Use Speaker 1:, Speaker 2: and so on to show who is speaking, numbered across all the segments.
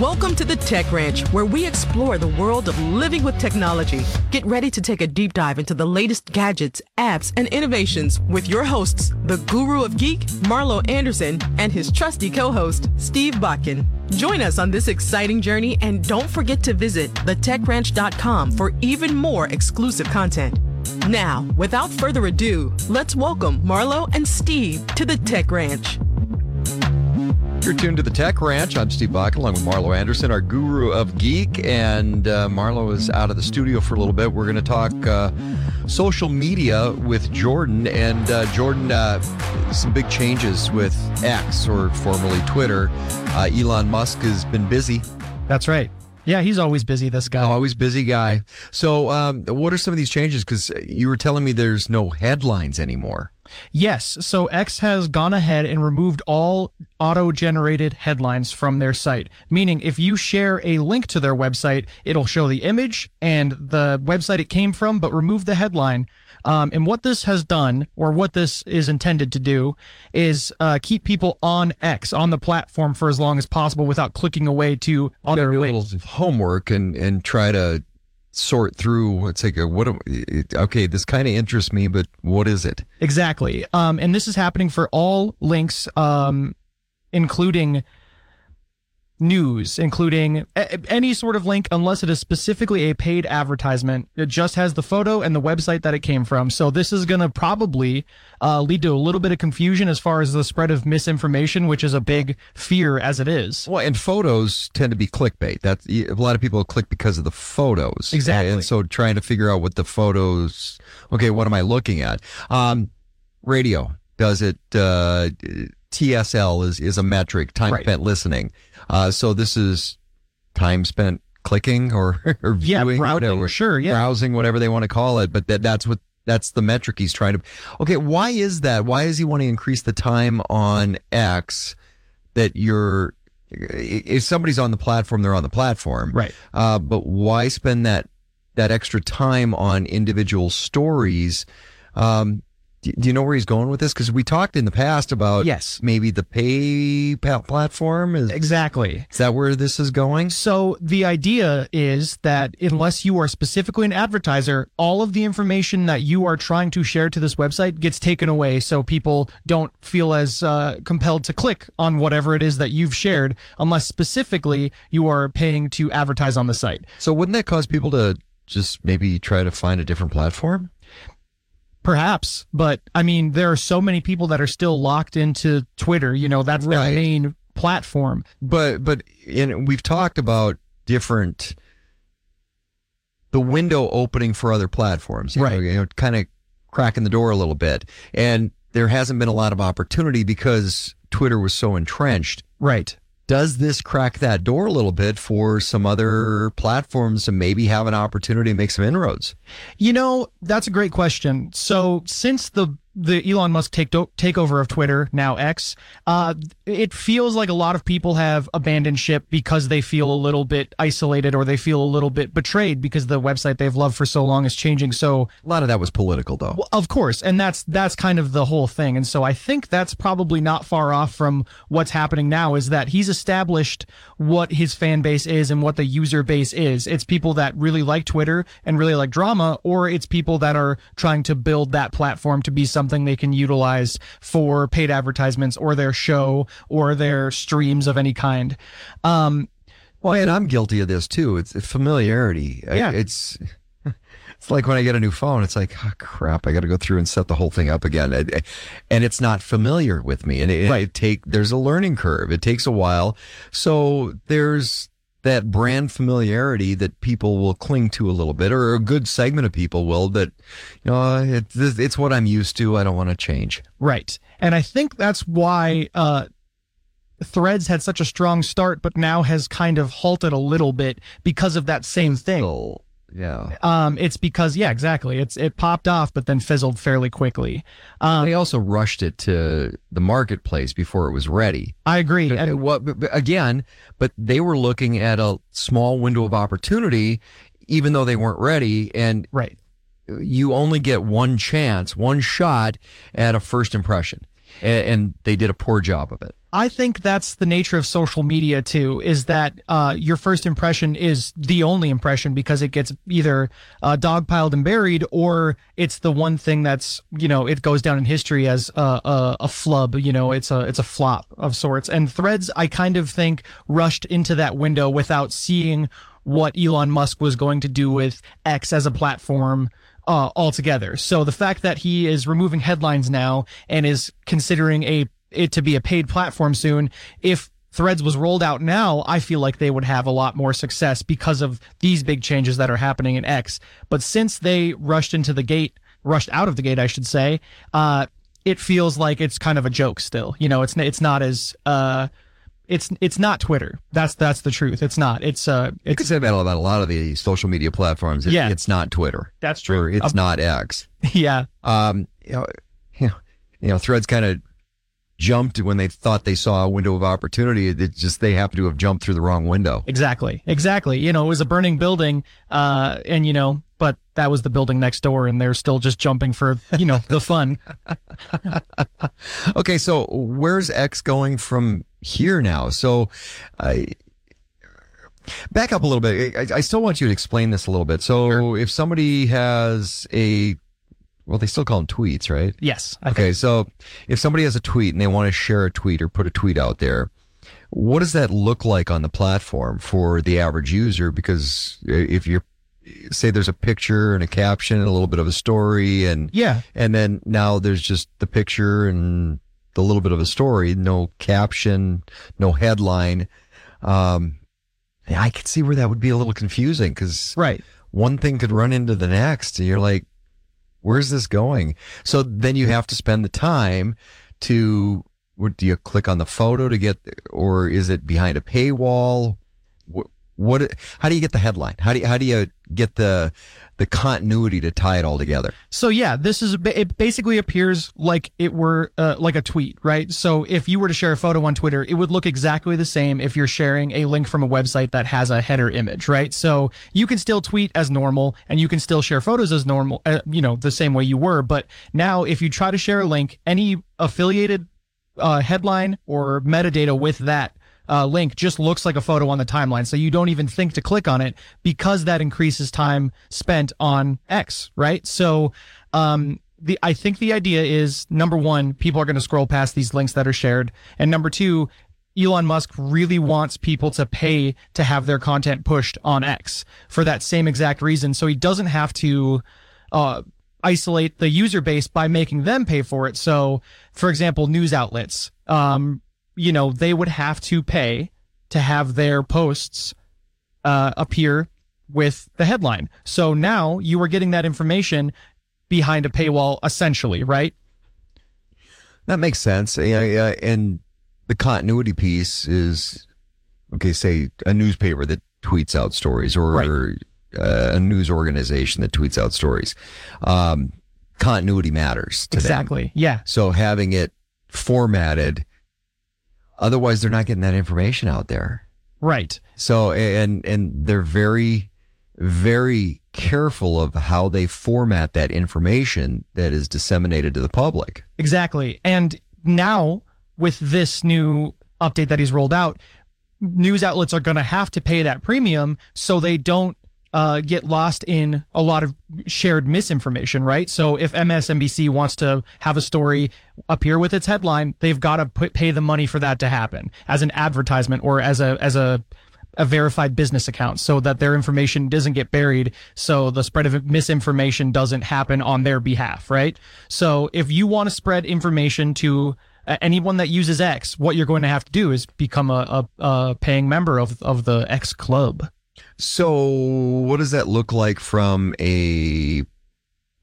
Speaker 1: Welcome to the Tech Ranch, where we explore the world of living with technology. Get ready to take a deep dive into the latest gadgets, apps, and innovations with your hosts, the guru of geek, Marlo Anderson, and his trusty co-host, Steve Bakken. Join us on this exciting journey and don't forget to visit thetechranch.com for even more exclusive content. Now, without further ado, let's welcome Marlo and Steve to the Tech Ranch.
Speaker 2: You're tuned to the Tech Ranch. I'm Steve Bakken, along with Marlo Anderson, our guru of geek. And uh, Marlo is out of the studio for a little bit. We're going to talk uh, social media with Jordan. And uh, Jordan, uh, some big changes with X, or formerly Twitter. Uh, Elon Musk has been busy.
Speaker 3: That's right. Yeah, he's always busy, this guy.
Speaker 2: Always busy guy. So, um, what are some of these changes? Because you were telling me there's no headlines anymore.
Speaker 3: Yes. So X has gone ahead and removed all auto generated headlines from their site. Meaning, if you share a link to their website, it'll show the image and the website it came from, but remove the headline. Um, and what this has done, or what this is intended to do, is uh, keep people on X, on the platform for as long as possible without clicking away to other
Speaker 2: links. homework and, and try to sort through it's like what okay this kind of interests me but what is it?
Speaker 3: Exactly. Um and this is happening for all links um including news, including a- any sort of link, unless it is specifically a paid advertisement. It just has the photo and the website that it came from. So this is going to probably uh, lead to a little bit of confusion as far as the spread of misinformation, which is a big fear as it is.
Speaker 2: Well, and photos tend to be clickbait. That's a lot of people click because of the photos.
Speaker 3: Exactly.
Speaker 2: And so trying to figure out what the photos. Okay, what am I looking at? Um, radio does it. Uh, TSL is is a metric, time right. spent listening. Uh, so this is time spent clicking or, or
Speaker 3: yeah,
Speaker 2: viewing,
Speaker 3: browsing, whatever, sure, yeah,
Speaker 2: browsing, whatever they want to call it. But that that's what that's the metric he's trying to. Okay, why is that? Why is he want to increase the time on X that you're? If somebody's on the platform, they're on the platform,
Speaker 3: right?
Speaker 2: Uh, but why spend that that extra time on individual stories? Um, do you know where he's going with this? Because we talked in the past about
Speaker 3: yes,
Speaker 2: maybe the pay platform is
Speaker 3: exactly.
Speaker 2: Is that where this is going?
Speaker 3: So the idea is that unless you are specifically an advertiser, all of the information that you are trying to share to this website gets taken away, so people don't feel as uh, compelled to click on whatever it is that you've shared, unless specifically you are paying to advertise on the site.
Speaker 2: So wouldn't that cause people to just maybe try to find a different platform?
Speaker 3: Perhaps, but I mean, there are so many people that are still locked into Twitter. You know, that's right. their main platform.
Speaker 2: But but in, we've talked about different the window opening for other platforms.
Speaker 3: You right.
Speaker 2: Know, you know, kind of cracking the door a little bit, and there hasn't been a lot of opportunity because Twitter was so entrenched.
Speaker 3: Right
Speaker 2: does this crack that door a little bit for some other platforms to maybe have an opportunity to make some inroads?
Speaker 3: You know, that's a great question. So since the the Elon Musk take takeover of Twitter, now X, uh, it feels like a lot of people have abandoned ship because they feel a little bit isolated or they feel a little bit betrayed because the website they've loved for so long is changing. So
Speaker 2: a lot of that was political, though.
Speaker 3: Of course, and that's that's kind of the whole thing. And so I think that's probably not far off from what's happening now. Is that he's established what his fan base is and what the user base is. It's people that really like Twitter and really like drama, or it's people that are trying to build that platform to be something something they can utilize for paid advertisements or their show or their streams of any kind. Um,
Speaker 2: well, and I'm guilty of this too. It's familiarity.
Speaker 3: Yeah.
Speaker 2: It's it's like when I get a new phone, it's like, oh, crap, I got to go through and set the whole thing up again. And it's not familiar with me. And it,
Speaker 3: right.
Speaker 2: it take, there's a learning curve. It takes a while. So there's that brand familiarity that people will cling to a little bit, or a good segment of people will. That you know, it's it's what I'm used to. I don't want to change.
Speaker 3: Right, and I think that's why uh, Threads had such a strong start, but now has kind of halted a little bit because of that same thing.
Speaker 2: Yeah.
Speaker 3: Um, it's because yeah, exactly. It's it popped off, but then fizzled fairly quickly. Um,
Speaker 2: they also rushed it to the marketplace before it was ready.
Speaker 3: I agree.
Speaker 2: But, and what again? But they were looking at a small window of opportunity, even though they weren't ready. And
Speaker 3: right,
Speaker 2: you only get one chance, one shot at a first impression. and, and they did a poor job of it.
Speaker 3: I think that's the nature of social media too, is that uh, your first impression is the only impression because it gets either uh, dogpiled and buried, or it's the one thing that's you know it goes down in history as a, a, a flub. You know, it's a it's a flop of sorts. And Threads, I kind of think rushed into that window without seeing what Elon Musk was going to do with X as a platform uh, altogether. So the fact that he is removing headlines now and is considering a it to be a paid platform soon, if Threads was rolled out now, I feel like they would have a lot more success because of these big changes that are happening in X. But since they rushed into the gate, rushed out of the gate, I should say, uh, it feels like it's kind of a joke still. You know, it's it's not as uh, it's it's not Twitter. That's that's the truth. It's not. It's uh. It's,
Speaker 2: you could say that about a lot of the social media platforms. It,
Speaker 3: yeah,
Speaker 2: it's not Twitter.
Speaker 3: That's true.
Speaker 2: Or it's um, not X.
Speaker 3: Yeah.
Speaker 2: Um. You know. You know. You know Threads kind of jumped when they thought they saw a window of opportunity. It just they happened to have jumped through the wrong window.
Speaker 3: Exactly. Exactly. You know, it was a burning building, uh, and you know, but that was the building next door, and they're still just jumping for you know the fun.
Speaker 2: okay, so where's X going from here now? So, I. Back up a little bit. I, I, still want you to explain this a little bit. So, sure. if somebody has a well, they still call them tweets, right?
Speaker 3: Yes.
Speaker 2: I okay. Think. So if somebody has a tweet and they want to share a tweet or put a tweet out there, what does that look like on the platform for the average user? Because if you're, say there's a picture and a caption and a little bit of a story and,
Speaker 3: yeah.
Speaker 2: And then now there's just the picture and the little bit of a story, no caption, no headline. Um, I could see where that would be a little confusing because
Speaker 3: right.
Speaker 2: one thing could run into the next. And you're like, where's this going? So then you have to spend the time to, do you click on the photo to get, or is it behind a paywall? What, what, how do you get the headline? How do you, how do you get the, the continuity to tie it all together.
Speaker 3: So yeah, this is it. Basically appears like it were uh, like a tweet, right? So if you were to share a photo on Twitter, it would look exactly the same if you're sharing a link from a website that has a header image, right? So you can still tweet as normal, and you can still share photos as normal, uh, you know, the same way you were. But now, if you try to share a link, any affiliated uh, headline or metadata with that uh, link just looks like a photo on the timeline. So you don't even think to click on it because that increases time spent on X, right? So, um, the, I think the idea is number one, people are going to scroll past these links that are shared. And number two, Elon Musk really wants people to pay to have their content pushed on X for that same exact reason. So he doesn't have to, uh, isolate the user base by making them pay for it. So, for example, news outlets, um, you know, they would have to pay to have their posts uh, appear with the headline. So now you are getting that information behind a paywall, essentially, right?
Speaker 2: That makes sense. And the continuity piece is okay. Say a newspaper that tweets out stories, or right. uh, a news organization that tweets out stories. Um, continuity matters.
Speaker 3: exactly.
Speaker 2: Them.
Speaker 3: Yeah.
Speaker 2: So having it formatted Otherwise, they're not getting that information out there.
Speaker 3: Right.
Speaker 2: So, and, and they're very, very careful of how they format that information that is disseminated to the public.
Speaker 3: Exactly. And now with this new update that he's rolled out, news outlets are going to have to pay that premium so they don't uh, get lost in a lot of shared misinformation, right? So if MSNBC wants to have a story appear with its headline, they've got to put, pay the money for that to happen as an advertisement or as a as a a verified business account so that their information doesn't get buried so the spread of misinformation doesn't happen on their behalf right so if you want to spread information to anyone that uses x what you're going to have to do is become a, a, a paying member of, of the x club
Speaker 2: so, what does that look like from a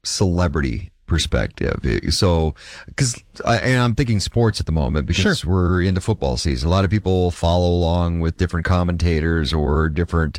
Speaker 2: celebrity perspective? So, because and I'm thinking sports at the moment because sure. we're into football season. A lot of people follow along with different commentators or different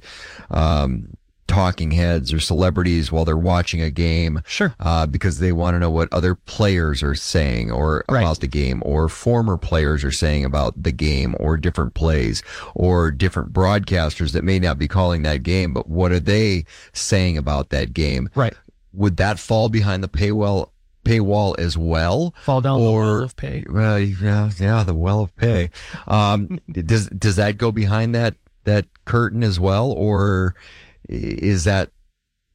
Speaker 2: um, talking heads or celebrities while they're watching a game.
Speaker 3: Sure.
Speaker 2: Uh, because they want to know what other players are saying or right. about the game or former players are saying about the game or different plays or different broadcasters that may not be calling that game, but what are they saying about that game?
Speaker 3: Right.
Speaker 2: Would that fall behind the paywall paywall as well?
Speaker 3: Fall down the well of pay.
Speaker 2: well, yeah, yeah, the well of pay. Um, does does that go behind that that curtain as well, or is that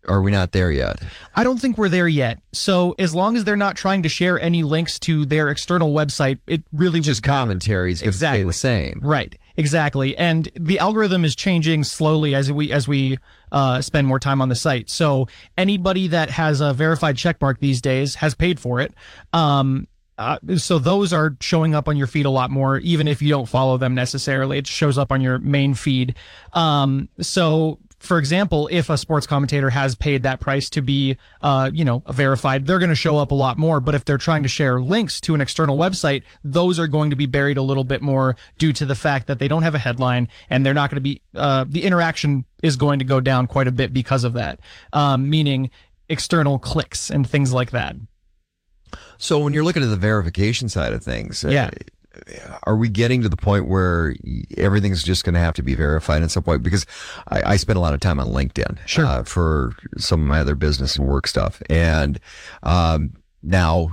Speaker 2: are we not there yet?
Speaker 3: I don't think we're there yet. So as long as they're not trying to share any links to their external website, it really
Speaker 2: Just commentaries going to stay
Speaker 3: Exactly.
Speaker 2: the same.
Speaker 3: Right. Exactly. And the algorithm is changing slowly as we as we uh, spend more time on the site. So anybody that has a verified checkmark these days has paid for it. Um, uh, so those are showing up on your feed a lot more, even if you don't follow them necessarily. It shows up on your main feed. Um, so for example, if a sports commentator has paid that price to be, uh, you know, verified, they're going to show up a lot more. But if they're trying to share links to an external website, those are going to be buried a little bit more due to the fact that they don't have a headline and they're not going to be, uh, the interaction is going to go down quite a bit because of that. Um, meaning external clicks and things like that.
Speaker 2: So when you're looking at the verification side of things, uh,
Speaker 3: Yeah.
Speaker 2: Are we getting to the point where everything's just going to have to be verified at some point? Because I, I spend a lot of time on LinkedIn
Speaker 3: Sure.
Speaker 2: uh, for some of my other business and work stuff, and um, now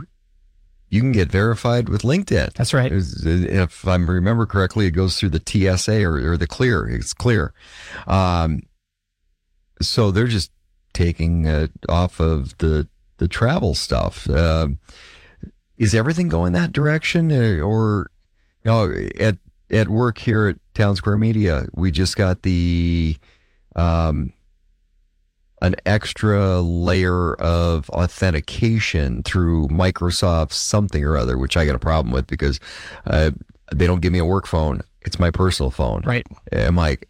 Speaker 2: you can get verified with LinkedIn.
Speaker 3: That's right.
Speaker 2: If I remember correctly, it goes through the TSA or, or the clear. It's clear. Um, so they're just taking it off of the the travel stuff. Um, is everything going that direction, Uh, or you know, at at work here at Town Square Media, we just got the um, an extra layer of authentication through Microsoft something or other, which I got a problem with because uh, they don't give me a work phone. It's my personal phone.
Speaker 3: Right.
Speaker 2: I'm like,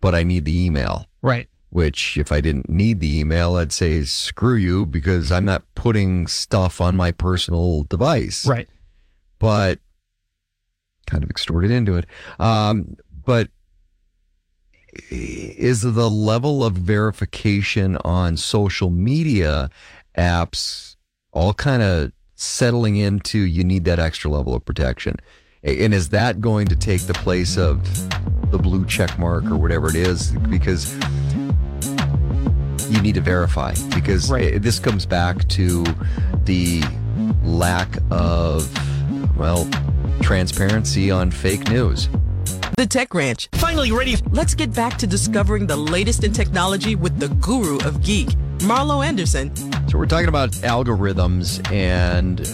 Speaker 2: but I need the email.
Speaker 3: Right.
Speaker 2: Which, if I didn't need the email, I'd say screw you because I'm not putting stuff on my personal device.
Speaker 3: Right.
Speaker 2: But kind of extorted into it. Um, but is the level of verification on social media apps all kind of settling into you need that extra level of protection? And is that going to take the place of the blue check mark or whatever it is? Because you need to verify because
Speaker 3: Right.
Speaker 2: this comes back to the lack of well transparency on fake news
Speaker 1: The Tech Ranch.
Speaker 4: Finally ready.
Speaker 1: Let's get back to discovering the latest in technology with the guru of geek, Marlo Anderson.
Speaker 2: so we're talking about algorithms and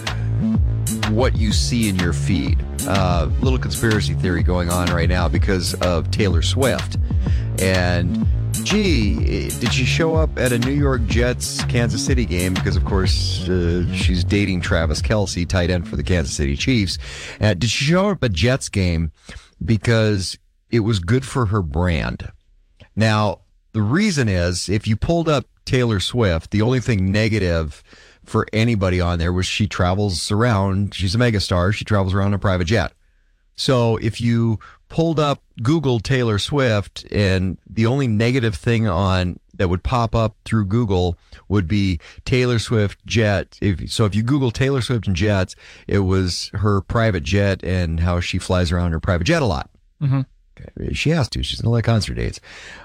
Speaker 2: what you see in your feed uh, little conspiracy theory going on right now because of taylor swift and gee did she show up at a new york jets kansas city game because of course uh, she's dating travis kelce tight end for the kansas city chiefs uh, did she show up at jets game because it was good for her brand now, the reason is if you pulled up Taylor Swift, the only thing negative for anybody on there was she travels around. She's a megastar. She travels around in a private jet. So if you pulled up Google Taylor Swift and the only negative thing on that would pop up through Google would be Taylor Swift jet. If, so if you Google Taylor Swift and jets, it was her private jet and how she flies around her private jet a lot. Mm-hmm. She has to. She's in like concert dates.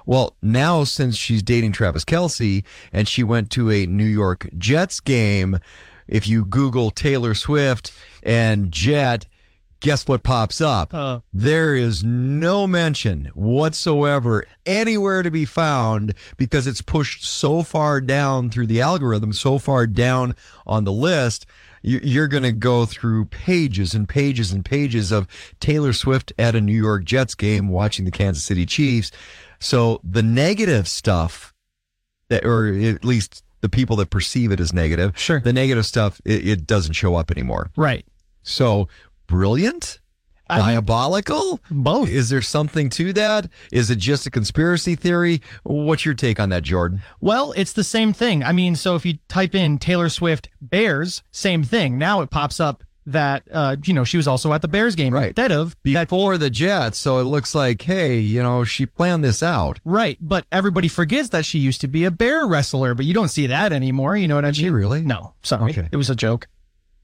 Speaker 2: Well, now since she's dating Travis Kelce and she went to a New York Jets game, if you Google Taylor Swift and Jet, guess what pops up?
Speaker 3: Uh.
Speaker 2: there is no mention whatsoever anywhere to be found because it's pushed so far down through the algorithm, so far down on the list. you- You're going to go through pages and pages and pages of Taylor Swift at a New York Jets game watching the Kansas City Chiefs. So the negative stuff that, or at least the people that perceive it as negative,
Speaker 3: Sure.
Speaker 2: the negative stuff, it, it doesn't show up anymore.
Speaker 3: Right.
Speaker 2: So brilliant,
Speaker 3: I-
Speaker 2: diabolical.
Speaker 3: Both.
Speaker 2: Is there something to that? Is it just a conspiracy theory? What's your take on that, Jordan?
Speaker 3: Well, it's the same thing. I mean, so if you type in Taylor Swift Bears, same thing. Now it pops up that uh, you know she was also at the Bears game
Speaker 2: Right.
Speaker 3: instead of.
Speaker 2: Before the Jets, so it looks like, hey, you know, she planned this out.
Speaker 3: Right, but everybody forgets that she used to be a bear wrestler, but you don't see that anymore. You know what I mean?
Speaker 2: she really?
Speaker 3: No, sorry,
Speaker 2: Okay.
Speaker 3: it was a joke.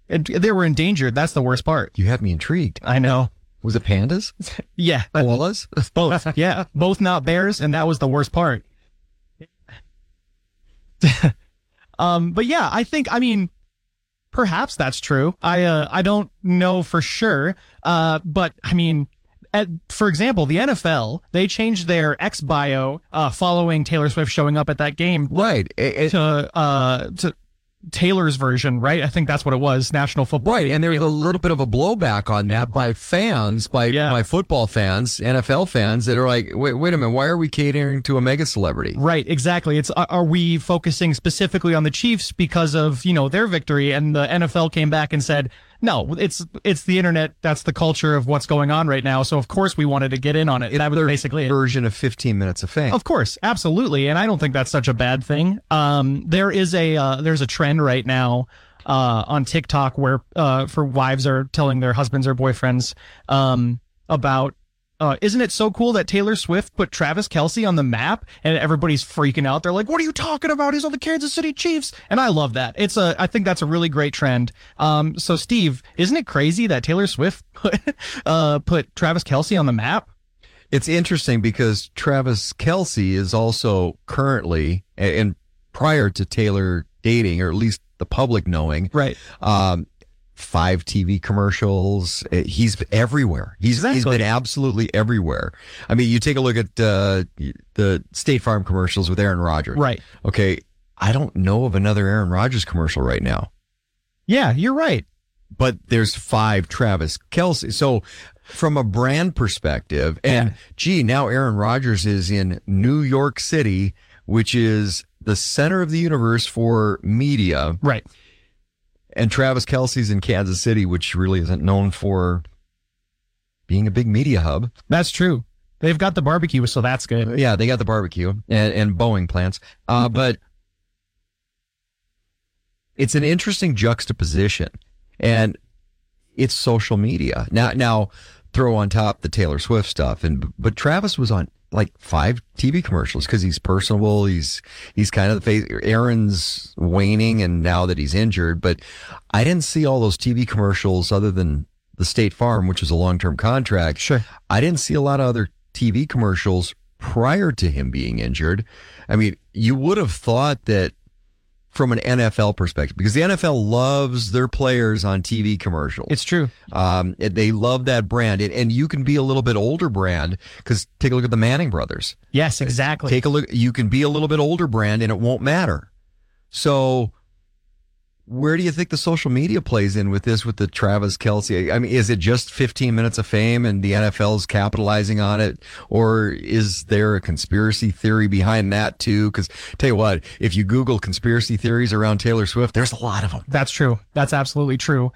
Speaker 3: It, they were endangered. That's the worst part.
Speaker 2: You have me intrigued.
Speaker 3: I know.
Speaker 2: Was it pandas?
Speaker 3: Yeah,
Speaker 2: Koalas?
Speaker 3: both. yeah, both not bears, and that was the worst part. um, but yeah, I think I mean, perhaps that's true. I uh, I don't know for sure. Uh, but I mean, at, for example, the NFL they changed their X bio uh, following Taylor Swift showing up at that game
Speaker 2: Right. It- it-
Speaker 3: to uh to Taylor's version, right? I think that's what it was. National football.
Speaker 2: Right, and there's a little bit of a blowback on that by fans, by
Speaker 3: Yeah.
Speaker 2: by football fans, NFL fans that are like, wait, wait a minute, why are we catering to a mega celebrity?
Speaker 3: Right, exactly. It's are we focusing specifically on the Chiefs because of you know their victory? And the NFL came back and said, no, it's it's the internet. That's the culture of what's going on right now. So of course we wanted to get in on it. that was basically it.
Speaker 2: version of 15 minutes of fame.
Speaker 3: Of course, absolutely, and I don't think that's such a bad thing. Um, there is a uh, there's a trend right now uh, on TikTok where uh, for wives are telling their husbands or boyfriends um, about. Uh, isn't it so cool that Taylor Swift put Travis Kelce on the map and everybody's freaking out? They're like, "What are you talking about? He's on the Kansas City Chiefs." And I love that. It's a, I think that's a really great trend. Um, so Steve, isn't it crazy that Taylor Swift put, uh, put Travis Kelce on the map?
Speaker 2: It's interesting because Travis Kelce is also currently, and prior to Taylor dating, or at least the public knowing,
Speaker 3: Right.
Speaker 2: um, five TV commercials. Uh, He's everywhere. He's he's
Speaker 3: Exactly.
Speaker 2: been absolutely everywhere. I mean, you take a look at uh, the State Farm commercials with Aaron Rodgers.
Speaker 3: Right.
Speaker 2: Okay. I don't know of another Aaron Rodgers commercial right now,
Speaker 3: Yeah, you're right.
Speaker 2: but there's five Travis Kelce. So from a brand perspective, and
Speaker 3: Yeah.
Speaker 2: gee, now Aaron Rodgers is in New York City, which is the center of the universe for media.
Speaker 3: Right.
Speaker 2: And Travis Kelce's in Kansas City, which really isn't known for being a big media hub.
Speaker 3: That's true. They've got the barbecue, so that's good.
Speaker 2: Yeah, they got the barbecue and, and Boeing plants. Uh, but it's an interesting juxtaposition and it's social media. Now, now throw on top the Taylor Swift stuff. And, but Travis was on like five TV commercials because he's personable. He's, he's kind of the face. Aaron's waning and now that he's injured, but I didn't see all those TV commercials other than the State Farm, which is a long-term contract.
Speaker 3: Sure.
Speaker 2: I didn't see a lot of other TV commercials prior to him being injured. I mean, you would have thought that from an NFL perspective, because the NFL loves their players on TV commercials.
Speaker 3: It's true.
Speaker 2: Um, they love that brand, and, and you can be a little bit older brand because take a look at the Manning brothers.
Speaker 3: Yes, exactly.
Speaker 2: Take a look. You can be a little bit older brand, and it won't matter. So, where do you think the social media plays in with this? With the Travis Kelce, I mean, is it just 15 minutes of fame, and the NFL's capitalizing on it, or is there a conspiracy theory behind that too? Because tell you what, if you Google conspiracy theories around Taylor Swift, there's a lot of them.
Speaker 3: That's true. That's absolutely true.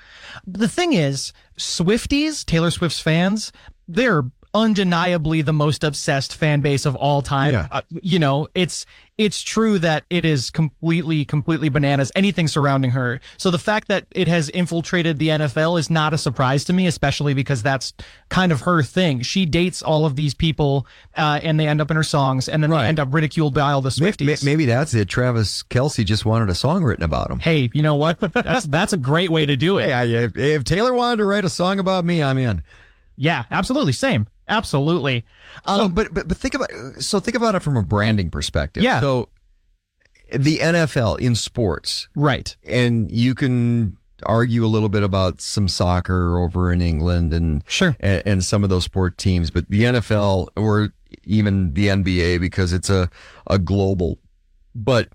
Speaker 3: The thing is, Swifties, Taylor Swift's fans, they're undeniably the most obsessed fan base of all time.
Speaker 2: Yeah.
Speaker 3: Uh, you know, it's it's true that it is completely completely bananas anything surrounding her. So the fact that it has infiltrated the NFL is not a surprise to me, especially because that's kind of her thing. She dates all of these people uh, and they end up in her songs and then
Speaker 2: Right.
Speaker 3: they end up ridiculed by all the Swifties.
Speaker 2: May- Maybe that's it. Travis Kelce just wanted a song written about him.
Speaker 3: Hey, you know what? That's that's a great way to do it.
Speaker 2: Hey, if, if Taylor wanted to write a song about me, I'm in.
Speaker 3: Yeah, absolutely. Same. Absolutely. Um,
Speaker 2: So, but, but but think about so think about it from a branding perspective.
Speaker 3: Yeah.
Speaker 2: So the NFL in sports,
Speaker 3: right.
Speaker 2: and you can argue a little bit about some soccer over in England and
Speaker 3: Sure.
Speaker 2: and, and some of those sport teams, but the NFL or even the NBA because it's a a global. But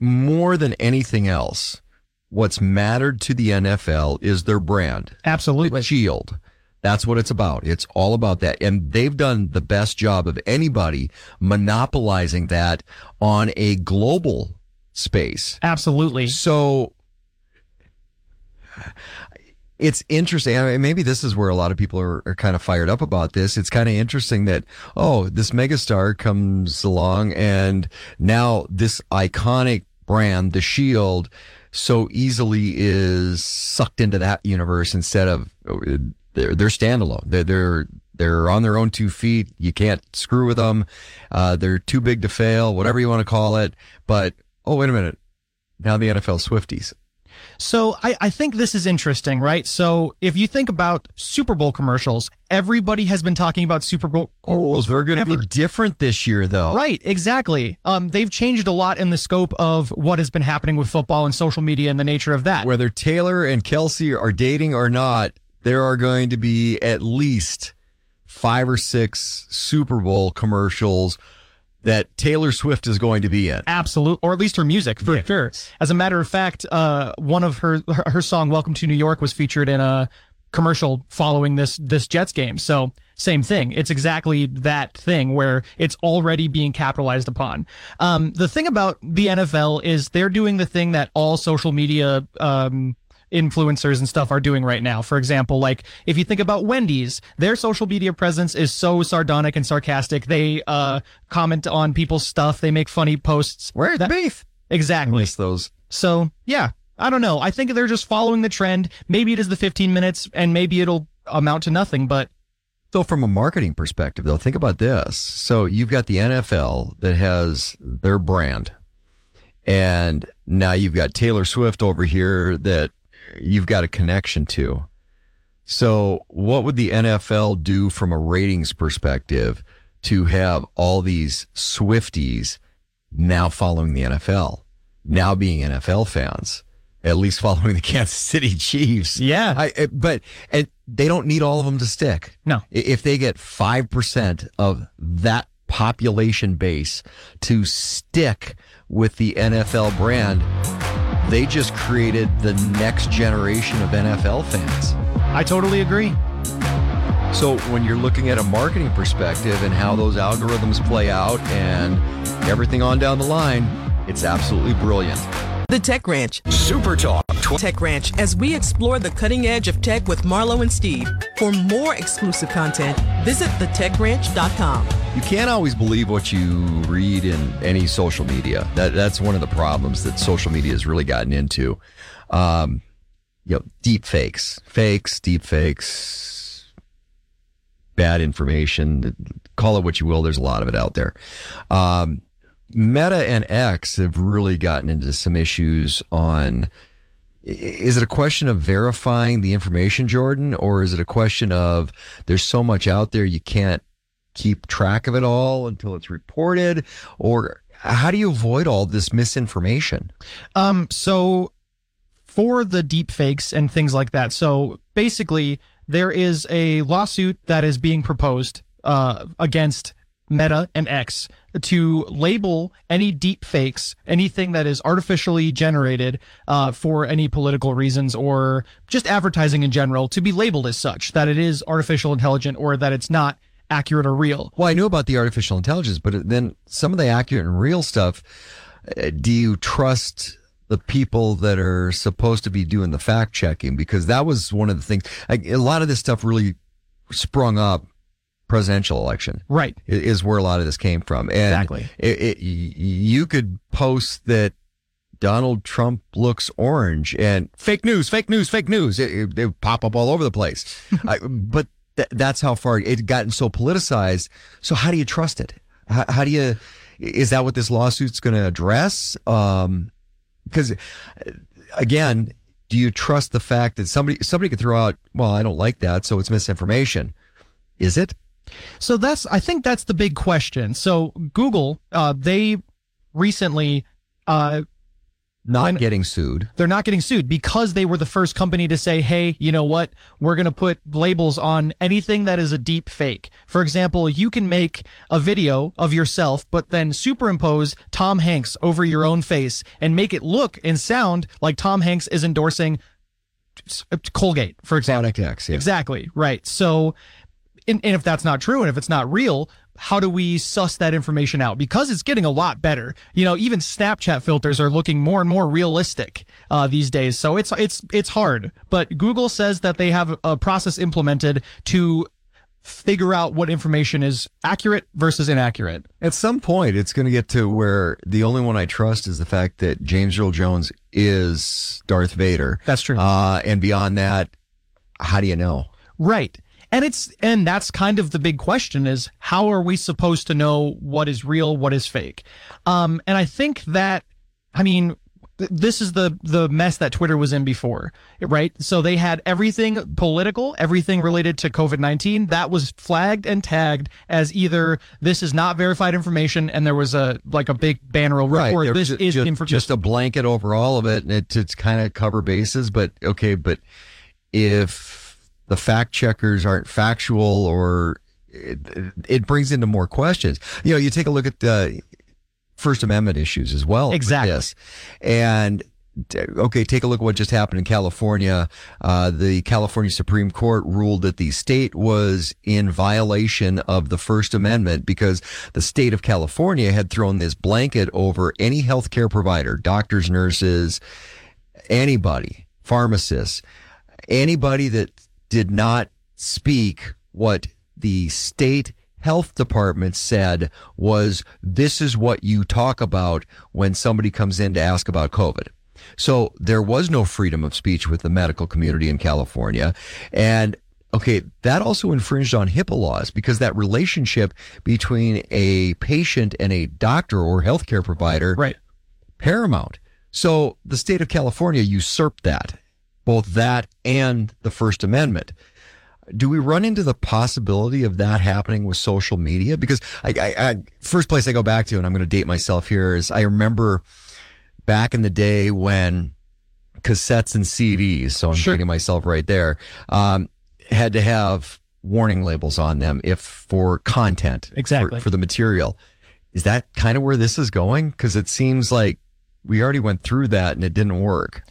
Speaker 2: more than anything else, what's mattered to the NFL is their brand
Speaker 3: Absolutely.
Speaker 2: shield. That's what it's about. It's all about that. And they've done the best job of anybody monopolizing that on a global space.
Speaker 3: Absolutely.
Speaker 2: So it's interesting. I mean, maybe this is where a lot of people are, are kind of fired up about this. It's kind of interesting that, oh, this megastar comes along and now this iconic brand, the Shield, so easily is sucked into that universe instead of uh, they're, they're standalone. They're, they're, they're on their own two feet. You can't screw with them. Uh, they're too big to fail, whatever you want to call it. But, oh, wait a minute. Now the NFL Swifties.
Speaker 3: So I, I think this is interesting, right? So if you think about Super Bowl commercials, everybody has been talking about Super Bowl.
Speaker 2: Oh, they're going to be different this year, though.
Speaker 3: Right, exactly. Um, they've changed a lot in the scope of what has been happening with football and social media and the nature of that.
Speaker 2: Whether Taylor and Kelce are dating or not, there are going to be at least five or six Super Bowl commercials that Taylor Swift is going to be in.
Speaker 3: Absolutely, or at least her music for
Speaker 2: Yeah.
Speaker 3: sure. As a matter of fact, uh, one of her her song "Welcome to New York" was featured in a commercial following this this Jets game. So same thing. It's exactly that thing where it's already being capitalized upon. Um, the thing about the NFL is they're doing the thing that all social media um, influencers and stuff are doing right now. For example, like if you think about Wendy's, their social media presence is so sardonic and sarcastic. They uh, comment on people's stuff. They make funny posts.
Speaker 2: Where's
Speaker 3: That-
Speaker 2: beef?
Speaker 3: Exactly.
Speaker 2: Miss those.
Speaker 3: So yeah, I don't know. I think they're just following the trend. Maybe it is the 15 minutes, and maybe it'll amount to nothing. But
Speaker 2: So, from a marketing perspective, though, think about this. So, you've got the NFL that has their brand, and now you've got Taylor Swift over here that you've got a connection to. So, what would the NFL do from a ratings perspective to have all these Swifties now following the NFL, now being NFL fans, at least following the Kansas City Chiefs?
Speaker 3: Yeah.
Speaker 2: I, I- but and they don't need all of them to stick.
Speaker 3: No.
Speaker 2: If they get 5% of that population base to stick with the NFL brand, they just created the next generation of NFL fans.
Speaker 3: I totally agree.
Speaker 2: So when you're looking at a marketing perspective and how those algorithms play out and everything on down the line, it's absolutely brilliant.
Speaker 1: The Tech Ranch.
Speaker 4: Super Talk.
Speaker 1: Tech Ranch as we explore the cutting edge of tech with Marlo and Steve. For more exclusive content, visit thetechranch.com.
Speaker 2: You can't always believe what you read in any social media. That that's one of the problems that social media has really gotten into. Um, you know, deep fakes, fakes, deep fakes, bad information. Call it what you will. There's a lot of it out there. Um, Meta and X have really gotten into some issues on. Is it a question of verifying the information, Jordan, or is it a question of there's so much out there you can't keep track of it all until it's reported or how do you avoid all this misinformation
Speaker 3: Um, so for the deep fakes and things like that, so basically there is a lawsuit that is being proposed uh, against Meta and X to label any deep fakes, anything that is artificially generated uh, for any political reasons or just advertising in general, to be labeled as such that it is artificial intelligent or that it's not accurate or real.
Speaker 2: well i knew about the artificial intelligence but then some of the accurate and real stuff uh, do you trust the people that are supposed to be doing the fact checking because that was one of the things I, a lot of this stuff really sprung up presidential election
Speaker 3: Right.
Speaker 2: is where a lot of this came from. And
Speaker 3: Exactly.
Speaker 2: It, it, you could post that Donald Trump looks orange and fake news, fake news, fake news. It, it, pop up all over the place. I, but th- that's how far it had gotten so politicized. So how do you trust it? How, how do you? Is that what this lawsuit's going to address? Um, because uh, again, do you trust the fact that somebody somebody could throw out? Well, I don't like that, so it's misinformation. Is it?
Speaker 3: So that's I think that's the big question. So Google, uh, they recently uh,
Speaker 2: Not
Speaker 3: When-
Speaker 2: getting sued.
Speaker 3: they're not getting sued because they were the first company to say, hey, you know what? We're going to put labels on anything that is a deep fake. For example, you can make a video of yourself, but then superimpose Tom Hanks over your own face and make it look and sound like Tom Hanks is endorsing Colgate, for example.
Speaker 2: X. Yeah.
Speaker 3: Exactly. Right. So, and, and if that's not true and if it's not real, how do we suss that information out? Because it's getting a lot better. You know, even Snapchat filters are looking more and more realistic uh, these days. So it's it's it's hard. But Google says that they have a process implemented to figure out what information is accurate versus inaccurate.
Speaker 2: At some point, it's going to get to where the only one I trust is the fact that James Earl Jones is Darth Vader.
Speaker 3: That's true.
Speaker 2: Uh, and beyond that, how do you know?
Speaker 3: Right. And it's and that's kind of the big question is how are we supposed to know what is real, what is fake? Um and I think that I mean this is the the mess that Twitter was in before, right? So they had everything political, everything related to COVID nineteen that was flagged and tagged as either this is not verified information, and there was a like a big banner over
Speaker 2: right.
Speaker 3: or this
Speaker 2: just,
Speaker 3: is
Speaker 2: just,
Speaker 3: information.
Speaker 2: just a blanket over all of it, and it, to kind of cover bases. But okay, but if the fact checkers aren't factual or it, it brings into more questions. You know, you take a look at the First Amendment issues as well.
Speaker 3: Exactly.
Speaker 2: this. And okay, take a look at what just happened in California. Uh, the California Supreme Court ruled that the state was in violation of the First Amendment because the state of California had thrown this blanket over any healthcare provider, doctors, nurses, anybody, pharmacists, anybody that did not speak what the state health department said was this is what you talk about when somebody comes in to ask about COVID. So there was no freedom of speech with the medical community in California. And okay, that also infringed on HIPAA laws because that relationship between a patient and a doctor or healthcare provider
Speaker 3: right.
Speaker 2: paramount. So the state of California usurped that, both that and the First Amendment. Do we run into the possibility of that happening with social media? Because I, I, I first place I go back to, and I'm going to date myself here, is I remember back in the day when cassettes and CDs, so I'm
Speaker 3: Sure.
Speaker 2: dating myself right there, um, had to have warning labels on them if for content, for-
Speaker 3: Exactly.
Speaker 2: for the material. Is that kind of where this is going? Because it seems like we already went through that and it didn't work.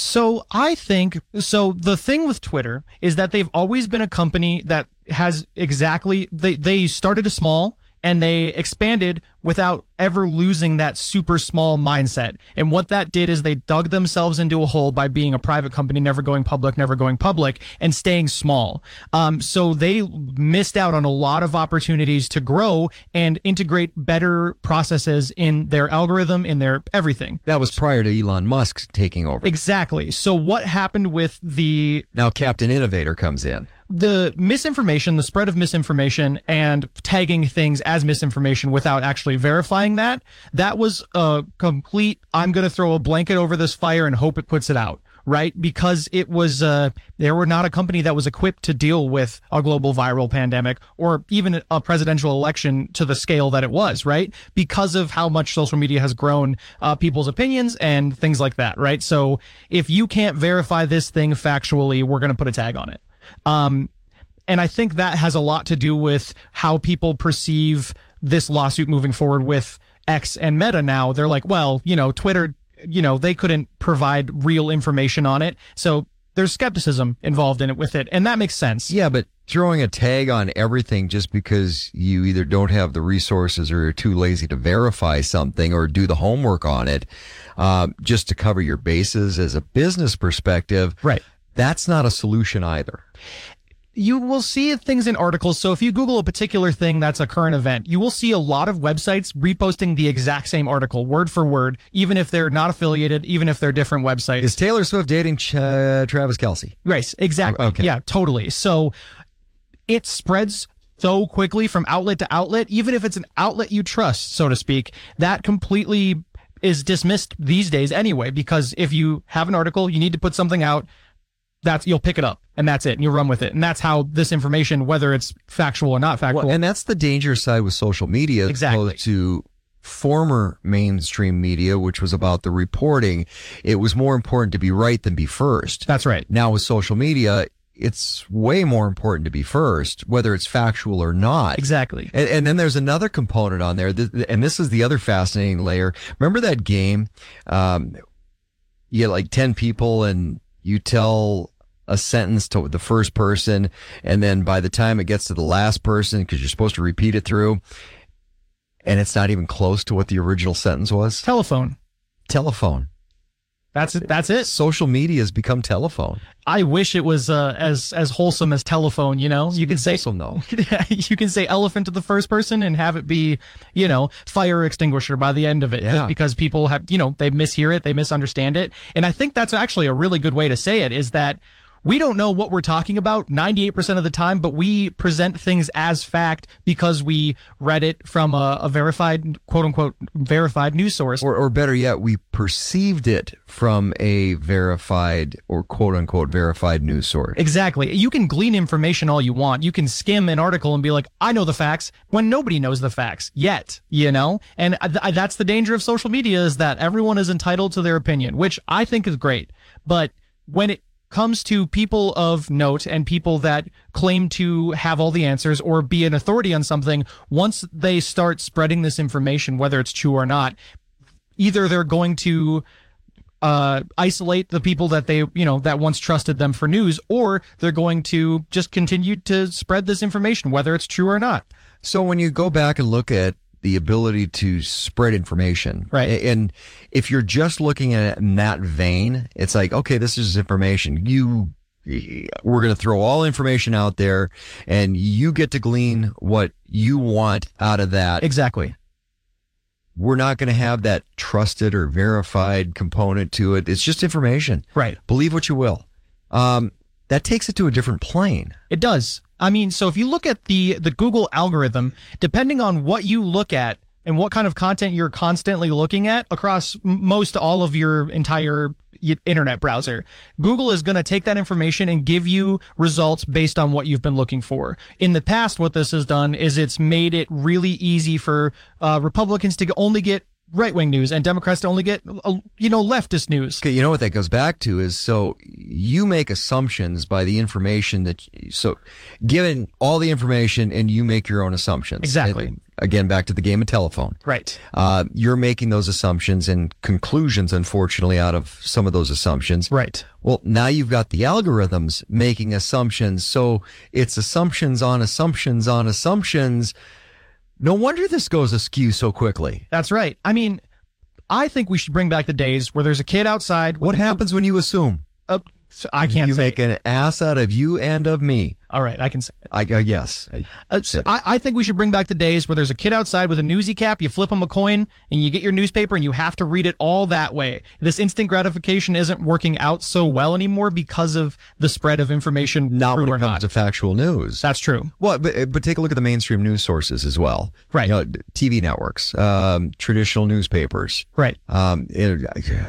Speaker 3: So I think so. The thing with Twitter is that they've always been a company that has exactly they they started a small and they expanded without ever losing that super small mindset. And what that did is they dug themselves into a hole by being a private company, never going public, never going public, and staying small. Um, so they missed out on a lot of opportunities to grow and integrate better processes in their algorithm, in their everything.
Speaker 2: That was prior to Elon Musk taking over.
Speaker 3: Exactly. So what happened with the
Speaker 2: Now Captain Innovator comes in.
Speaker 3: the misinformation, the spread of misinformation and tagging things as misinformation without actually verifying that, that was a complete I'm going to throw a blanket over this fire and hope it puts it out. Right, because it was uh, they were not a company that was equipped to deal with a global viral pandemic or even a presidential election to the scale that it was. Right, because of how much social media has grown uh, people's opinions and things like that. Right, so if you can't verify this thing factually, we're going to put a tag on it. Um, and I think that has a lot to do with how people perceive this lawsuit moving forward with X and Meta now. They're like, well, you know, Twitter, you know, they couldn't provide real information on it. So there's skepticism involved in it with it. And that makes sense.
Speaker 2: Yeah, but throwing a tag on everything just because you either don't have the resources or you're too lazy to verify something or do the homework on it, uh, just to cover your bases as a business perspective.
Speaker 3: Right.
Speaker 2: That's not a solution either.
Speaker 3: You will see things in articles. So if you Google a particular thing that's a current event, you will see a lot of websites reposting the exact same article, word for word, even if they're not affiliated, even if they're different websites.
Speaker 2: Is Taylor Swift dating Ch- uh, Travis Kelce?
Speaker 3: Right. Exactly.
Speaker 2: Okay.
Speaker 3: Yeah, totally. So it spreads so quickly from outlet to outlet, even if it's an outlet you trust, so to speak, that completely is dismissed these days anyway, because if you have an article, you need to put something out, that's, you'll pick it up and that's it and you run with it. And that's how this information, whether it's factual or not factual.
Speaker 2: Well, and that's the dangerous side with social media
Speaker 3: Exactly.
Speaker 2: opposed to former mainstream media, which was about the reporting. It was more important to be right than be first.
Speaker 3: that's right.
Speaker 2: Now with social media, it's way more important to be first, whether it's factual or not.
Speaker 3: Exactly.
Speaker 2: And, and then there's another component on there, th- and this is the other fascinating layer. Remember that game? Um, you get like 10 people and you tell a sentence to the first person. And then by the time it gets to the last person, because you're supposed to repeat it through, and it's not even close to what the original sentence was.
Speaker 3: Telephone.
Speaker 2: Telephone.
Speaker 3: That's it. That's it.
Speaker 2: Social media has become telephone.
Speaker 3: I wish it was uh, as as wholesome as telephone. You know, you can say
Speaker 2: So no.
Speaker 3: you can say elephant to the first person and have it be, you know, fire extinguisher by the end of it.
Speaker 2: Yeah.
Speaker 3: Because people have, you know, they mishear it, they misunderstand it. And I think that's actually a really good way to say it is that we don't know what we're talking about 98% of the time, but we present things as fact because we read it from a, a verified, quote unquote, verified news source.
Speaker 2: Or, or better yet, we perceived it from a verified or quote unquote verified news source.
Speaker 3: Exactly. You can glean information all you want. You can skim an article and be like, I know the facts when nobody knows the facts yet, you know? And th- that's the danger of social media is that everyone is entitled to their opinion, which I think is great. But when it comes to people of note and people that claim to have all the answers or be an authority on something, once they start spreading this information, whether it's true or not, either they're going to uh, isolate the people that they, you know, that once trusted them for news, or they're going to just continue to spread this information, whether it's true or not.
Speaker 2: So when you go back and look at the ability to spread information.
Speaker 3: Right.
Speaker 2: And if you're just looking at it in that vein, it's like, okay, this is information. You, we're going to throw all information out there and you get to glean what you want out of that.
Speaker 3: Exactly.
Speaker 2: We're not going to have that trusted or verified component to it. It's just information.
Speaker 3: Right.
Speaker 2: Believe what you will. Um, that takes it to a different plane.
Speaker 3: It does. I mean, so if you look at the the Google algorithm, depending on what you look at and what kind of content you're constantly looking at across most all of your entire internet browser, Google is going to take that information and give you results based on what you've been looking for. In the past, what this has done is it's made it really easy for uh, Republicans to only get right wing news and Democrats to only get, uh, you know, leftist news.
Speaker 2: Okay, you know what that goes back to is so you make assumptions by the information that, so given all the information and you make your own assumptions.
Speaker 3: Exactly.
Speaker 2: And again, back to the game of telephone.
Speaker 3: Right.
Speaker 2: Uh, you're making those assumptions and conclusions, unfortunately, out of some of those assumptions.
Speaker 3: Right.
Speaker 2: Well, now you've got the algorithms making assumptions. So it's assumptions on assumptions on assumptions no wonder this goes askew so quickly.
Speaker 3: That's right. I mean, I think we should bring back the days where there's a kid outside.
Speaker 2: What happens when you assume?
Speaker 3: Uh, I can't
Speaker 2: you
Speaker 3: say.
Speaker 2: make an ass out of you and of me.
Speaker 3: All right, I can say. It.
Speaker 2: I uh, yes.
Speaker 3: Uh, so I, I think we should bring back the days where there's a kid outside with a newsy cap. You flip him a coin, and you get your newspaper, and you have to read it all that way. This instant gratification isn't working out so well anymore because of the spread of information.
Speaker 2: Not when it
Speaker 3: or
Speaker 2: comes
Speaker 3: not.
Speaker 2: to factual news.
Speaker 3: That's true.
Speaker 2: Well, but but take a look at the mainstream news sources as well.
Speaker 3: Right.
Speaker 2: You know, TV networks, um, traditional newspapers.
Speaker 3: Right.
Speaker 2: Um, it,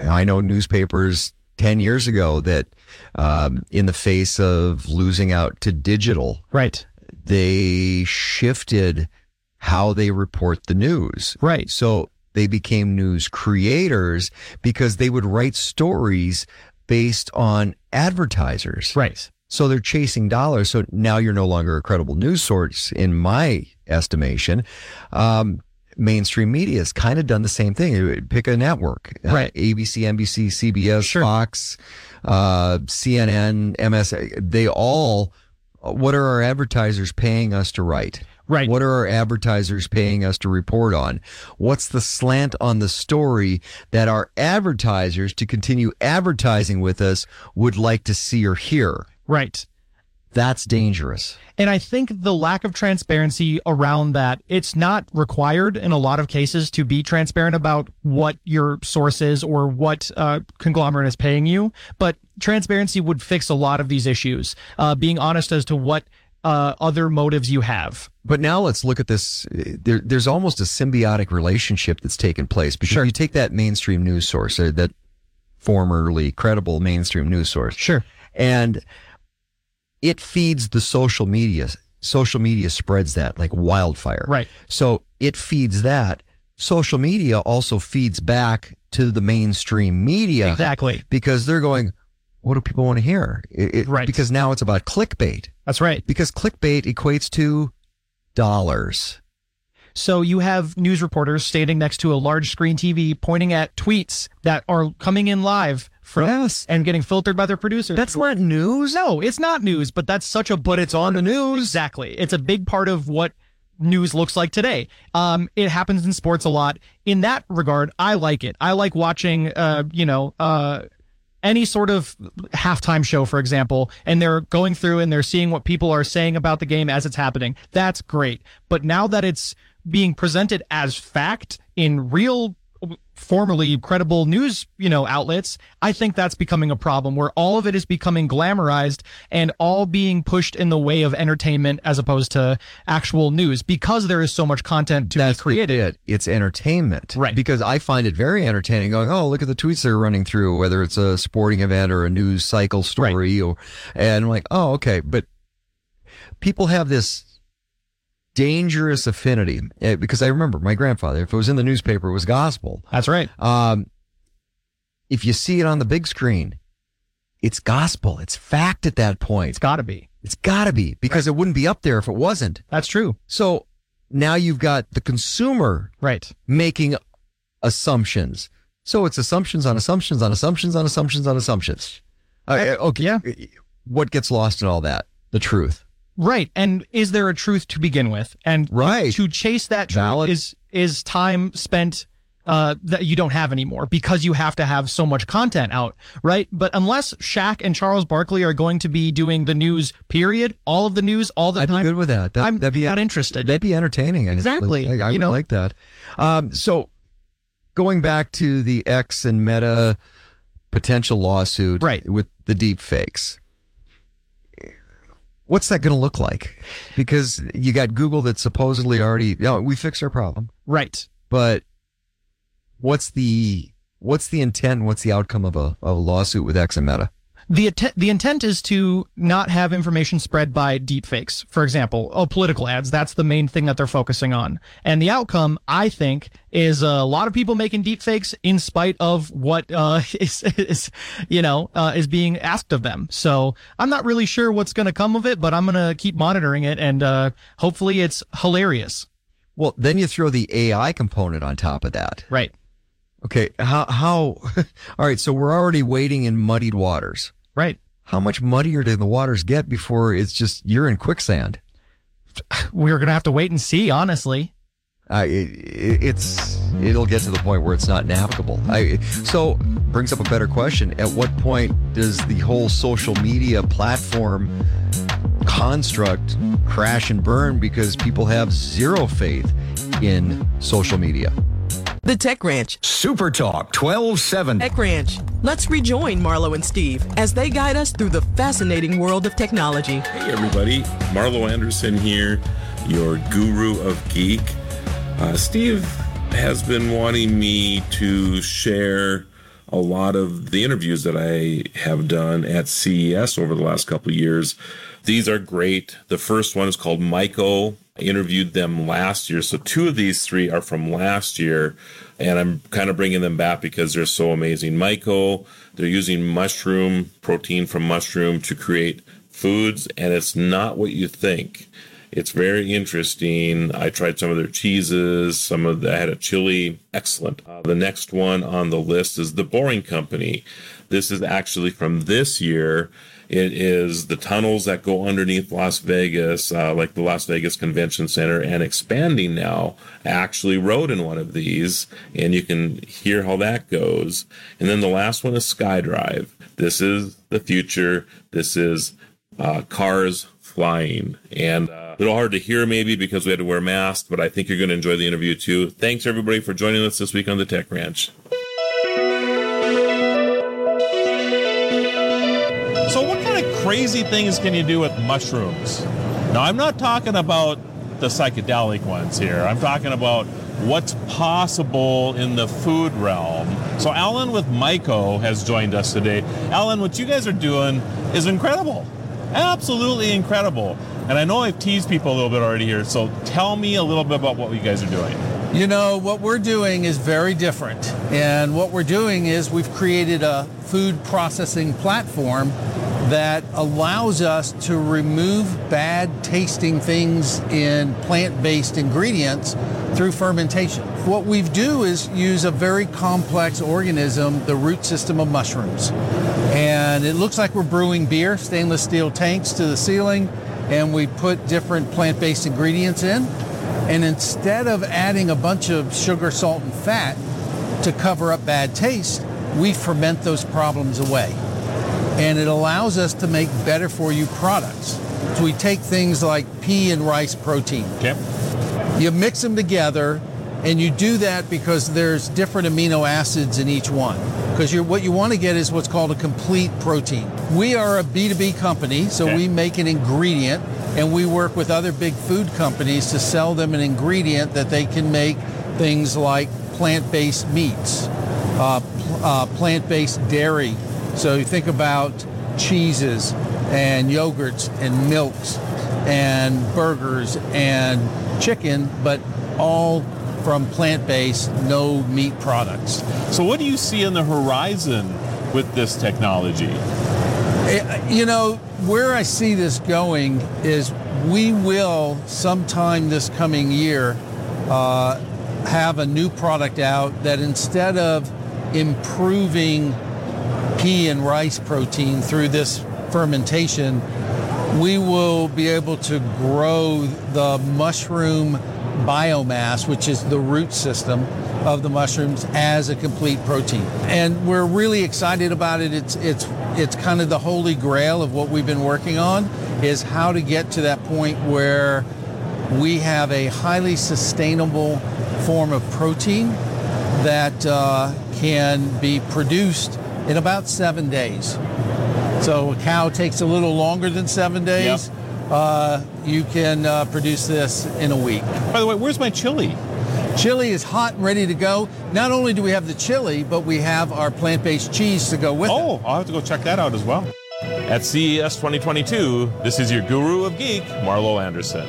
Speaker 2: I know newspapers 10 years ago that um, in the face of losing out to digital,
Speaker 3: Right.
Speaker 2: they shifted how they report the news.
Speaker 3: Right.
Speaker 2: So they became news creators because they would write stories based on advertisers.
Speaker 3: Right.
Speaker 2: So they're chasing dollars. So now you're no longer a credible news source in my estimation. Um, mainstream media has kind of done the same thing. Pick a network, uh,
Speaker 3: Right.
Speaker 2: ABC, NBC, CBS,
Speaker 3: Sure.
Speaker 2: Fox, uh, CNN, MS. They all. What are our advertisers paying us to write?
Speaker 3: Right.
Speaker 2: What are our advertisers paying us to report on? What's the slant on the story that our advertisers to continue advertising with us would like to see or hear?
Speaker 3: Right.
Speaker 2: That's dangerous.
Speaker 3: And I think the lack of transparency around that, it's not required in a lot of cases to be transparent about what your source is or what uh, conglomerate is paying you. But transparency would fix a lot of these issues. Uh, being honest as to what uh, other motives you have.
Speaker 2: But now let's look at this. There, there's almost a symbiotic relationship that's taken place because
Speaker 3: Sure.
Speaker 2: you take that mainstream news source, uh, that formerly credible mainstream news source,
Speaker 3: Sure.
Speaker 2: and it feeds the social media. Social media spreads that like wildfire.
Speaker 3: Right.
Speaker 2: So it feeds that. Social media also feeds back to the mainstream media.
Speaker 3: Exactly.
Speaker 2: Because they're going, what do people want to hear? It- it-
Speaker 3: Right.
Speaker 2: Because now it's about clickbait.
Speaker 3: That's right.
Speaker 2: Because clickbait equates to dollars.
Speaker 3: So you have news reporters standing next to a large screen TV pointing at tweets that are coming in live from
Speaker 2: Yes.
Speaker 3: and getting filtered by their producers.
Speaker 2: That's not news.
Speaker 3: No, it's not news, but that's such a but it's on the news. Exactly. It's a big part of what news looks like today. Um, it happens in sports a lot. In that regard, I like it. I like watching uh, you know, uh any sort of halftime show, for example, and they're going through and they're seeing what people are saying about the game as it's happening. That's great. But now that it's being presented as fact in real formerly credible news, you know, outlets, I think that's becoming a problem where all of it is becoming glamorized and all being pushed in the way of entertainment as opposed to actual news because there is so much content to
Speaker 2: That's
Speaker 3: be created.
Speaker 2: it. It's entertainment.
Speaker 3: Right.
Speaker 2: Because I find it very entertaining going, oh, look at the tweets they're running through, whether it's a sporting event or a news cycle story or and I'm like, oh, okay. But people have this dangerous affinity eh, because I remember my grandfather, if it was in the newspaper, it was gospel.
Speaker 3: That's right.
Speaker 2: Um, if you see it on the big screen, it's gospel. It's fact at that point.
Speaker 3: It's got to be.
Speaker 2: It's got to be because it wouldn't be up there if it wasn't.
Speaker 3: That's true.
Speaker 2: So now you've got the consumer
Speaker 3: Right.
Speaker 2: making assumptions. So it's assumptions on assumptions on assumptions on assumptions on assumptions. Uh, okay.
Speaker 3: Yeah.
Speaker 2: What gets lost in all that? The truth.
Speaker 3: Right. And is there a truth to begin with? And
Speaker 2: Right.
Speaker 3: to chase that truth
Speaker 2: Valid.
Speaker 3: is is time spent uh, that you don't have anymore because you have to have so much content out, right? But unless Shaq and Charles Barkley are going to be doing the news, period, all of the news, all the
Speaker 2: I'd be good with that. that
Speaker 3: I'm
Speaker 2: that'd be
Speaker 3: not interested.
Speaker 2: That'd be entertaining.
Speaker 3: Exactly.
Speaker 2: I, I
Speaker 3: You
Speaker 2: would
Speaker 3: know?
Speaker 2: like that. Um, so going back to the X and Meta potential lawsuit
Speaker 3: Right.
Speaker 2: with the deep fakes. What's that going to look like? Because you got Google that supposedly already, you know, we fixed our problem,
Speaker 3: right.
Speaker 2: but what's the what's the intent? and What's the outcome of a, of a lawsuit with X and Meta?
Speaker 3: The atten- the intent is to not have information spread by deepfakes. For example, oh, political ads. That's the main thing that they're focusing on. And the outcome, I think, is a lot of people making deepfakes in spite of what uh, is, is you know uh, is being asked of them. So I'm not really sure what's going to come of it, but I'm going to keep monitoring it, and uh, hopefully it's hilarious.
Speaker 2: Well, then you throw the AI component on top of that.
Speaker 3: Right.
Speaker 2: Okay, how how? All right, so we're already wading in muddied waters.
Speaker 3: Right.
Speaker 2: How much muddier do the waters get before it's just you're in quicksand?
Speaker 3: We're going to have to wait and see. Honestly.
Speaker 2: Uh, it, it, it's it'll get to the point where it's not navigable. I, so brings up a better question: At what point does the whole social media platform construct crash and burn because people have zero faith in social media?
Speaker 1: The Tech Ranch.
Speaker 4: Super Talk 1270.
Speaker 1: Tech Ranch. Let's rejoin Marlo and Steve as they guide us through the fascinating world of technology.
Speaker 5: Hey everybody, Marlo Anderson here, your guru of geek. Uh, Steve has been wanting me to share a lot of the interviews that I have done at CES over the last couple of years. These are great. The first one is called Myco. I interviewed them last year. So two of these three are from last year. And I'm kind of bringing them back because they're so amazing. Myco, they're using mushroom, protein from mushroom to create foods. And it's not what you think. It's very interesting. I tried some of their cheeses. Some of the, I had a chili. Excellent. Uh, the next one on the list is the Boring Company. This is actually from this year. It is the tunnels that go underneath Las Vegas, uh, like the Las Vegas Convention Center, and expanding now. I actually rode in one of these, and you can hear how that goes. And then the last one is SkyDrive. This is the future. This is uh, cars flying. And uh, a little hard to hear maybe because we had to wear masks, but I think you're going to enjoy the interview too. Thanks everybody for joining us this week on the Tech Ranch.
Speaker 6: Crazy things can you do with mushrooms? Now, I'm not talking about the psychedelic ones here. I'm talking about what's possible in the food realm. So, Alan with Myco has joined us today. Alan, what you guys are doing is incredible. Absolutely incredible. And I know I've teased people a little bit already here, so tell me a little bit about what you guys are doing.
Speaker 7: You know, what we're doing is very different. And what we're doing is we've created a food processing platform that allows us to remove bad tasting things in plant based ingredients through fermentation. What we do is use a very complex organism, the root system of mushrooms. And it looks like we're brewing beer, stainless steel tanks to the ceiling, and we put different plant based ingredients in. And instead of adding a bunch of sugar, salt, and fat to cover up bad taste, we ferment those problems away. And it allows us to make better for you products. So we take things like pea and rice protein.
Speaker 6: Okay?
Speaker 7: You mix them together And you do that because there's different amino acids in each one. Because what you want to get is what's called a complete protein. We are a B2B company, so
Speaker 5: Okay.
Speaker 7: we make an ingredient and we work with other big food companies to sell them an ingredient that they can make things like plant-based meats, uh, uh, plant-based dairy. So you think about cheeses and yogurts and milks and burgers and chicken, but all from plant-based, no meat products.
Speaker 5: So, what do you see on the horizon with this technology?
Speaker 7: Eh, You know, where I see this going is we will sometime this coming year uh, have a new product out that instead of improving pea and rice protein through this fermentation, we will be able to grow the mushroom biomass, which is the root system of the mushrooms, as a complete protein. And we're really excited about it. It's it's it's kind of the holy grail of what we've been working on is how to get to that point where we have a highly sustainable form of protein that uh, can be produced in about seven days. So a cow takes a little longer than seven days. Uh, you can uh, produce this in a week.
Speaker 5: By the way, where's my chili?
Speaker 7: Chili is hot and ready to go. Not only do we have the chili, but we have our plant-based cheese to go with it.
Speaker 5: Oh, I'll have to go check that out as well. At CES 2022, this is your guru of geek, Marlo Anderson.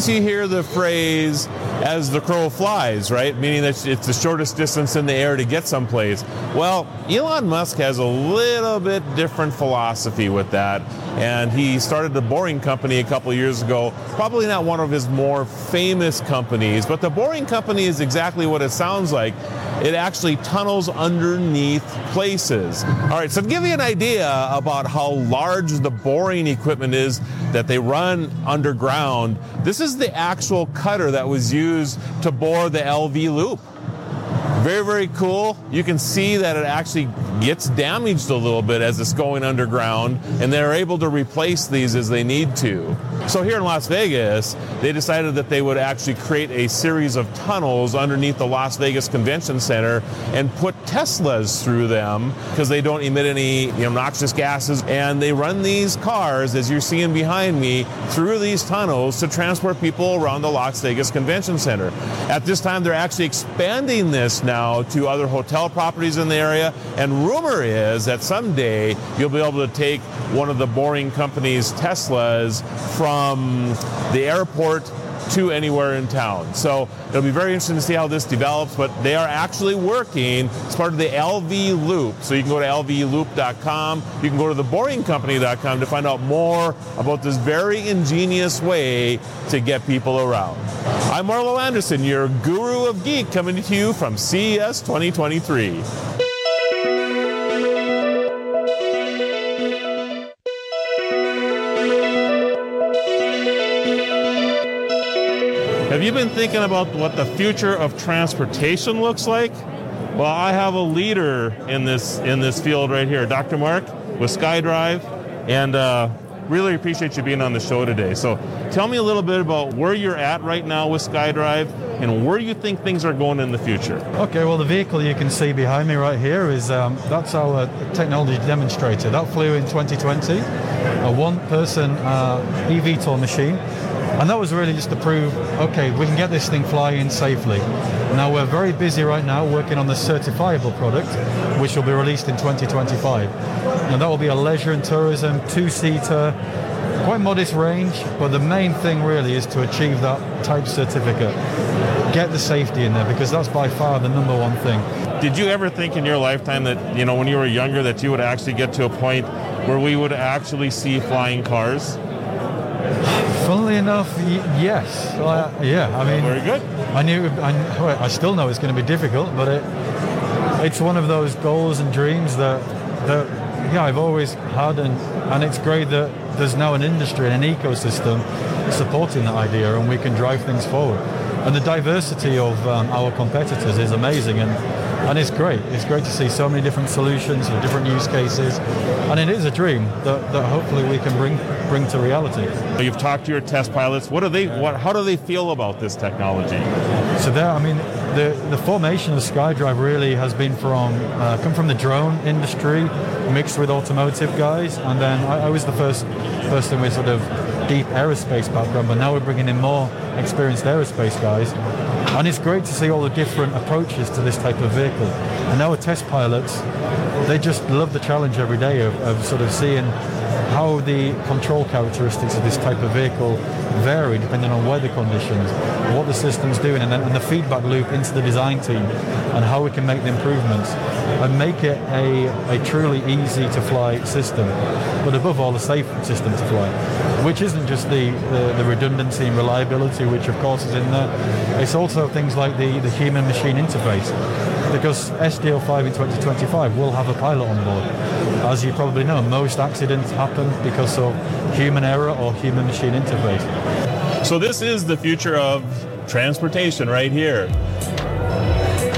Speaker 5: Sometimes you hear the phrase as the crow flies, right? Meaning that it's the shortest distance in the air to get someplace. Well, Elon Musk has a little bit different philosophy with that. And he started the Boring Company a couple years ago. Probably not one of his more famous companies, but the Boring Company is exactly what it sounds like. It actually tunnels underneath places. All right, so to give you an idea about how large the boring equipment is that they run underground, this is the actual cutter that was used to bore the LV loop. Very, very cool. You can see that it actually gets damaged a little bit as it's going underground, and they're able to replace these as they need to. So here in Las Vegas, they decided that they would actually create a series of tunnels underneath the Las Vegas Convention Center and put Teslas through them because they don't emit any noxious gases. And they run these cars, as you're seeing behind me, through these tunnels to transport people around the Las Vegas Convention Center. At this time, they're actually expanding this now to other hotel properties in the area. And rumor is that someday you'll be able to take one of the Boring Company's Teslas from the airport to anywhere in town. So it'll be very interesting to see how this develops, but they are actually working It's part of the LV Loop. So you can go to lvloop.com, you can go to theboringcompany.com to find out more about this very ingenious way to get people around. I'm Marlo Anderson, your guru of geek, coming to you from CES 2023. Have been thinking about what the future of transportation looks like? Well, I have a leader in this in this field right here, Dr. Mark with SkyDrive, and uh, really appreciate you being on the show today. So, tell me a little bit about where you're at right now with SkyDrive and where you think things are going in the future.
Speaker 8: Okay, well, the vehicle you can see behind me right here is um, that's our technology demonstrator. That flew in 2020, a one-person uh, eVTOL machine, and that was really just to prove, okay, we can get this thing flying safely. Now we're very busy right now working on the certifiable product, which will be released in 2025, and that will be a leisure and tourism two-seater. Quite modest range, but the main thing really is to achieve that type certificate. Get the safety in there because that's by far the number one thing.
Speaker 5: Did you ever think in your lifetime that, you know, when you were younger, that you would actually get to a point where we would actually see flying cars?
Speaker 8: Funnily enough, y- yes. I, yeah, I mean,
Speaker 5: Very good.
Speaker 8: I knew, I, well, I still know it's going to be difficult, but it, it's one of those goals and dreams that, that yeah, I've always had, and, and it's great that there's now an industry and an ecosystem supporting that idea, and we can drive things forward. and the diversity of um, our competitors is amazing, and and it's great. It's great to see so many different solutions and different use cases, and it is a dream that, that hopefully we can bring bring to reality.
Speaker 9: You've talked to your test pilots. What do they? What? How do they feel about this technology?
Speaker 8: So there, I mean, the the formation of SkyDrive really has been from uh, come from the drone industry, mixed with automotive guys, and then I, I was the first person with sort of deep aerospace background, but now we're bringing in more experienced aerospace guys. And it's great to see all the different approaches to this type of vehicle. And our test pilots, they just love the challenge every day of, of sort of seeing how the control characteristics of this type of vehicle vary depending on weather conditions, what the system's doing, and and the feedback loop into the design team, and how we can make the improvements and make it a, a truly easy to fly system, but above all, a safe system to fly, which isn't just the, the, the redundancy and reliability, which of course is in there. It's also things like the, the human machine interface because SDL5 in 2025 will have a pilot on board. As you probably know, most accidents happen because of human error or human machine interface.
Speaker 9: So this is the future of transportation right here.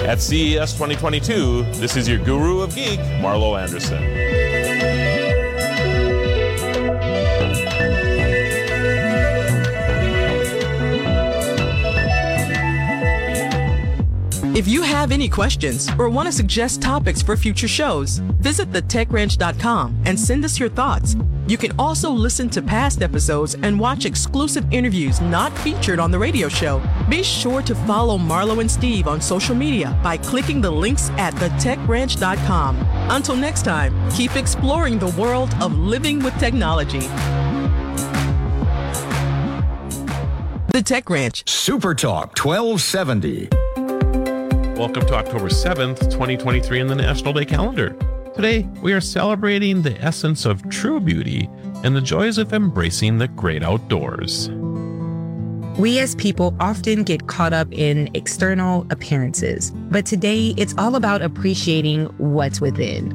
Speaker 9: At CES 2022, this is your guru of geek, Marlo Anderson.
Speaker 1: If you have any questions or want to suggest topics for future shows, visit thetechranch.com and send us your thoughts. You can also listen to past episodes and watch exclusive interviews not featured on the radio show. Be sure to follow Marlo and Steve on social media by clicking the links at thetechranch.com. Until next time, keep exploring the world of living with technology. The Tech Ranch.
Speaker 4: Super Talk 1270.
Speaker 9: Welcome to October 7th, 2023 in the National Day calendar. Today, we are celebrating the essence of true beauty and the joys of embracing the great outdoors.
Speaker 10: We as people often get caught up in external appearances, but today it's all about appreciating what's within.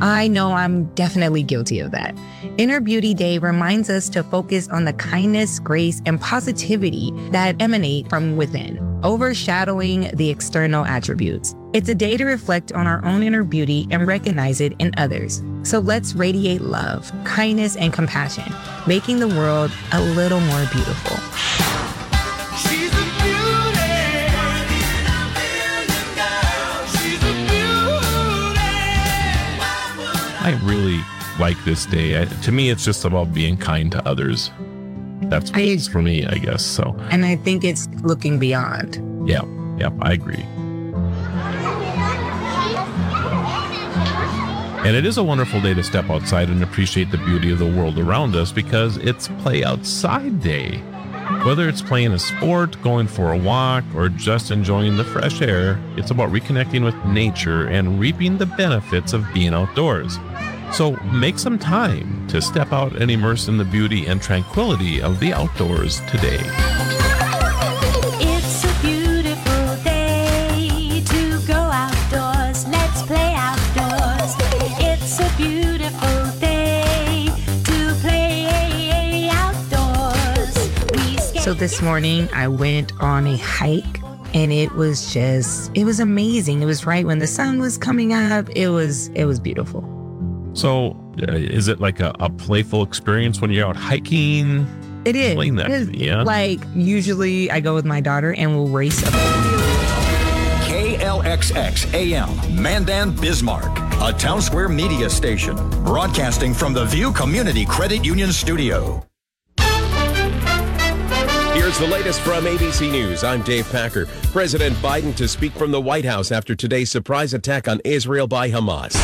Speaker 10: I know I'm definitely guilty of that. Inner Beauty Day reminds us to focus on the kindness, grace, and positivity that emanate from within, overshadowing the external attributes. It's a day to reflect on our own inner beauty and recognize it in others. So let's radiate love, kindness, and compassion, making the world a little more beautiful.
Speaker 9: I really like this day. I, to me, it's just about being kind to others. That's
Speaker 10: I-
Speaker 9: for me, I guess. So,
Speaker 10: And I think it's looking beyond.
Speaker 9: yeah, yeah, I agree. And it is a wonderful day to step outside and appreciate the beauty of the world around us because it's Play Outside Day. Whether it's playing a sport, going for a walk, or just enjoying the fresh air, it's about reconnecting with nature and reaping the benefits of being outdoors. So make some time to step out and immerse in the beauty and tranquility of the outdoors today.
Speaker 11: It's a beautiful day to go outdoors. Let's play outdoors. It's a beautiful day to play outdoors.
Speaker 10: So this morning I went on a hike and it was just it was amazing. It was right when the sun was coming up. It was it was beautiful.
Speaker 9: So, uh, is it like a, a playful experience when you're out hiking?
Speaker 10: It is.
Speaker 9: Explain that
Speaker 10: It is.
Speaker 9: yeah.
Speaker 10: Like usually I go with my daughter and we'll race up
Speaker 4: KLXX AM, Mandan, Bismarck, a town square media station, broadcasting from the View Community Credit Union Studio.
Speaker 12: Here's the latest from ABC News. I'm Dave Packer. President Biden to speak from the White House after today's surprise attack on Israel by Hamas.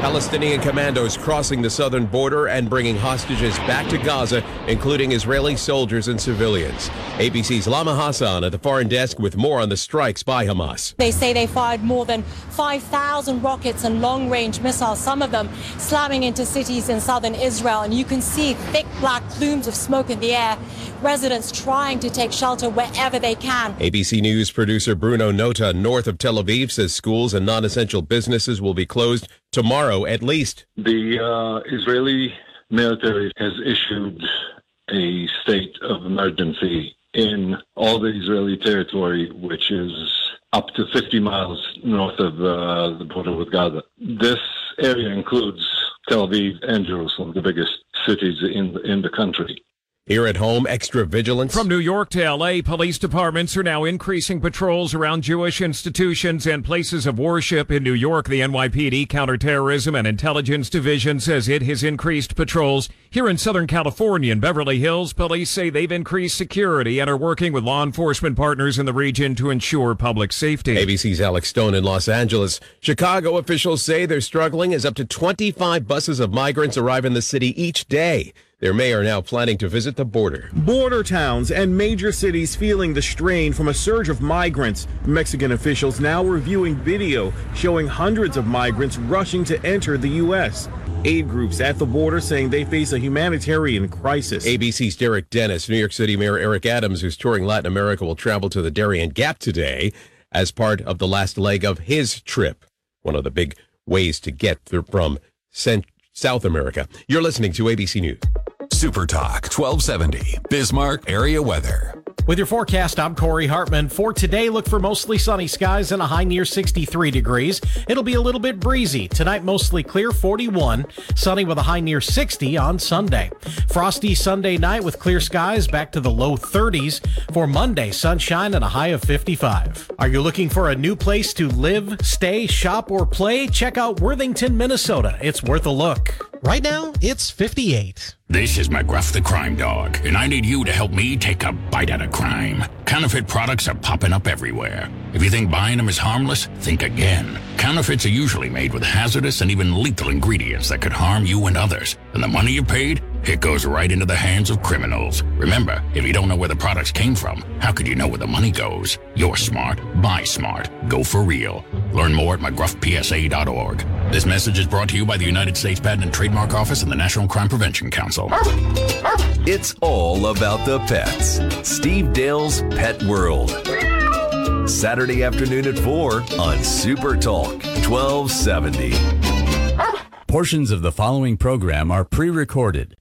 Speaker 12: Palestinian commandos crossing the southern border and bringing hostages back to Gaza, including Israeli soldiers and civilians. ABC's Lama Hassan at the foreign desk with more on the strikes by Hamas.
Speaker 13: They say they fired more than 5,000 rockets and long range missiles, some of them slamming into cities in southern Israel. And you can see thick black plumes of smoke in the air. Residents trying to take shelter wherever they can.
Speaker 12: ABC News producer Bruno Nota, north of Tel Aviv, says schools and non essential businesses will be closed tomorrow at least.
Speaker 14: The uh, Israeli military has issued a state of emergency in all the Israeli territory, which is up to 50 miles north of uh, the border with Gaza. This area includes Tel Aviv and Jerusalem, the biggest cities in in the country.
Speaker 12: Here at home, extra vigilance.
Speaker 15: From New York to LA, police departments are now increasing patrols around Jewish institutions and places of worship. In New York, the NYPD Counterterrorism and Intelligence Division says it has increased patrols. Here in Southern California and Beverly Hills, police say they've increased security and are working with law enforcement partners in the region to ensure public safety.
Speaker 12: ABC's Alex Stone in Los Angeles. Chicago officials say they're struggling as up to 25 buses of migrants arrive in the city each day. Their mayor now planning to visit the border.
Speaker 16: Border towns and major cities feeling the strain from a surge of migrants. Mexican officials now reviewing video showing hundreds of migrants rushing to enter the U.S. Aid groups at the border saying they face a humanitarian crisis.
Speaker 12: ABC's Derek Dennis, New York City Mayor Eric Adams, who's touring Latin America, will travel to the Darien Gap today as part of the last leg of his trip. One of the big ways to get from Cent- South America. You're listening to ABC News.
Speaker 17: Super Talk 1270, Bismarck area weather.
Speaker 18: With your forecast, I'm Corey Hartman. For today, look for mostly sunny skies and a high near 63 degrees. It'll be a little bit breezy. Tonight, mostly clear 41, sunny with a high near 60 on Sunday. Frosty Sunday night with clear skies back to the low 30s. For Monday, sunshine and a high of 55. Are you looking for a new place to live, stay, shop, or play? Check out Worthington, Minnesota. It's worth a look. Right now, it's 58.
Speaker 19: This is McGruff the Crime Dog, and I need you to help me take a bite out of crime. Counterfeit products are popping up everywhere. If you think buying them is harmless, think again. Counterfeits are usually made with hazardous and even lethal ingredients that could harm you and others. And the money you paid, it goes right into the hands of criminals. Remember, if you don't know where the products came from, how could you know where the money goes? You're smart. Buy smart. Go for real. Learn more at McGruffPSA.org. This message is brought to you by the United States Patent and Trademark Office and the National Crime Prevention Council.
Speaker 17: It's all about the pets. Steve Dale's Pet World. Saturday afternoon at 4 on Super Talk 1270.
Speaker 20: Portions of the following program are pre recorded.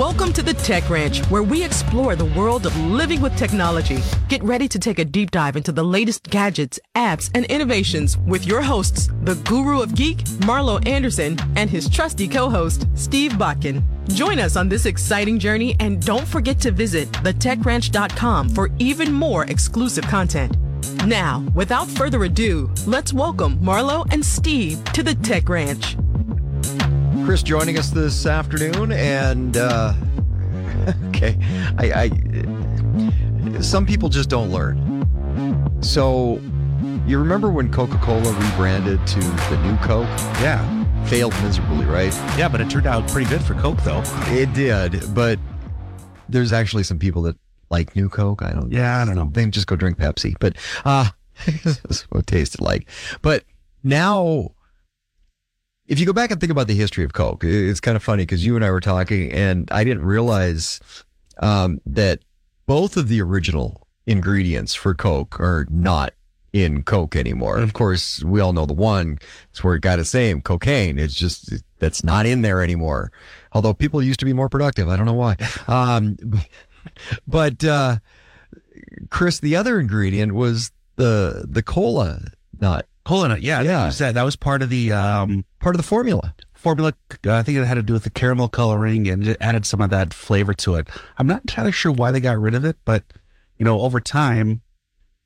Speaker 1: Welcome to the Tech Ranch, where we explore the world of living with technology. Get ready to take a deep dive into the latest gadgets, apps, and innovations with your hosts, the guru of geek, Marlo Anderson, and his trusty co-host, Steve Bakken. Join us on this exciting journey and don't forget to visit thetechranch.com for even more exclusive content. Now, without further ado, let's welcome Marlo and Steve to the Tech Ranch.
Speaker 2: Chris joining us this afternoon, and uh, okay, I, I some people just don't learn. So, you remember when Coca-Cola rebranded to the new Coke?
Speaker 21: Yeah,
Speaker 2: failed miserably, right?
Speaker 21: Yeah, but it turned out pretty good for Coke, though.
Speaker 2: It did, but there's actually some people that like new Coke. I don't.
Speaker 21: Yeah, I don't know.
Speaker 2: They just go drink Pepsi, but uh, that's what it tasted like. But now if you go back and think about the history of Coke, it's kind of funny because you and I were talking, and I didn't realize um, that both of the original ingredients for Coke are not in Coke anymore. Of course, we all know the one. It's where it got its name, cocaine. It's just that's not in there anymore. Although people used to be more productive, I don't know why. Um, but uh, Chris, the other ingredient was the the cola nut.
Speaker 21: Cola nut, yeah,
Speaker 2: Yeah.
Speaker 21: Said that was part of the um,
Speaker 2: part of the formula.
Speaker 21: Formula, uh, I think it had to do with the caramel coloring and it added some of that flavor to it. I'm not entirely sure why they got rid of it, but you know, over time,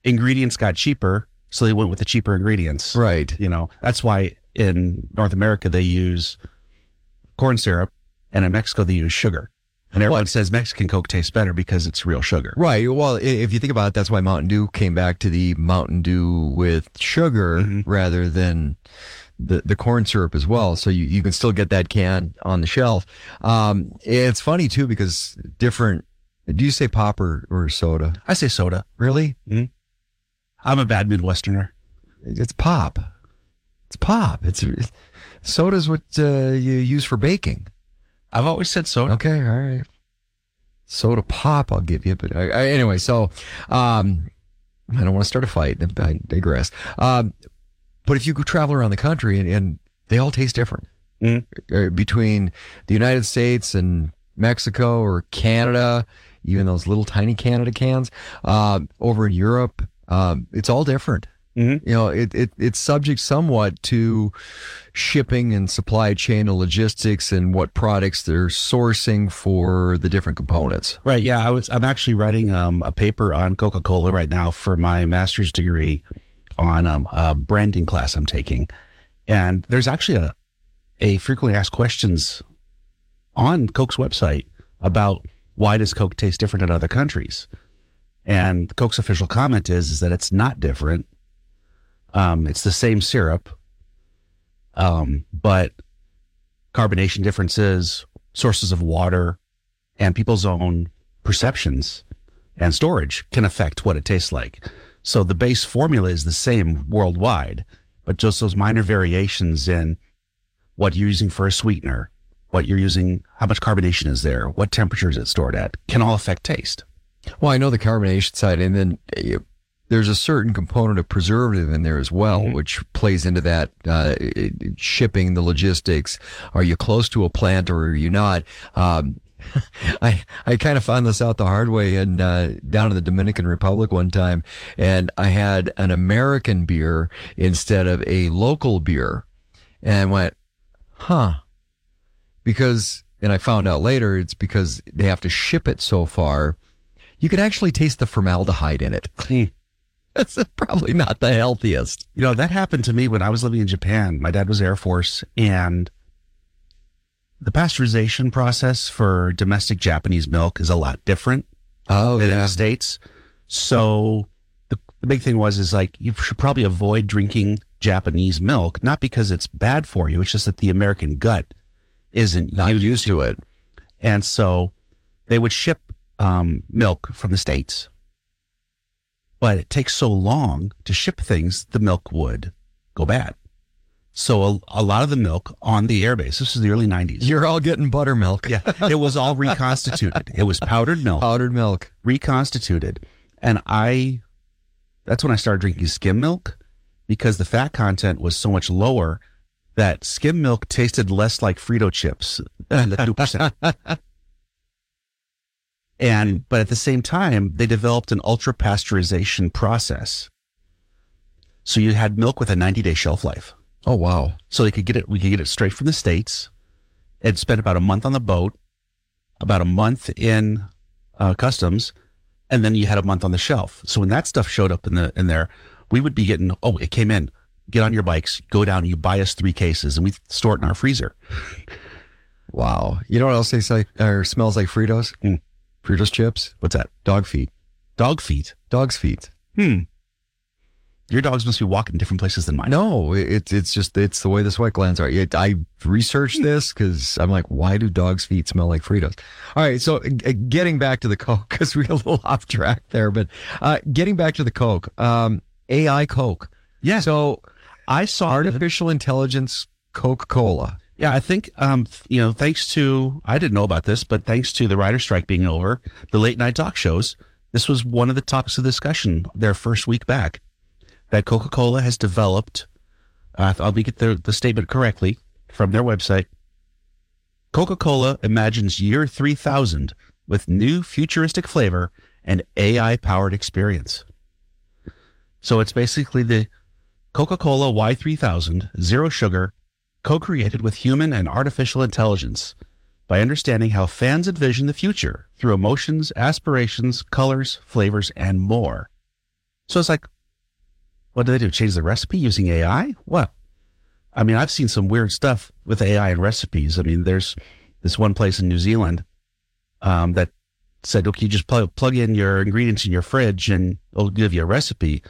Speaker 21: ingredients got cheaper, so they went with the cheaper ingredients.
Speaker 2: Right.
Speaker 21: You know, that's why in North America they use corn syrup, and in Mexico they use sugar. And everyone says Mexican Coke tastes better because it's real sugar.
Speaker 2: Right. Well, if you think about it, that's why Mountain Dew came back to the Mountain Dew with sugar
Speaker 21: Mm-hmm.
Speaker 2: rather than the, the corn syrup as well. So you, you can still get that can on the shelf. Um, it's funny too because different. Do you say pop or, or soda?
Speaker 21: I say soda.
Speaker 2: Really?
Speaker 21: Mm-hmm. I'm a bad Midwesterner.
Speaker 2: It's pop. It's pop. It's soda's what uh, you use for baking.
Speaker 21: I've always said soda.
Speaker 2: Okay, all right. Soda pop, I'll give you. But I, I, anyway, so um, I don't want to start a fight. I digress. Um, but if you go travel around the country and, and they all taste different. uh, between the United States and Mexico or Canada, even those little tiny Canada cans, uh, over in Europe, um, it's all different. You know, it, it it's subject somewhat to shipping and supply chain and logistics and what products they're sourcing for the different components.
Speaker 21: Right. Yeah. I was. I'm actually writing um, a paper on Coca Cola right now for my master's degree on um, a branding class I'm taking, and there's actually a a frequently asked questions on Coke's website about why does Coke taste different in other countries, and Coke's official comment is is that it's not different. Um, it's the same syrup, um, but carbonation differences, sources of water, and people's own perceptions and storage can affect what it tastes like. So the base formula is the same worldwide, but just those minor variations in what you're using for a sweetener, what you're using, how much carbonation is there, what temperature is it stored at, can all affect taste.
Speaker 2: Well, I know the carbonation side, and then uh, there's a certain component of preservative in there as well, which plays into that uh, it- it- shipping, the logistics. Are you close to a plant or are you not? Um, I I kind of found this out the hard way and uh, down in the Dominican Republic one time, and I had an American beer instead of a local beer, and went, huh? Because and I found out later it's because they have to ship it so far. You could actually taste the formaldehyde in it. That's probably not the healthiest.
Speaker 21: You know, that happened to me when I was living in Japan. My dad was Air Force and the pasteurization process for domestic Japanese milk is a lot different
Speaker 2: oh,
Speaker 21: than in the States. So the, the big thing was is like you should probably avoid drinking Japanese milk, not because it's bad for you, it's just that the American gut isn't
Speaker 2: not used to it.
Speaker 21: And so they would ship um, milk from the States. But it takes so long to ship things, the milk would go bad. So a, a lot of the milk on the airbase, this is the early 90s.
Speaker 2: You're all getting buttermilk.
Speaker 21: Yeah. It was all reconstituted. It was powdered milk.
Speaker 2: Powdered milk.
Speaker 21: Reconstituted. And I, that's when I started drinking skim milk because the fat content was so much lower that skim milk tasted less like Frito chips than the 2%. And, but at the same time, they developed an ultra pasteurization process. So you had milk with a 90 day shelf life.
Speaker 2: Oh, wow.
Speaker 21: So they could get it, we could get it straight from the States. and spent about a month on the boat, about a month in uh, customs, and then you had a month on the shelf. So when that stuff showed up in the, in there, we would be getting, oh, it came in. Get on your bikes, go down, you buy us three cases, and we store it in our freezer.
Speaker 2: Wow. You know what else tastes like or smells like Fritos? Fritos chips.
Speaker 21: What's that?
Speaker 2: Dog feet.
Speaker 21: Dog feet.
Speaker 2: Dog's feet.
Speaker 21: Hmm. Your dogs must be walking different places than mine.
Speaker 2: No, it's it's just it's the way the sweat glands are. It, I researched this because I'm like, why do dogs' feet smell like Fritos? All right, so uh, getting back to the Coke because we got a little off track there, but uh, getting back to the Coke, um, AI Coke.
Speaker 21: Yeah.
Speaker 2: So
Speaker 21: I saw
Speaker 2: artificial intelligence Coca Cola.
Speaker 21: Yeah, I think um, you know, thanks to I didn't know about this, but thanks to the writer strike being over, the late night talk shows, this was one of the topics of discussion their first week back. That Coca Cola has developed. Uh, I'll get the the statement correctly from their website. Coca Cola imagines year three thousand with new futuristic flavor and AI powered experience. So it's basically the Coca Cola Y3000 Zero Sugar co created with human and artificial intelligence by understanding how fans envision the future through emotions, aspirations, colors, flavors, and more. So it's like, what do they do? Change the recipe using AI? What? I mean, I've seen some weird stuff with AI and recipes. I mean, there's this one place in New Zealand um, that said, okay, you just plug, plug in your ingredients in your fridge and it'll give you a recipe.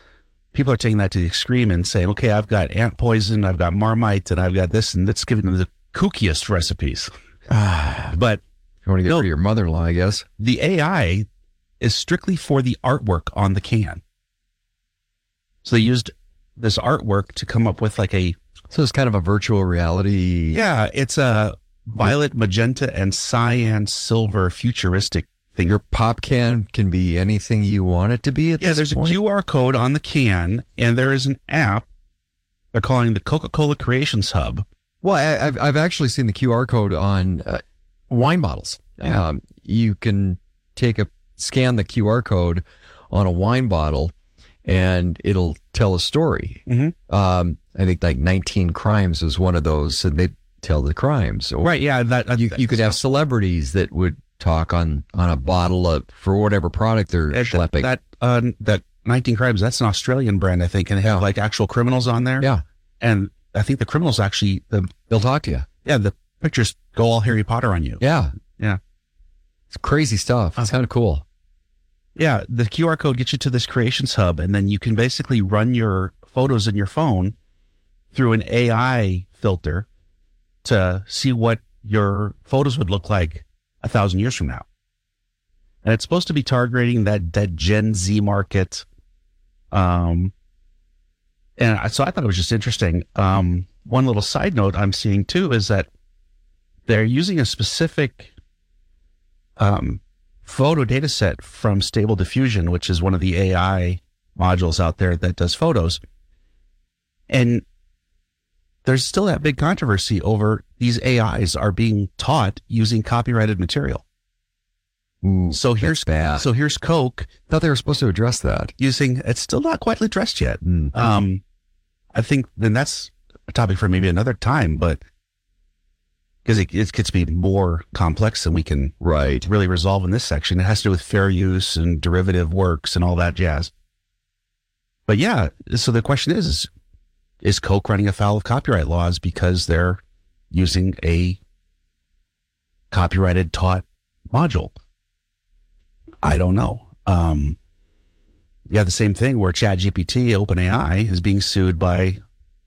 Speaker 21: People are taking that to the extreme and saying, okay, I've got ant poison, I've got marmite, and I've got this, and that's giving them the kookiest recipes. but
Speaker 2: you want to get rid of your mother-in-law, I guess.
Speaker 21: The AI is strictly for the artwork on the can. So they used this artwork to come up with like a
Speaker 2: So it's kind of a virtual reality.
Speaker 21: yeah, it's a violet, magenta, and cyan silver futuristic thing.
Speaker 2: Your pop can can be anything you want it to be. At
Speaker 21: Yeah, there's
Speaker 2: point?
Speaker 21: a QR code on the can, and there is an app they're calling the Coca Cola Creations Hub
Speaker 2: Well, I, I've I've actually seen the QR code on uh, wine bottles. Um, you can take a scan the QR code on a wine bottle, and it'll tell a story.
Speaker 21: Mm-hmm.
Speaker 2: Um, I think like 19 Crimes is one of those, and they tell the crimes. Or
Speaker 21: Right, yeah, that,
Speaker 2: you, you could have celebrities that would talk on on a bottle of for whatever product they're schlepping.
Speaker 21: That uh, that 19 Crimes, that's an Australian brand, I think, and they have like actual criminals on there.
Speaker 2: Yeah.
Speaker 21: And I think the criminals actually, the,
Speaker 2: they'll talk to you.
Speaker 21: Yeah, the pictures go all Harry Potter on you.
Speaker 2: Yeah.
Speaker 21: Yeah.
Speaker 2: It's crazy stuff. It's kind of cool.
Speaker 21: Yeah, the QR code gets you to this creations hub, and then you can basically run your photos in your phone through an AI filter to see what your photos would look like a thousand years from now. And it's supposed to be targeting that that Gen Z market. Um, and I- so I thought it was just interesting. Um, one little side note I'm seeing too is that they're using a specific um, photo data set from Stable Diffusion, which is one of the AI modules out there that does photos. And there's still that big controversy over these AIs are being taught using copyrighted material. so here's so here's Coke.
Speaker 2: Thought they were supposed to address that.
Speaker 21: Using it's still not quite addressed yet. Um, I think then that's a topic for maybe another time, but because it, it gets to be more complex than we can
Speaker 2: right
Speaker 21: really resolve in this section. It has to do with fair use and derivative works and all that jazz. But yeah, so the question is, is, is Coke running afoul of copyright laws because they're using a copyrighted taught module? I don't know. Um, yeah, the same thing where ChatGPT, OpenAI, is being sued by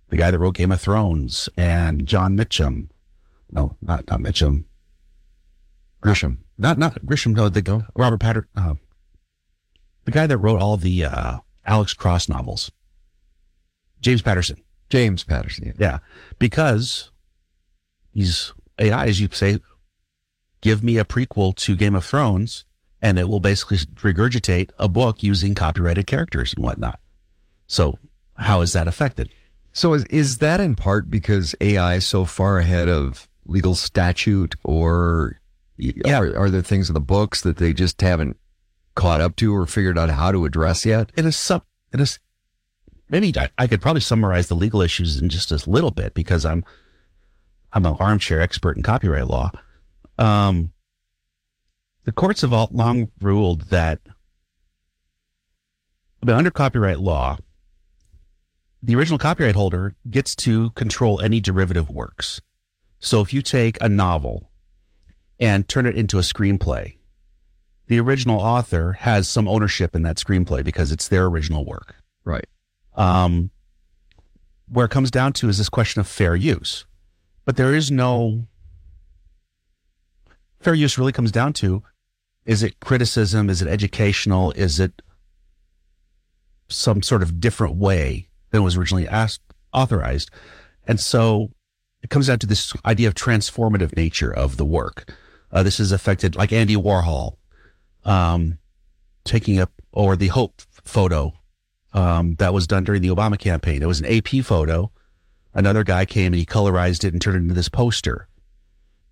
Speaker 21: the guy that wrote Game of Thrones and John Mitchum. No, not not Mitchum.
Speaker 2: Grisham.
Speaker 21: Not not Grisham. No, the Robert Patter. Uh, the guy that wrote all the uh, Alex Cross novels. James Patterson.
Speaker 2: James Patterson.
Speaker 21: Yeah, because he's AI, as you say, give me a prequel to Game of Thrones, and it will basically regurgitate a book using copyrighted characters and whatnot. So, how is that affected?
Speaker 2: So is is that in part because AI is so far ahead of legal statute, or yeah. are, are there things in the books that they just haven't caught up to or figured out how to address yet?
Speaker 21: It is some. It is maybe I, I could probably summarize the legal issues in just a little bit because I'm I'm an armchair expert in copyright law. Um, the courts have all long ruled that but under copyright law, the original copyright holder gets to control any derivative works. So if you take a novel and turn it into a screenplay, the original author has some ownership in that screenplay because it's their original work.
Speaker 2: Right.
Speaker 21: Um, where it comes down to is this question of fair use. But there is no fair use really comes down to is it criticism? Is it educational? Is it some sort of different way than was originally asked, authorized? And so it comes down to this idea of transformative nature of the work. Uh, this has affected like Andy Warhol, um, taking up or the Hope photo um, that was done during the Obama campaign. It was an AP photo. Another guy came and he colorized it and turned it into this poster.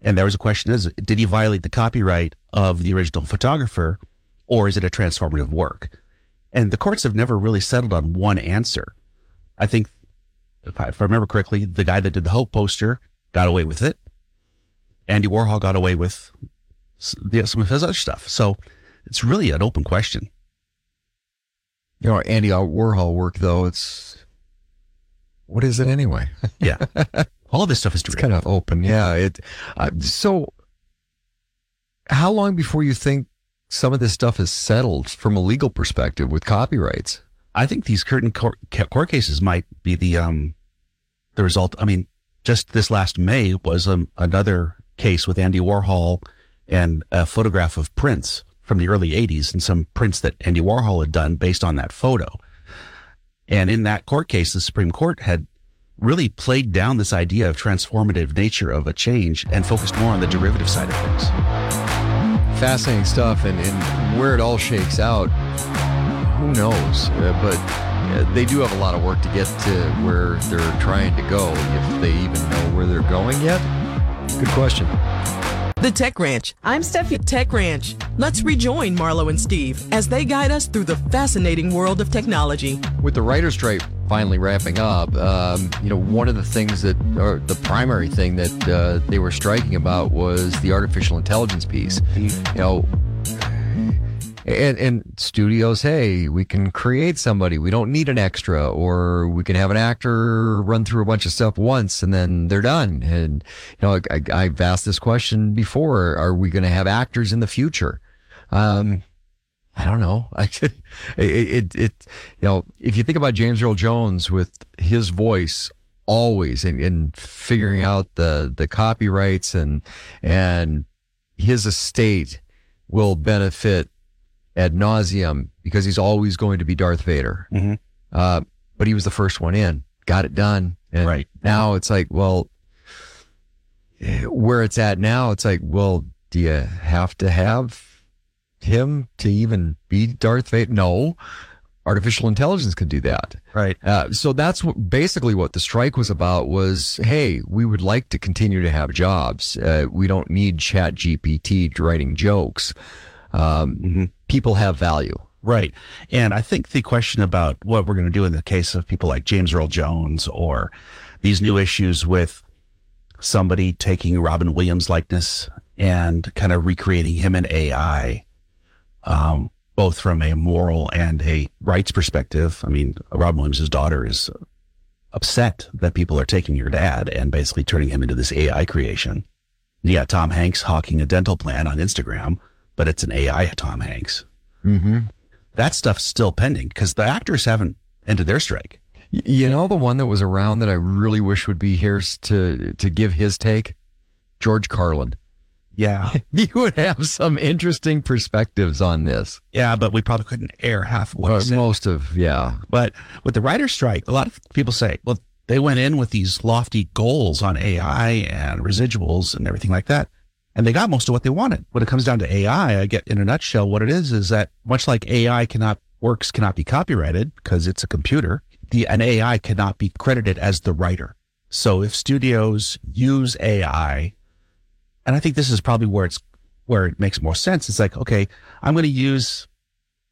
Speaker 21: And there was a question is, did he violate the copyright of the original photographer or is it a transformative work? And the courts have never really settled on one answer. I think, if I, if I remember correctly, the guy that did the Hope poster got away with it. Andy Warhol got away with the- some of his other stuff. So it's really an open question.
Speaker 2: You know, Andy Warhol work though. It's what is it anyway?
Speaker 21: Yeah, all this stuff is
Speaker 2: it's kind of open. Yeah. It. Uh, so, how long before you think some of this stuff is settled from a legal perspective with copyrights?
Speaker 21: I think these curtain court, court cases might be the um the result. I mean, just this last May was um, another case with Andy Warhol and a photograph of Prince from the early '80s and some prints that Andy Warhol had done based on that photo. And in that court case, the Supreme Court had really played down this idea of transformative nature of a change and focused more on the derivative side of things.
Speaker 2: Fascinating stuff, and, and where it all shakes out, who knows? Uh, but uh, they do have a lot of work to get to where they're trying to go. If they even know where they're going yet, good question.
Speaker 1: The Tech Ranch. I'm Steffi Tech Ranch. Let's rejoin Marlo and Steve as they guide us through the fascinating world of technology.
Speaker 2: With the writer's strike finally wrapping up, um, you know, one of the things that, or the primary thing that uh, they were striking about was the artificial intelligence piece. You know, and, and studios, hey, we can create somebody. We don't need an extra, or we can have an actor run through a bunch of stuff once and then they're done. And you know, I, I've asked this question before: Are we going to have actors in the future? Um, I don't know. I it, it it you know if you think about James Earl Jones with his voice always and, and figuring out the the copyrights and and his estate will benefit ad nauseum because he's always going to be Darth Vader. Uh, but he was the first one in, got it done, and right now it's like, well, where it's at now, it's like, well, do you have to have him to even be Darth Vader? No. Artificial intelligence can do that.
Speaker 21: Right.
Speaker 2: Uh, so that's what, basically what the strike was about was, hey, we would like to continue to have jobs. Uh, we don't need chat GPT writing jokes. Um, People have value.
Speaker 21: Right. And I think the question about what we're going to do in the case of people like James Earl Jones or these new issues with somebody taking Robin Williams likeness and kind of recreating him in AI, um, both from a moral and a rights perspective. I mean, Robin Williams' daughter is upset that people are taking your dad and basically turning him into this AI creation. Yeah, Tom Hanks hawking a dental plan on Instagram, but it's an AI at Tom Hanks.
Speaker 2: Mm-hmm.
Speaker 21: That stuff's still pending because the actors haven't ended their strike.
Speaker 2: You know the one that was around that I really wish would be here to to give his take, George Carlin.
Speaker 21: Yeah,
Speaker 2: he would have some interesting perspectives on this.
Speaker 21: Yeah, but we probably couldn't air half of what
Speaker 2: Uh, most of yeah.
Speaker 21: But with the writer's strike, a lot of people say, well, they went in with these lofty goals on AI and residuals and everything like that. And they got most of what they wanted. When it comes down to AI, I get in a nutshell what it is is that much like AI cannot works cannot be copyrighted because it's a computer, the an AI cannot be credited as the writer. So if studios use AI, and I think this is probably where it's where it makes more sense. It's like, okay, I'm going to use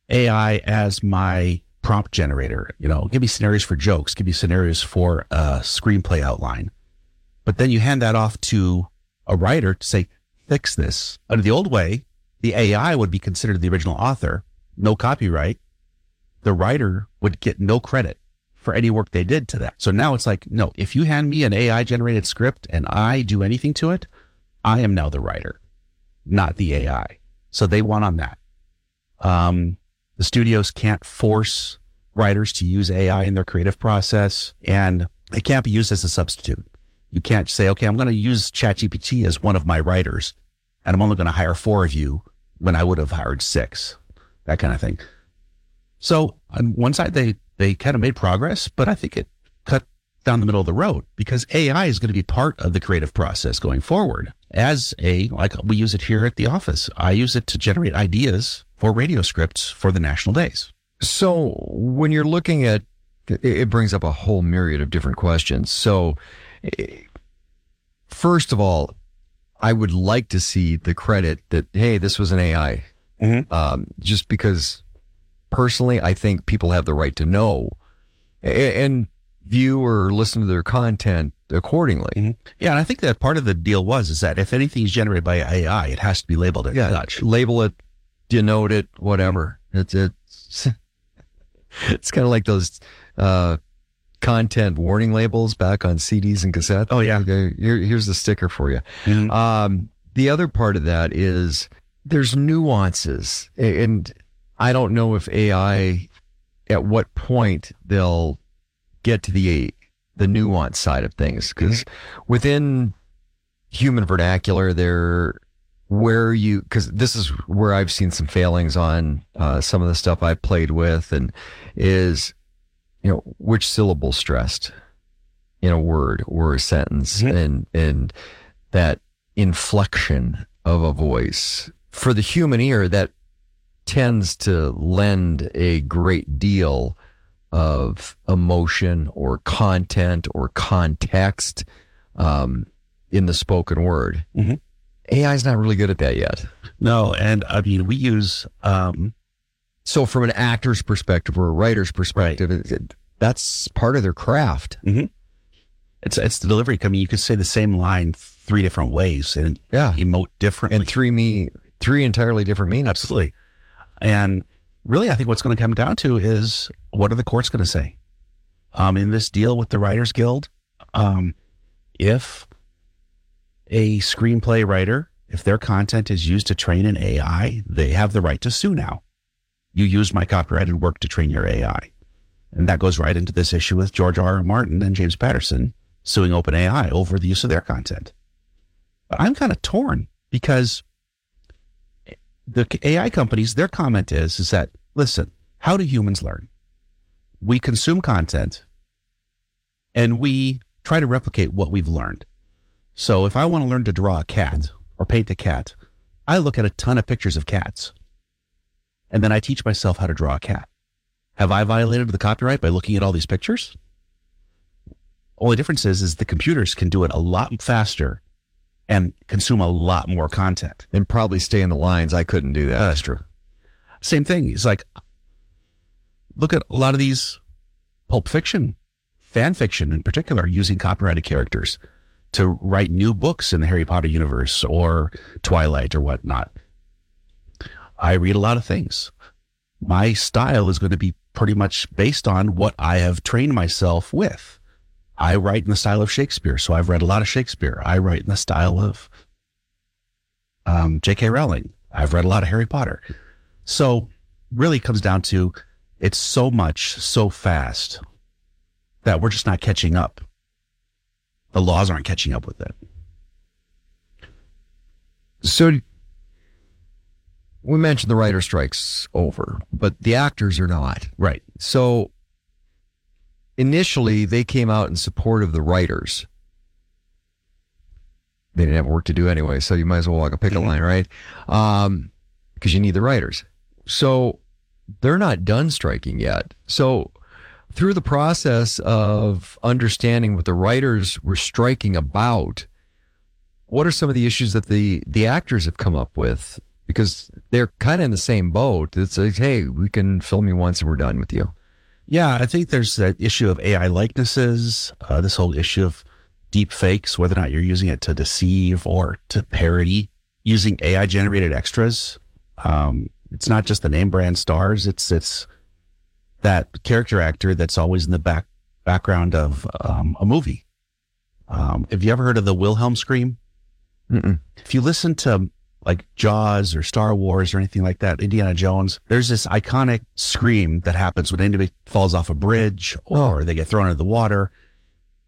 Speaker 21: AI as my prompt generator. You know, give me scenarios for jokes, give me scenarios for a screenplay outline. But then you hand that off to a writer to say, fix this. Under the old way, the AI would be considered the original author, no copyright. The writer would get no credit for any work they did to that. So now it's like, no, if you hand me an AI generated script and I do anything to it, I am now the writer, not the AI. So they won on that. Um, the studios can't force writers to use AI in their creative process and it can't be used as a substitute. You can't say, okay, I'm going to use ChatGPT as one of my writers and I'm only going to hire four of you when I would have hired six, that kind of thing. So on one side, they, they kind of made progress, but I think it cut down the middle of the road because AI is going to be part of the creative process going forward as a, like we use it here at the office. I use it to generate ideas for radio scripts for the national days.
Speaker 2: So when you're looking at it, brings up a whole myriad of different questions. So eh, first of all, I would like to see the credit that hey, this was an AI. Um, just because personally, I think people have the right to know a- and view or listen to their content accordingly.
Speaker 21: Yeah, and I think that part of the deal was is that if anything is generated by AI, it has to be labeled as
Speaker 2: Yeah,
Speaker 21: such.
Speaker 2: label it, denote it, whatever. It's it's it's kind of like those uh, content warning labels back on CDs and cassettes. Oh yeah, okay, here, here's the sticker for you. Um, the other part of that is there's nuances, and I don't know if AI at what point they'll get to the the nuance side of things because within human vernacular there where you because this is where i've seen some failings on uh, some of the stuff i've played with and is you know which syllable stressed in a word or a sentence and and that inflection of a voice for the human ear that tends to lend a great deal of emotion or content or context um, in the spoken word.
Speaker 21: Mm-hmm.
Speaker 2: AI is not really good at that yet.
Speaker 21: No, and I mean we use um,
Speaker 2: so from an actor's perspective or a writer's perspective, it, it- that's part of their craft.
Speaker 21: Mm-hmm. It's it's the delivery. I mean, you could say the same line three different ways and
Speaker 2: yeah,
Speaker 21: emote differently,
Speaker 2: and three me three entirely different meanings.
Speaker 21: Absolutely, and really, I think what's going to come down to is what are the courts going to say? Um, in this deal with the Writers Guild, um, if a screenplay writer, if their content is used to train an AI, they have the right to sue now. You used my copyrighted work to train your AI. And that goes right into this issue with George R. R. Martin and James Patterson suing OpenAI over the use of their content. But I'm kind of torn because the AI companies, their comment is, is that, listen, how do humans learn? We consume content and we try to replicate what we've learned. So if I want to learn to draw a cat or paint a cat, I look at a ton of pictures of cats and then I teach myself how to draw a cat. Have I violated the copyright by looking at all these pictures? Only difference is, is the computers can do it a lot faster and consume a lot more content.
Speaker 2: And probably stay in the lines. I couldn't do that.
Speaker 21: Uh, that's true. Same thing. It's like, look at a lot of these pulp fiction, fan fiction in particular, using copyrighted characters to write new books in the Harry Potter universe or Twilight or whatnot. I read a lot of things. My style is going to be pretty much based on what I have trained myself with. I write in the style of Shakespeare, so I've read a lot of Shakespeare. I write in the style of um, J.K. Rowling. I've read a lot of Harry Potter. So really comes down to it's so much so fast that we're just not catching up. The laws aren't catching up with it.
Speaker 2: So we mentioned the writer strikes over, but the actors are not.
Speaker 21: Right.
Speaker 2: So initially they came out in support of the writers. They didn't have work to do anyway, so you might as well walk a picket line, right? Um, because you need the writers. So they're not done striking yet. So through the process of understanding what the writers were striking about, what are some of the issues that the the actors have come up with? Because they're kind of in the same boat. It's like, hey, we can film you once and we're done with you.
Speaker 21: Yeah, I think there's that issue of AI likenesses, uh, this whole issue of deep fakes, whether or not you're using it to deceive or to parody, using AI generated extras. Um, it's not just the name brand stars. It's, it's that character actor that's always in the back background of um, a movie. Um, have you ever heard of the Wilhelm scream?
Speaker 2: Mm-mm.
Speaker 21: If you listen to like Jaws or Star Wars or anything like that, Indiana Jones, there's this iconic scream that happens when anybody falls off a bridge or oh. they get thrown into the water.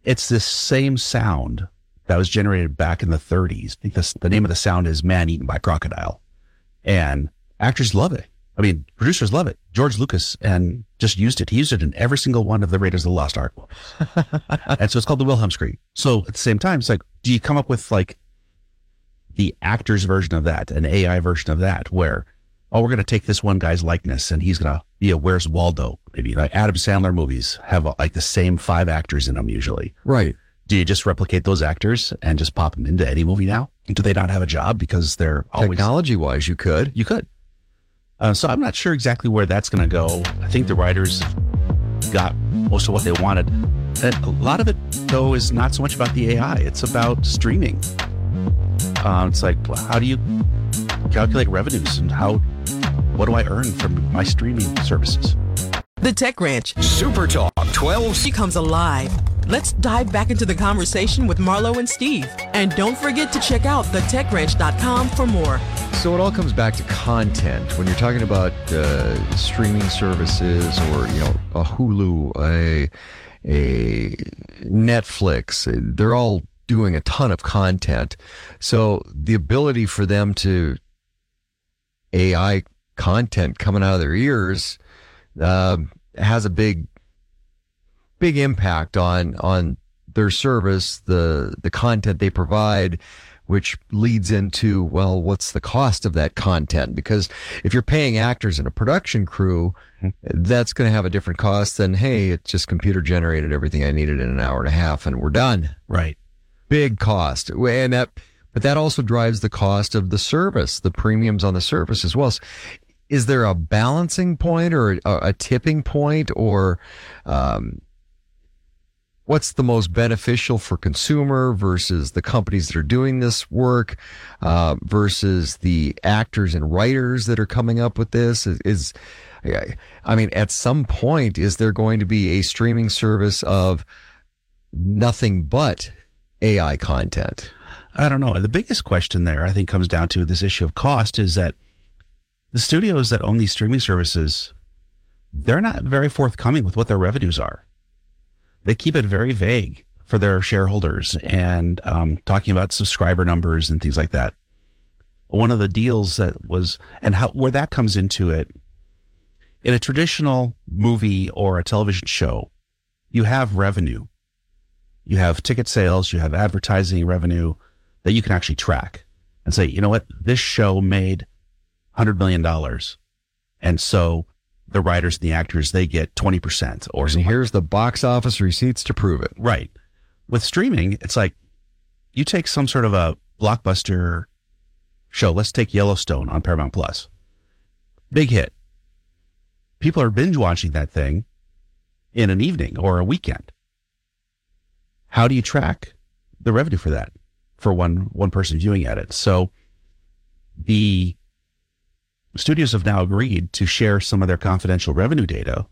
Speaker 21: It's this same sound that was generated back in the 30s. I think this, the name of the sound is Man Eaten by Crocodile. And actors love it. I mean, producers love it. George Lucas and just used it. He used it in every single one of the Raiders of the Lost Ark. and so it's called the Wilhelm scream. So at the same time, it's like, do you come up with like the actor's version of that, an AI version of that, where, oh, we're going to take this one guy's likeness and he's going to be a Where's Waldo? Maybe like Adam Sandler movies have like the same five actors in them usually.
Speaker 2: Right.
Speaker 21: Do you just replicate those actors and just pop them into any movie now? Do they not have a job because they're always
Speaker 2: Technology wise, you could.
Speaker 21: You could. Uh, so I'm not sure exactly where that's going to go. I think the writers got most of what they wanted. And a lot of it, though, is not so much about the AI. It's about streaming. Uh, it's like, well, how do you calculate revenues and how, what do I earn from my streaming services?
Speaker 1: The Tech Ranch
Speaker 4: Super Talk 12
Speaker 1: She comes alive. Let's dive back into the conversation with Marlo and Steve. And don't forget to check out thetechranch.com for more.
Speaker 2: So it all comes back to content. When you're talking about uh, streaming services or you know a Hulu, a a Netflix, they're all doing a ton of content. So the ability for them to AI content coming out of their ears uh, has a big big impact on on their service, the the content they provide, which leads into, well, what's the cost of that content? Because if you're paying actors and a production crew, that's going to have a different cost than, hey, it just computer generated everything I needed in an hour and a half and we're done.
Speaker 21: Right.
Speaker 2: Big cost. And that, but that also drives the cost of the service, the premiums on the service as well. So is there a balancing point or a, a tipping point or, um, what's the most beneficial for consumer versus the companies that are doing this work uh, versus the actors and writers that are coming up with this is, is i mean at some point is there going to be a streaming service of nothing but ai content
Speaker 21: I don't know. The biggest question there, I think, comes down to this issue of cost is that the studios that own these streaming services, they're not very forthcoming with what their revenues are. They keep it very vague for their shareholders and um, talking about subscriber numbers and things like that. One of the deals that was, and how where that comes into it, in a traditional movie or a television show, you have revenue. You have ticket sales, you have advertising revenue that you can actually track and say, you know what, this show made $100 million. And so the writers and the actors, they get 20% or
Speaker 2: and here's the box office receipts to prove it.
Speaker 21: Right. With streaming, it's like you take some sort of a blockbuster show. Let's take Yellowstone on Paramount Plus. Big hit. People are binge watching that thing in an evening or a weekend. How do you track the revenue for that for one one person viewing at it? So the studios have now agreed to share some of their confidential revenue data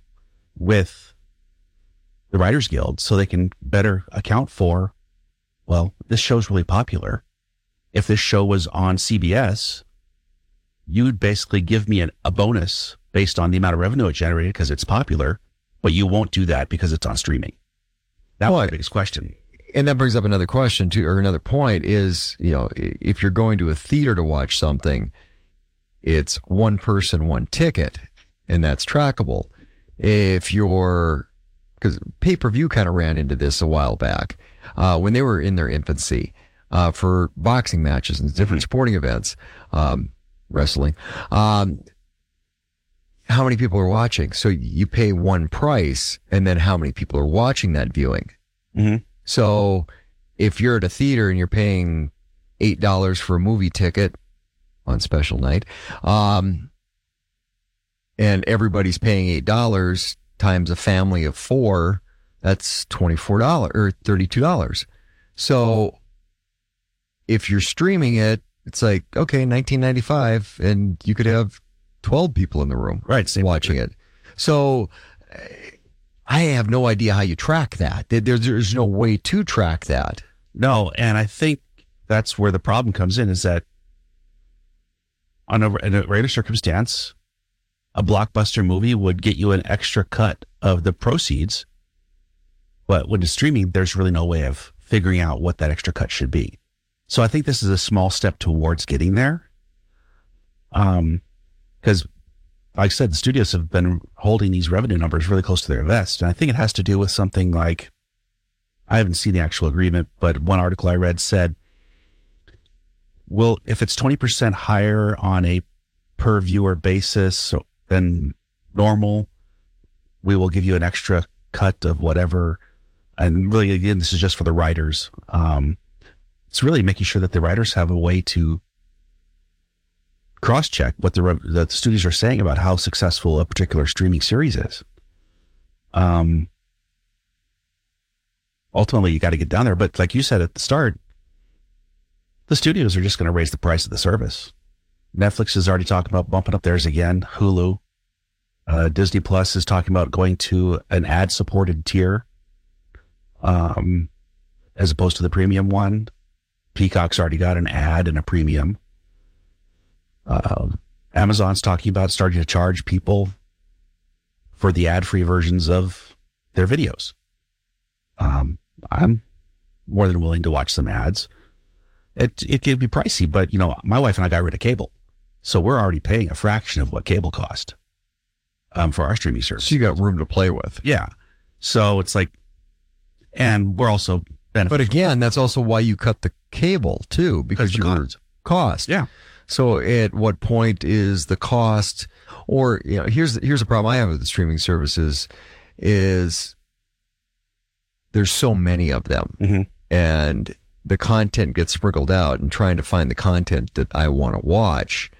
Speaker 21: with the Writers Guild so they can better account for, well, this show's really popular. If this show was on CBS, you'd basically give me an, a bonus based on the amount of revenue it generated because it's popular, but you won't do that because it's on streaming. That was the biggest question.
Speaker 2: And that brings up another question too, or another point is, you know, if you're going to a theater to watch something, it's one person, one ticket, and that's trackable. If you're, because pay per view kind of ran into this a while back uh, when they were in their infancy uh, for boxing matches and different sporting events, um, wrestling. Um, how many people are watching? So you pay one price, and then how many people are watching that viewing?
Speaker 21: Mm-hmm.
Speaker 2: So if you're at a theater and you're paying eight dollars for a movie ticket on special night, um, and everybody's paying eight dollars times a family of four, that's twenty four dollars or thirty two dollars. So if you're streaming it, it's like okay, nineteen ninety five, and you could have twelve people in the room,
Speaker 21: right,
Speaker 2: watching it. So I have no idea how you track that. There's, there's no way to track that.
Speaker 21: No, and I think that's where the problem comes in is that on a, in a regular circumstance, a blockbuster movie would get you an extra cut of the proceeds. But when it's streaming, there's really no way of figuring out what that extra cut should be. So I think this is a small step towards getting there. Um, because like I said, the studios have been holding these revenue numbers really close to their vest. And I think it has to do with something like, I haven't seen the actual agreement, but one article I read said, well, if it's 20% higher on a per viewer basis than normal, we will give you an extra cut of whatever. And really, again, this is just for the writers. Um, it's really making sure that the writers have a way to cross check what the, the studios are saying about how successful a particular streaming series is. Um, ultimately, you got to get down there. But like you said at the start, the studios are just going to raise the price of the service. Netflix is already talking about bumping up theirs again. Hulu, uh, Disney Plus is talking about going to an ad supported tier, um, as opposed to the premium one. Peacock's already got an ad and a premium. Uh, Amazon's talking about starting to charge people for the ad free versions of their videos. Um, I'm more than willing to watch some ads. It, it can be pricey, but you know, my wife and I got rid of cable. So we're already paying a fraction of what cable cost, um, for our streaming service.
Speaker 2: So you got room to play with.
Speaker 21: Yeah. So it's like, and we're also benefiting.
Speaker 2: But again, that's also why you cut the cable too, because your
Speaker 21: cost.
Speaker 2: cost.
Speaker 21: Yeah.
Speaker 2: So at what point is the cost or you know, here's here's a problem I have with the streaming services is there's so many of them
Speaker 21: Mm-hmm.
Speaker 2: and the content gets sprinkled out and trying to find the content that I want to watch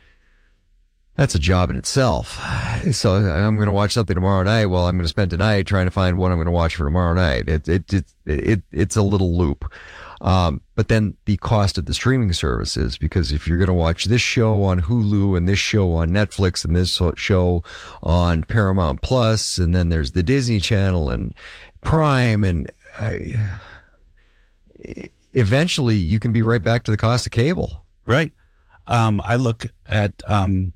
Speaker 2: that's a job in itself. So I'm going to watch something tomorrow night. Well, I'm going to spend tonight trying to find what I'm going to watch for tomorrow night. It, it, it, it, it's a little loop. Um, but then the cost of the streaming services, because if you're going to watch this show on Hulu and this show on Netflix and this show on Paramount Plus, and then there's the Disney Channel and Prime, and I, eventually you can be right back to the cost of cable.
Speaker 21: Right. Um, I look at, um,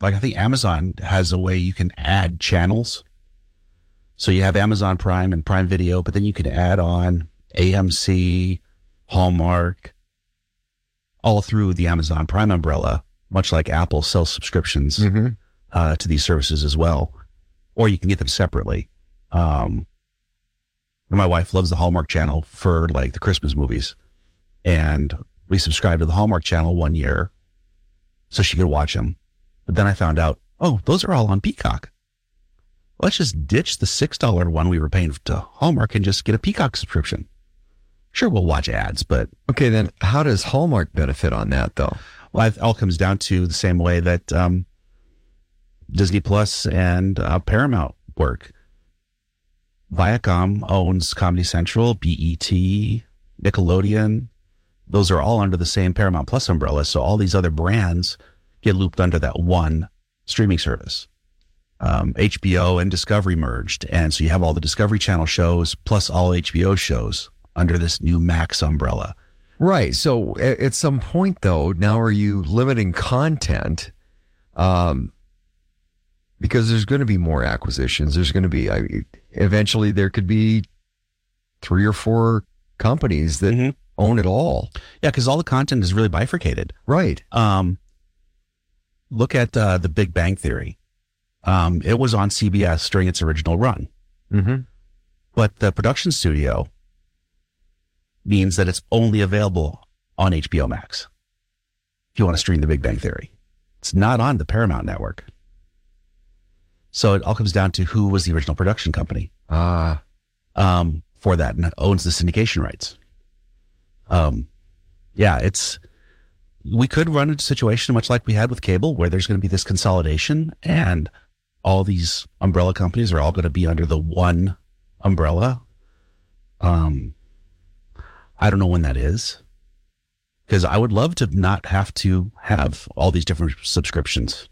Speaker 21: like I think Amazon has a way you can add channels. So you have Amazon Prime and Prime Video, but then you can add on AMC, Hallmark, all through the Amazon Prime umbrella, much like Apple sells subscriptions uh, to these services as well. Or you can get them separately. Um, my wife loves the Hallmark channel for like the Christmas movies. And we subscribed to the Hallmark channel one year so she could watch them. But then I found out, oh, those are all on Peacock. Let's just ditch the $6 one we were paying to Hallmark and just get a Peacock subscription. Sure, we'll watch ads, but.
Speaker 2: Okay, then how does Hallmark benefit on that though?
Speaker 21: Well, it all comes down to the same way that um, Disney Plus and uh, Paramount work. Viacom owns Comedy Central, BET, Nickelodeon. Those are all under the same Paramount Plus umbrella. So all these other brands get looped under that one streaming service. Um, HBO and Discovery merged. And so you have all the Discovery Channel shows plus all HBO shows under this new Max umbrella.
Speaker 2: Right. So at, at some point, though, now are you limiting content? Um, because there's going to be more acquisitions. There's going to be, I, eventually, there could be three or four companies that own it all.
Speaker 21: Yeah, because all the content is really bifurcated.
Speaker 2: Right.
Speaker 21: Um, look at uh, the Big Bang Theory. Um, it was on CBS during its original run.
Speaker 2: Mm-hmm.
Speaker 21: But the production studio means that it's only available on HBO Max. If you want to stream the Big Bang Theory, it's not on the Paramount network. So it all comes down to who was the original production company
Speaker 2: Ah.
Speaker 21: um, for that and owns the syndication rights. Um, yeah, it's we could run into a situation much like we had with cable, where there's going to be this consolidation, and all these umbrella companies are all going to be under the one umbrella. Um, I don't know when that is, because I would love to not have to have all these different subscriptions.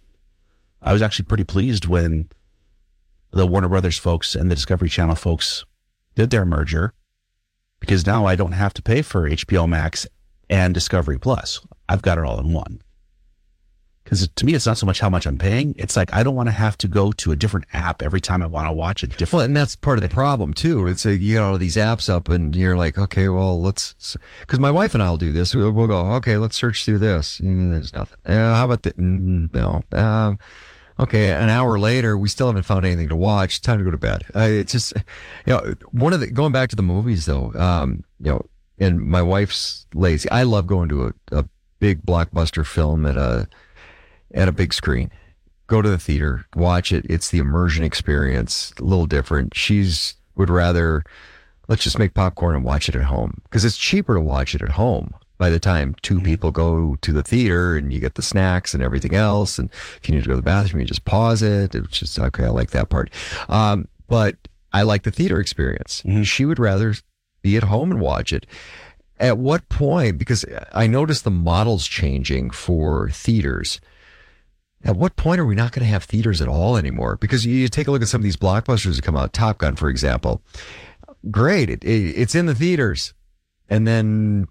Speaker 21: I was actually pretty pleased when the Warner Brothers folks and the Discovery Channel folks did their merger because now I don't have to pay for HBO Max and Discovery Plus. I've got it all in one. Because to me, it's not so much how much I'm paying. It's like I don't want to have to go to a different app every time I want to watch a different.
Speaker 2: Well, and that's part of the problem too. It's a, you got all these apps up, and you're like, okay, well, let's. Because my wife and I'll do this. We'll, we'll go, okay, let's search through this. Mm, there's nothing. Uh, how about the? Mm, no. Um, okay, an hour later, we still haven't found anything to watch. Time to go to bed. Uh, it's just, you know, one of the going back to the movies though. Um, you know, and my wife's lazy. I love going to a, a big blockbuster film at a at a big screen. Go to the theater, watch it. It's the immersion experience, a little different. She's would rather let's just make popcorn and watch it at home because it's cheaper to watch it at home. By the time two people go to the theater and you get the snacks and everything else, and if you need to go to the bathroom, you just pause it. It's just okay. I like that part, um, but I like the theater experience. She would rather be at home and watch it. At what point? Because I noticed the models changing for theaters. At what point are we not going to have theaters at all anymore? Because you take a look at some of these blockbusters that come out, Top Gun, for example. Great, it, it, it's in the theaters, and then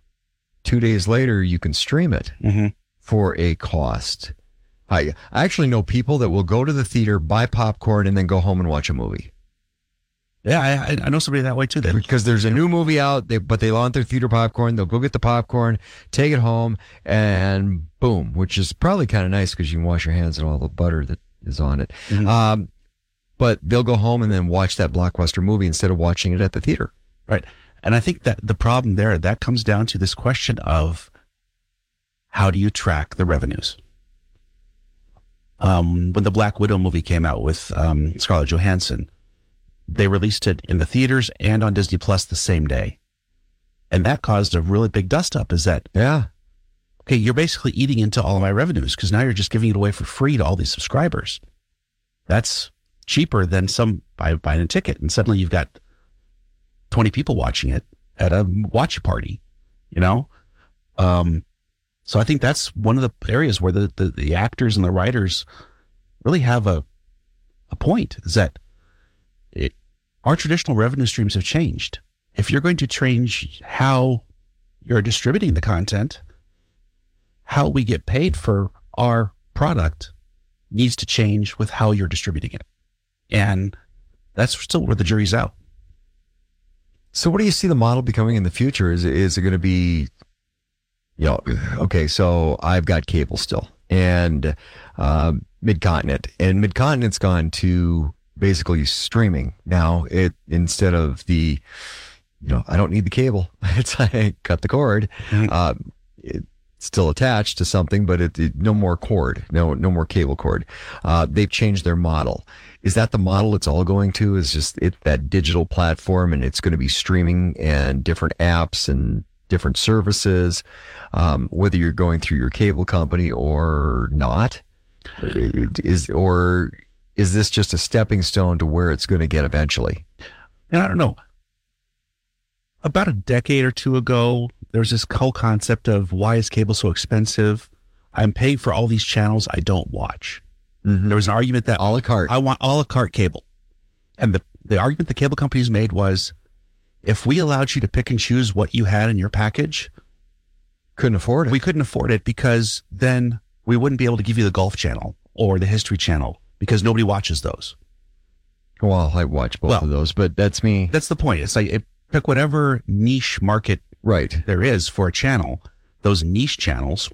Speaker 2: two days later you can stream it mm-hmm. for a cost. I, I actually know people that will go to the theater, buy popcorn, and then go home and watch a movie.
Speaker 21: Yeah, I, I know somebody that way too. Then
Speaker 2: because there's a new movie out, they, but they want their theater popcorn. They'll go get the popcorn, take it home, and boom, which is probably kind of nice because you can wash your hands and all the butter that is on it. Um, but they'll go home and then watch that blockbuster movie instead of watching it at the theater.
Speaker 21: Right. And I think that the problem there, that comes down to this question of how do you track the revenues? Um, when the Black Widow movie came out with um, Scarlett Johansson, they released it in the theaters and on Disney Plus the same day. And that caused a really big dust up is that,
Speaker 2: yeah,
Speaker 21: okay, you're basically eating into all of my revenues because now you're just giving it away for free to all these subscribers. That's cheaper than some buy, buying a ticket. And suddenly you've got 20 people watching it at a watch party, you know? Um, so I think that's one of the areas where the, the, the actors and the writers really have a, a point is that it, our traditional revenue streams have changed. If you're going to change how you're distributing the content, how we get paid for our product needs to change with how you're distributing it. And that's still where the jury's out.
Speaker 2: So, what do you see the model becoming in the future? Is is it going to be, you know, okay? So I've got cable still, and uh, mid continent, and mid continent's gone to basically streaming now. It instead of the, you know, I don't need the cable. It's I cut the cord. Uh, it's still attached to something, but it, it no more cord, no no more cable cord. Uh, they've changed their model. Is that the model it's all going to? Is just it that digital platform, and it's going to be streaming and different apps and different services, um, whether you're going through your cable company or not. Is or is this just a stepping stone to where it's going to get eventually?
Speaker 21: And I don't know. About a decade or two ago, there was this whole concept of why is cable so expensive? I'm paying for all these channels I don't watch. Mm-hmm. There was an argument that
Speaker 2: a la carte.
Speaker 21: I want a la carte cable. And the, the argument the cable companies made was if we allowed you to pick and choose what you had in your package,
Speaker 2: couldn't afford it.
Speaker 21: We couldn't afford it because then we wouldn't be able to give you the golf channel or the history channel because nobody watches those.
Speaker 2: Well, I watch both of those, but that's me.
Speaker 21: That's the point. It's like it, pick whatever niche market
Speaker 2: right
Speaker 21: there is for a channel. Those niche channels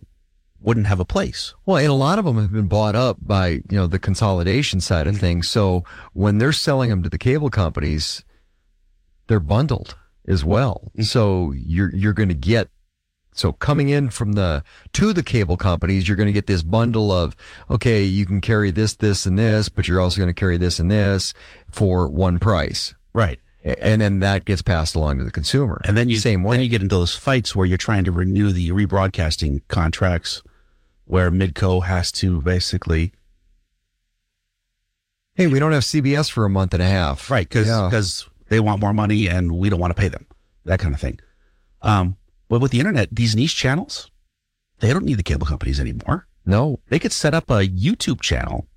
Speaker 21: wouldn't have a place.
Speaker 2: Well, and a lot of them have been bought up by, you know, the consolidation side of things. So when they're selling them to the cable companies, they're bundled as well. Mm-hmm. So you're you're going to get so coming in from the to the cable companies, you're going to get this bundle of okay, you can carry this, this, and this, but you're also going to carry this and this for one price.
Speaker 21: Right.
Speaker 2: And then that gets passed along to the consumer.
Speaker 21: And then you same way. Then you get into those fights where you're trying to renew the rebroadcasting contracts, where Midco has to basically,
Speaker 2: hey, we don't have CBS for a month and a half,
Speaker 21: right? Because
Speaker 2: Yeah.
Speaker 21: because they want more money and we don't want to pay them, that kind of thing. Um, but with the internet, these niche channels, they don't need the cable companies anymore.
Speaker 2: No,
Speaker 21: they could set up a YouTube channel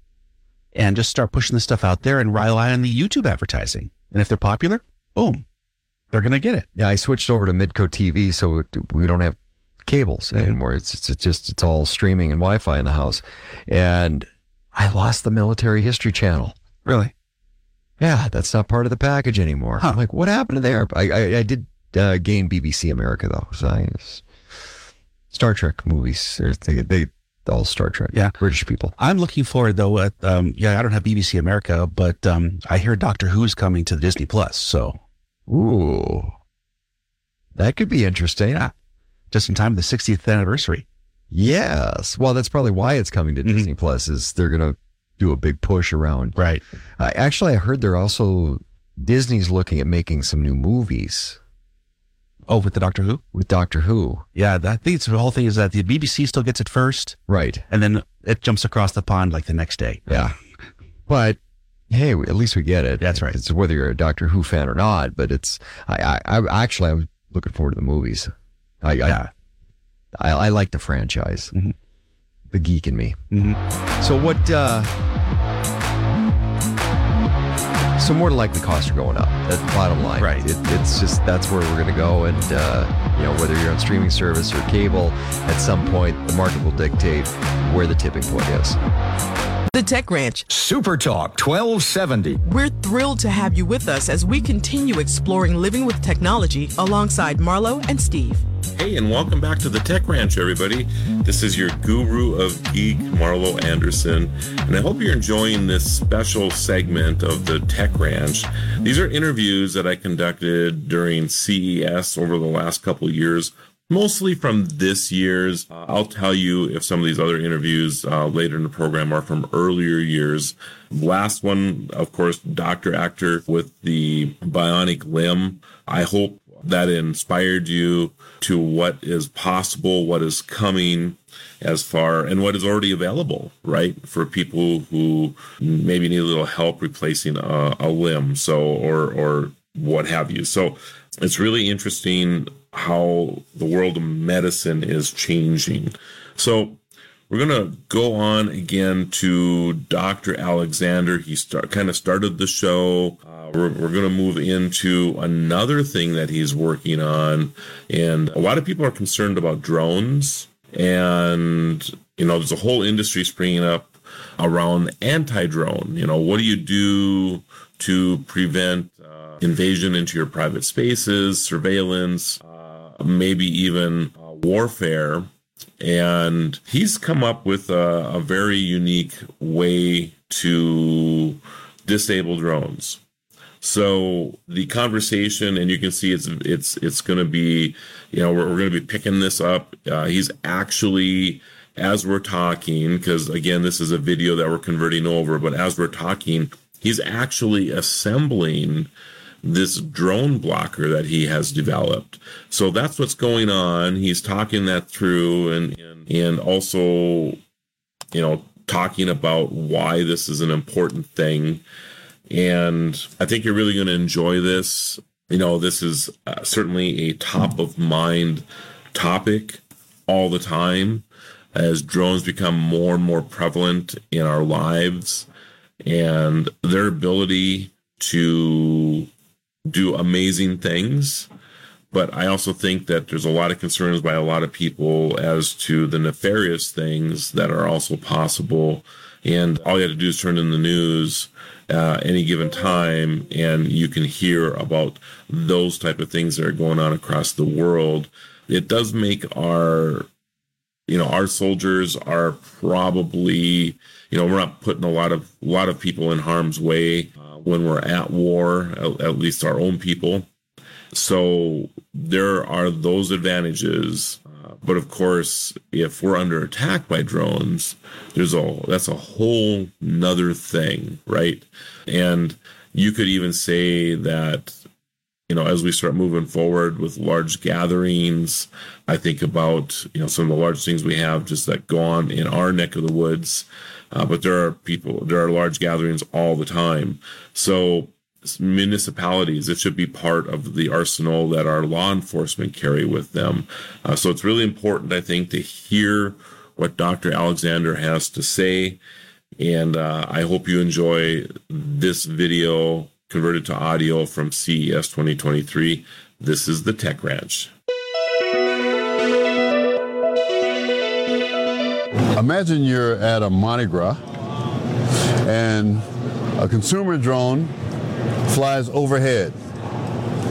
Speaker 21: and just start pushing this stuff out there and rely on the YouTube advertising. And if they're popular, boom, they're going to get it.
Speaker 2: Yeah, I switched over to Midco TV, so we don't have cables anymore. It's, it's it's just it's all streaming and Wi-Fi in the house, and I lost the military history channel.
Speaker 21: Really?
Speaker 2: Yeah, that's not part of the package anymore. I'm like, what happened to there? I I, I did uh, gain BBC America though. So I, Star Trek movies, they're- they they all Star Trek.
Speaker 21: Yeah,
Speaker 2: British people.
Speaker 21: I'm looking forward though. At, um, yeah, I don't have BBC America, but um, I hear Doctor Who's coming to the Disney Plus. So,
Speaker 2: ooh, that could be interesting.
Speaker 21: Yeah, just in time for the 60th anniversary.
Speaker 2: Yes. Well, that's probably why it's coming to Disney Plus. Is they're gonna do a big push around.
Speaker 21: Right.
Speaker 2: Uh, actually, I heard they're also Disney's looking at making some new movies.
Speaker 21: Oh, with the Doctor Who?
Speaker 2: With Doctor Who.
Speaker 21: Yeah, that, I think the whole thing is that the BBC still gets it first,
Speaker 2: right,
Speaker 21: and then it jumps across the pond like the next day.
Speaker 2: Yeah, but hey, at least we get it.
Speaker 21: That's right.
Speaker 2: It's whether you're a Doctor Who fan or not. But it's I I, I actually I'm looking forward to the movies. I I, I, I like the franchise.
Speaker 21: Mm-hmm.
Speaker 2: The geek in me. So what? uh So more than likely costs are going up. That's the bottom line. Right. It, it's just that's where we're going to go, and uh, you know whether you're on streaming service or cable, at some point the market will dictate where the tipping point is.
Speaker 1: The Tech Ranch.
Speaker 4: Super Talk 1270.
Speaker 1: We're thrilled to have you with us as we continue exploring living with technology alongside Marlo and Steve.
Speaker 5: Hey, and welcome back to the Tech Ranch, everybody. This is your guru of geek, Marlo Anderson, and I hope you're enjoying this special segment of the Tech Ranch. These are interviews that I conducted during CES over the last couple of years, mostly from this year's. Uh, I'll tell you if some of these other interviews uh, later in the program are from earlier years. Last one, of course, Dr. Actor with the bionic limb. I hope that inspired you to what is possible, what is coming as far, and what is already available, right? For people who maybe need a little help replacing a, a limb, so, or, or what have you. So it's really interesting how the world of medicine is changing. So we're going to go on again to Dr. Alexander. He start, kind of started the show. Uh, we're we're going to move into another thing that he's working on. And a lot of people are concerned about drones. And, you know, there's a whole industry springing up around anti drone. You know, what do you do to prevent uh, invasion into your private spaces, surveillance, uh, maybe even warfare? and he's come up with a, a very unique way to disable drones. So the conversation, and you can see it's it's it's going to be, you know, we're, we're going to be picking this up. Uh, he's actually, as we're talking, because again, this is a video that we're converting over, but as we're talking, he's actually assembling this drone blocker that he has developed. So that's what's going on. He's talking that through and and, and also, you know, talking about why this is an important thing. And I think you're really going to enjoy this. You know, this is uh, certainly a top of mind topic all the time as drones become more and more prevalent in our lives and their ability to do amazing things. But I also think that there's a lot of concerns by a lot of people as to the nefarious things that are also possible. And all you have to do is turn in the news uh, any given time, and you can hear about those type of things that are going on across the world. It does make our, you know, our soldiers are probably, you know, we're not putting a lot of a lot of people in harm's way when we're at war, at, at least our own people. So there are those advantages. Uh, but of course, if we're under attack by drones, there's a that's a whole nother thing, right? And you could even say that you know, as we start moving forward with large gatherings, I think about, you know, some of the large things we have just that go on in our neck of the woods. Uh, but there are people, there are large gatherings all the time. So municipalities, it should be part of the arsenal that our law enforcement carry with them. Uh, so it's really important, I think, to hear what Dr. Alexander has to say. And uh, I hope you enjoy this video converted to audio from CES 2023. This is the Tech Ranch.
Speaker 22: Imagine you're at a Mardi Gras and a consumer drone flies overhead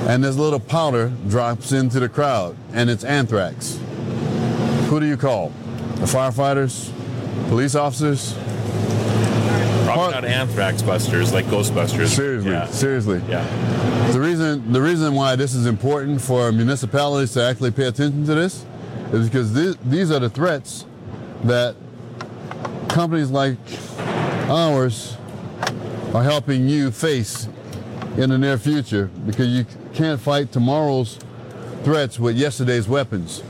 Speaker 22: and this little powder drops into the crowd and it's anthrax. Who do you call? The firefighters? Police officers?
Speaker 23: Probably not anthrax busters like Ghostbusters.
Speaker 22: Seriously,
Speaker 23: Yeah.
Speaker 22: seriously.
Speaker 23: Yeah.
Speaker 22: The reason the reason why this is important for municipalities to actually pay attention to this is because these are the threats that companies like ours are helping you face in the near future because you can't fight tomorrow's threats with yesterday's weapons.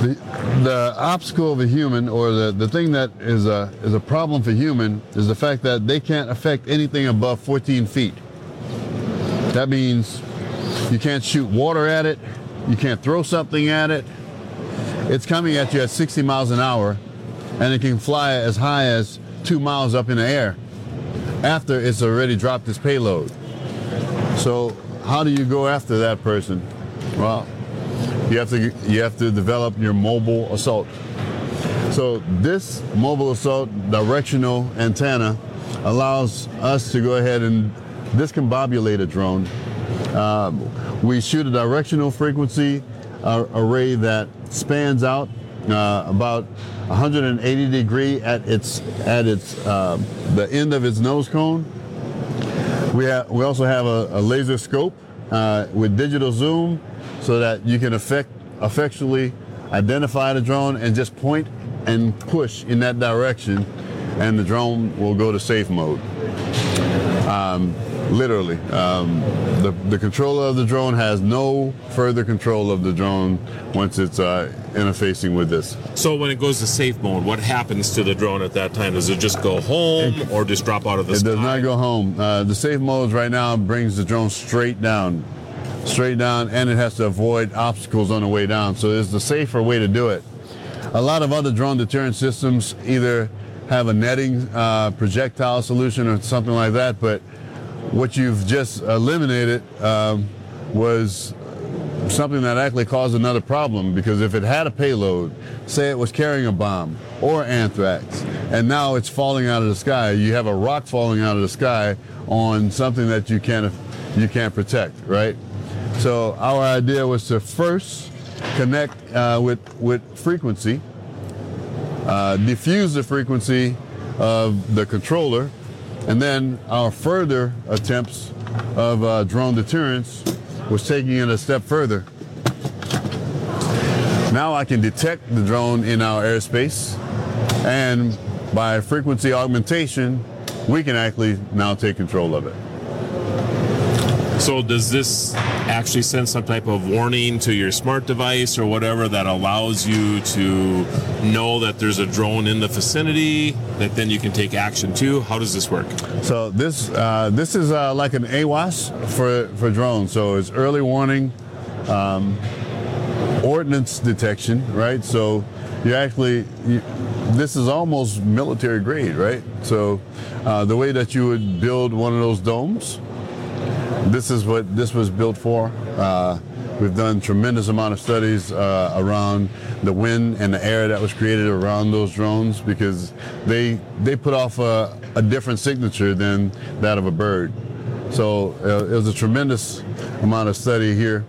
Speaker 22: The, the obstacle of a human or the, the thing that is a, is a problem for human is the fact that they can't affect anything above 14 feet. That means you can't shoot water at it, you can't throw something at it. It's coming at you at 60 miles an hour and it can fly as high as two miles up in the air after it's already dropped its payload. So how do you go after that person? Well, you have to you have to develop your mobile assault. So this mobile assault directional antenna allows us to go ahead and discombobulate a drone Uh, we shoot a directional frequency uh, array that spans out uh, about 180 degree at its at its uh, the end of its nose cone. We have we also have a, a laser scope uh, with digital zoom, so that you can effect effectually identify the drone and just point and push in that direction, and the drone will go to safe mode. Um, literally, um, the the controller of the drone has no further control of the drone once it's uh, interfacing with this.
Speaker 9: So when it goes to safe mode, what happens to the drone at that time? Does it just go home or just drop out of the
Speaker 22: It
Speaker 9: sky?
Speaker 22: It does not go home. Uh, the safe mode right now brings the drone straight down, straight down, and it has to avoid obstacles on the way down. So it's the safer way to do it. A lot of other drone deterrent systems either have a netting uh, projectile solution or something like that, but what you've just eliminated um, was something that actually caused another problem because if it had a payload, say it was carrying a bomb or anthrax, and now it's falling out of the sky, you have a rock falling out of the sky on something that you can't you can't protect, right? So our idea was to first connect uh, with with frequency, uh, diffuse the frequency of the controller, and then our further attempts of uh, drone deterrence was taking it a step further. Now I can detect the drone in our airspace, and by frequency augmentation, we can actually now take control of it.
Speaker 9: So does this actually send some type of warning to your smart device or whatever that allows you to know that there's a drone in the vicinity that then you can take action to? How does this work?
Speaker 22: So this uh, this is uh, like an AWAS for for drones. So it's early warning, um, ordnance detection, right? So you actually you, this is almost military grade, right? So uh, the way that you would build one of those domes, this is what this was built for. Uh, we've done tremendous amount of studies uh, around the wind and the air that was created around those drones because they they put off a, a different signature than that of a bird. So uh, it was a tremendous amount of study here.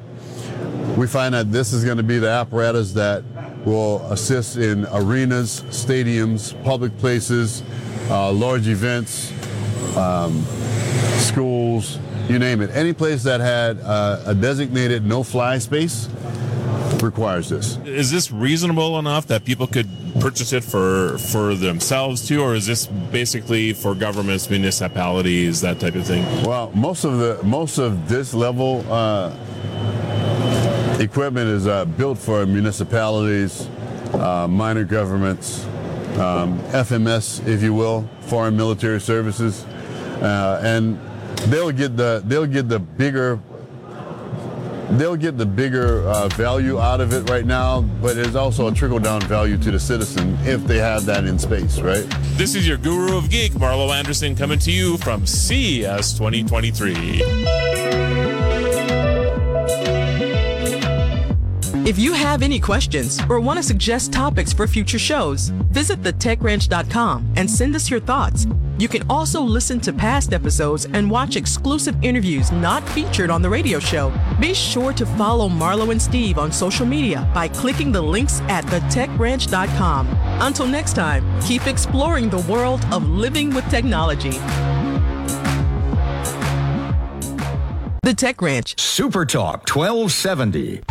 Speaker 22: We find that this is going to be the apparatus that will assist in arenas, stadiums, public places, uh, large events, um, schools, you name it. Any place that had uh, a designated no-fly space requires this.
Speaker 9: Is this reasonable enough that people could purchase it for for themselves too, or is this basically for governments, municipalities, that type of thing?
Speaker 22: Well, most of the most of this level uh, equipment is uh, built for municipalities, uh, minor governments, um, FMS, if you will, foreign military services, uh, and they'll get the they'll get the bigger they'll get the bigger uh, value out of it right now, but there's also a trickle down value to the citizen if they have that in space, right?
Speaker 9: This is your guru of geek, Marlo Anderson, coming to you from CES 2023.
Speaker 1: If you have any questions or want to suggest topics for future shows, visit thetechranch.com and send us your thoughts. You can also listen to past episodes and watch exclusive interviews not featured on the radio show. Be sure to follow Marlo and Steve on social media by clicking the links at thetechranch.com. Until next time, keep exploring the world of living with technology. The Tech Ranch.
Speaker 4: Super Talk 1270.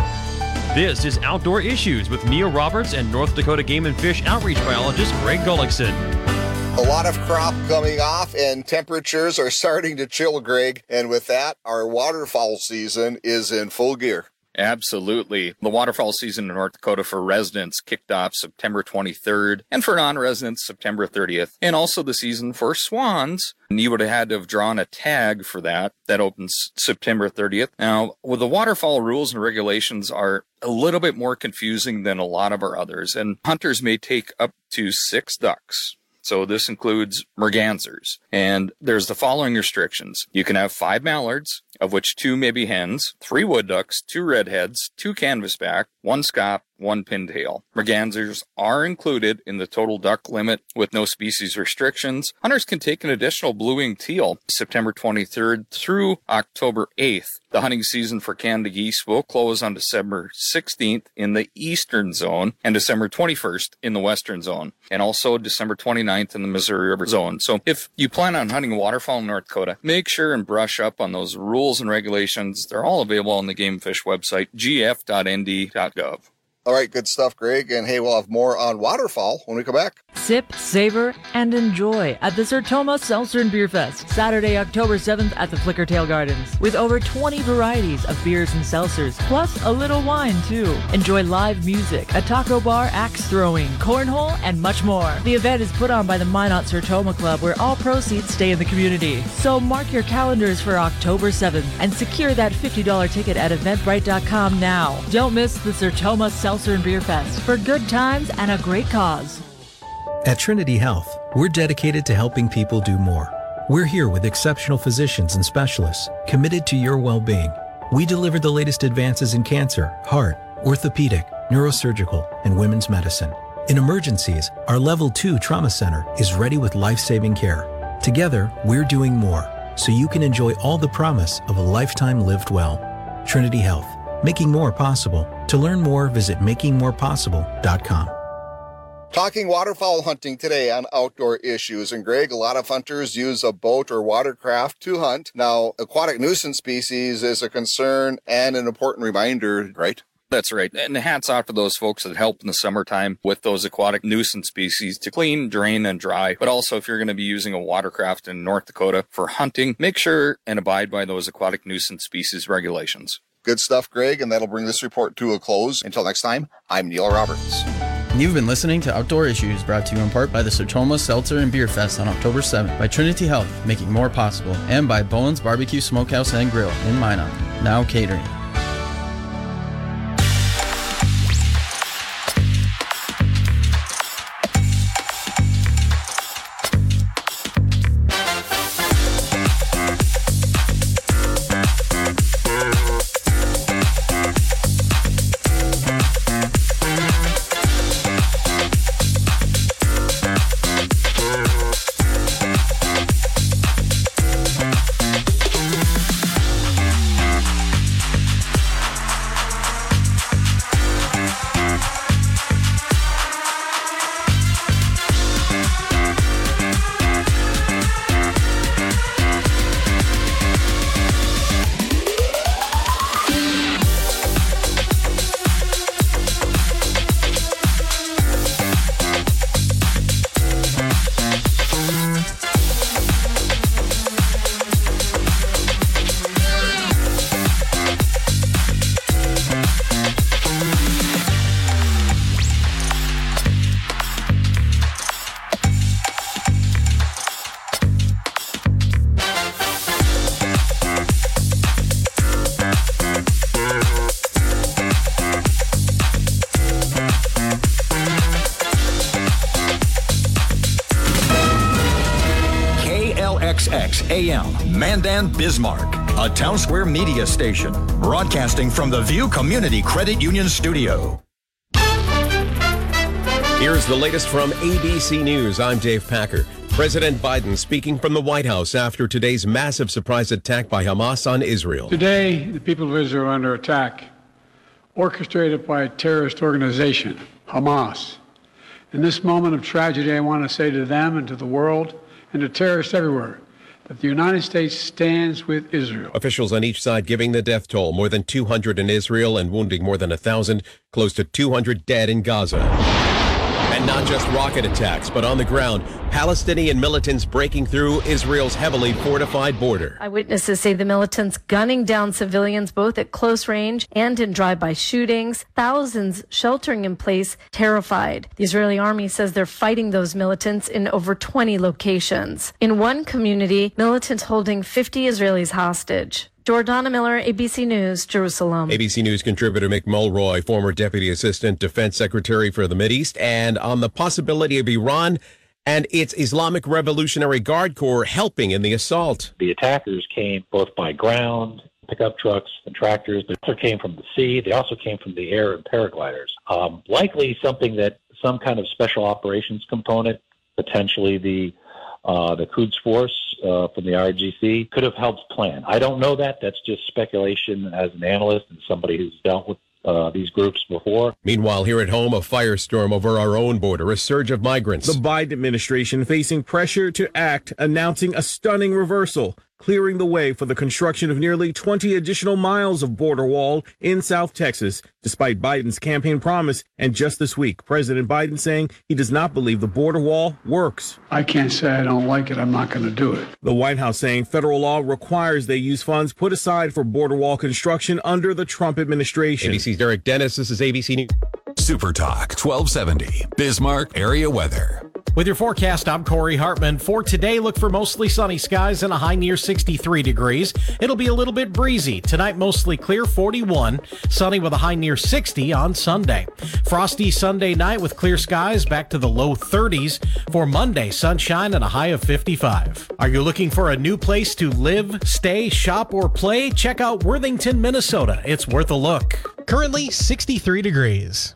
Speaker 24: This is Outdoor Issues with Neil Roberts and North Dakota Game and Fish outreach biologist Greg Gullickson.
Speaker 25: A lot of crop coming off and temperatures are starting to chill, Greg. And with that, our waterfowl season is in full gear.
Speaker 26: Absolutely. The waterfowl season in North Dakota for residents kicked off September 23rd and for non-residents September 30th. And also the season for swans. And you would have had to have drawn a tag for that. That opens September 30th. Now, well, the waterfowl rules and regulations are a little bit more confusing than a lot of our others. And hunters may take up to six ducks. So this includes mergansers. And there's the following restrictions. You can have five mallards, of which two may be hens, three wood ducks, two redheads, two canvasback, one scaup, one pintail. Mergansers are included in the total duck limit with no species restrictions. Hunters can take an additional blue-winged teal September 23rd through October 8th. The hunting season for Canada geese will close on December 16th in the eastern zone and December 21st in the western zone, and also December 29th in the Missouri River zone. So if you plan on hunting waterfowl in North Dakota, make sure and brush up on those rules and regulations. They're all available on the Game Fish website, gf.nd.gov.
Speaker 25: All right, good stuff, Greg. And hey, we'll have more on waterfowl when we come back.
Speaker 27: Sip, savor, and enjoy at the Sertoma Seltzer and Beer Fest, Saturday, October 7th at the Flickertail Gardens, with over 20 varieties of beers and seltzers, plus a little wine, too. Enjoy live music, a taco bar, axe throwing, cornhole, and much more. The event is put on by the Minot Sertoma Club, where all proceeds stay in the community. So mark your calendars for October 7th and secure that $50 ticket at eventbrite.com now. Don't miss the Sertoma Seltzer and Beer Fest for good times and a great cause.
Speaker 28: At Trinity Health, we're dedicated to helping people do more. We're here with exceptional physicians and specialists committed to your well being. We deliver the latest advances in cancer, heart, orthopedic, neurosurgical, and women's medicine. In emergencies, our Level 2 Trauma Center is ready with life saving care. Together, we're doing more so you can enjoy all the promise of a lifetime lived well. Trinity Health, making more possible. To learn more, visit makingmorepossible.com.
Speaker 25: Talking waterfowl hunting today on outdoor issues. And Greg, a lot of hunters use a boat or watercraft to hunt. Now, aquatic nuisance species is a concern and an important reminder, right?
Speaker 26: That's right. And hats off to those folks that help in the summertime with those aquatic nuisance species to clean, drain, and dry. But also, if you're going to be using a watercraft in North Dakota for hunting, make sure and abide by those aquatic nuisance species regulations.
Speaker 25: Good stuff, Greg. And that'll bring this report to a close. Until next time, I'm Neil Roberts.
Speaker 29: You've been listening to Outdoor Issues brought to you in part by the Sertoma Seltzer and Beer Fest on October 7th, by Trinity Health, making more possible, and by Bowen's Barbecue Smokehouse and Grill in Minot, now catering.
Speaker 4: AM, Mandan, Bismarck, a town square media station, broadcasting from the View Community Credit Union Studio.
Speaker 12: Here's the latest from ABC News. I'm Dave Packer. President Biden speaking from the White House after today's massive surprise attack by Hamas on Israel.
Speaker 30: Today, the people of Israel are under attack, orchestrated by a terrorist organization, Hamas. In this moment of tragedy, I want to say to them and to the world and to terrorists everywhere that the United States stands with Israel.
Speaker 12: Officials on each side giving the death toll more than 200 in Israel and wounding more than 1,000, close to 200 dead in Gaza. And not just rocket attacks, but on the ground, Palestinian militants breaking through Israel's heavily fortified border.
Speaker 31: Eyewitnesses say the militants gunning down civilians both at close range and in drive-by shootings, thousands sheltering in place, terrified. The Israeli army says they're fighting those militants in over 20 locations. In one community, militants holding 50 Israelis hostage. Jordana Miller, ABC News, Jerusalem.
Speaker 12: ABC News contributor Mick Mulroy, former Deputy Assistant Defense Secretary for the Mideast, and on the possibility of Iran and its Islamic Revolutionary Guard Corps helping in the assault.
Speaker 32: The attackers came both by ground,
Speaker 33: pickup trucks and tractors. They also came from the sea. They also came from the air and paragliders. Um, likely something that some kind of special operations component, potentially the uh, the Quds Force uh, from the RGC, could have helped plan. I don't know that. That's just speculation as an analyst and somebody who's dealt with uh, these groups before.
Speaker 12: Meanwhile, here at home, a firestorm over our own border, a surge of migrants.
Speaker 34: The Biden administration facing pressure to act, announcing a stunning reversal, clearing the way for the construction of nearly 20 additional miles of border wall in South Texas, despite Biden's campaign promise. And just this week, President Biden saying he does not believe the border wall works.
Speaker 30: I can't say I don't like it. I'm not going to do it.
Speaker 34: The White House saying federal law requires they use funds put aside for border wall construction under the Trump administration.
Speaker 12: ABC's Derek Dennis. This is ABC News.
Speaker 15: Super Talk 1270, Bismarck area weather.
Speaker 35: With your forecast, I'm Corey Hartman. For today, look for mostly sunny skies and a high near 63 degrees. It'll be a little bit breezy. Tonight, mostly clear 41, sunny with a high near 60 on Sunday. Frosty Sunday night with clear skies back to the low 30s. For Monday, sunshine and a high of 55. Are you looking for a new place to live, stay, shop, or play? Check out Worthington, Minnesota. It's worth a look. Currently 63 degrees.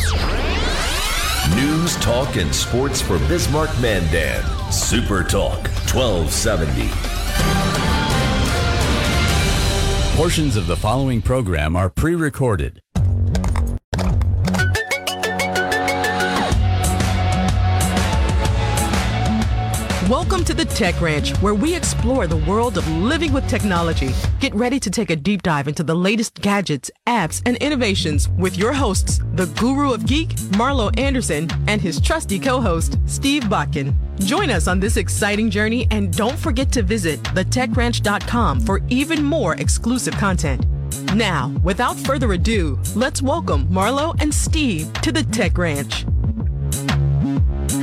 Speaker 17: News, talk, and sports for Bismarck Mandan. Super Talk 1270.
Speaker 36: Portions of the following program are pre recorded.
Speaker 1: Welcome to the Tech Ranch, where we explore the world of living with technology. Get ready to take a deep dive into the latest gadgets, apps, and innovations with your hosts, the guru of geek, Marlo Anderson, and his trusty co-host, Steve Bakken. Join us on this exciting journey and don't forget to visit thetechranch.com for even more exclusive content. Now, without further ado, let's welcome Marlo and Steve to the Tech Ranch.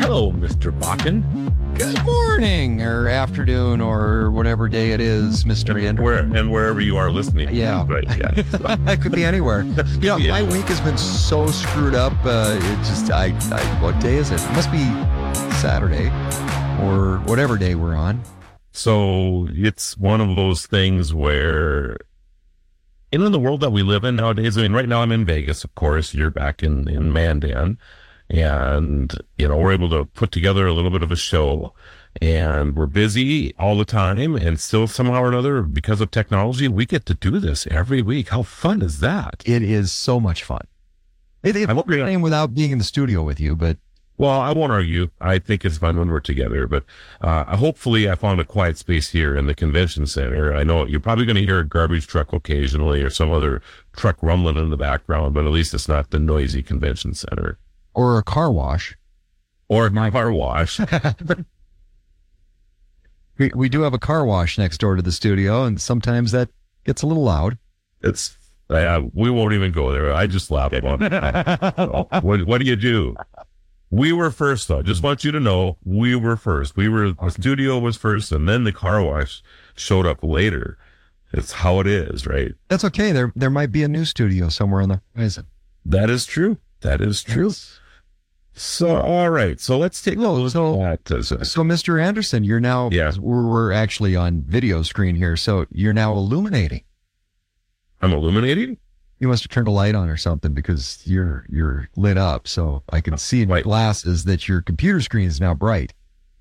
Speaker 5: Hello, Mr. Bakken.
Speaker 2: Good morning or afternoon or whatever day it is, Mr. Anderson.
Speaker 5: Where and wherever you are listening.
Speaker 2: Yeah.
Speaker 5: Right. Yeah.
Speaker 2: it could be anywhere. You know,
Speaker 5: Yeah.
Speaker 2: my week has been so screwed up. Uh, it just, I, I, what day is it? It must be Saturday or whatever day we're on.
Speaker 5: So it's one of those things where, in the world that we live in nowadays, I mean, right now I'm in Vegas, of course. You're back in, in Mandan. And, you know, we're able to put together a little bit of a show. And we're busy all the time. And still, somehow or another, because of technology, we get to do this every week. How fun is that?
Speaker 2: It is so much fun. It, it's
Speaker 5: I'm hoping-
Speaker 2: same without being in the studio with you, but
Speaker 5: Well, I won't argue. I think it's fun when we're together, but uh, hopefully I found a quiet space here in the convention center. I know you're probably going to hear a garbage truck occasionally or some other truck rumbling in the background, but at least it's not the noisy convention center
Speaker 2: or a car wash.
Speaker 5: or my car wash.
Speaker 2: We, we do have a car wash next door to the studio, and sometimes that gets a little loud.
Speaker 5: It's uh, we won't even go there. I just laugh about it. what, what do you do? We were first, though. Just want you to know, we were first. We were the studio was first, and then the car wash showed up later. It's how it is, right?
Speaker 2: That's okay. There there might be a new studio somewhere on the horizon.
Speaker 5: That is true. That is true. So, all right. So let's take a at uh, so-
Speaker 2: So, Mr. Anderson, you're now
Speaker 5: Yeah.
Speaker 2: we're, we're actually on video screen here, so you're now illuminating.
Speaker 5: I'm illuminating.
Speaker 2: You must have turned a light on or something because you're you're lit up, so I can see in your glasses that your computer screen is now bright.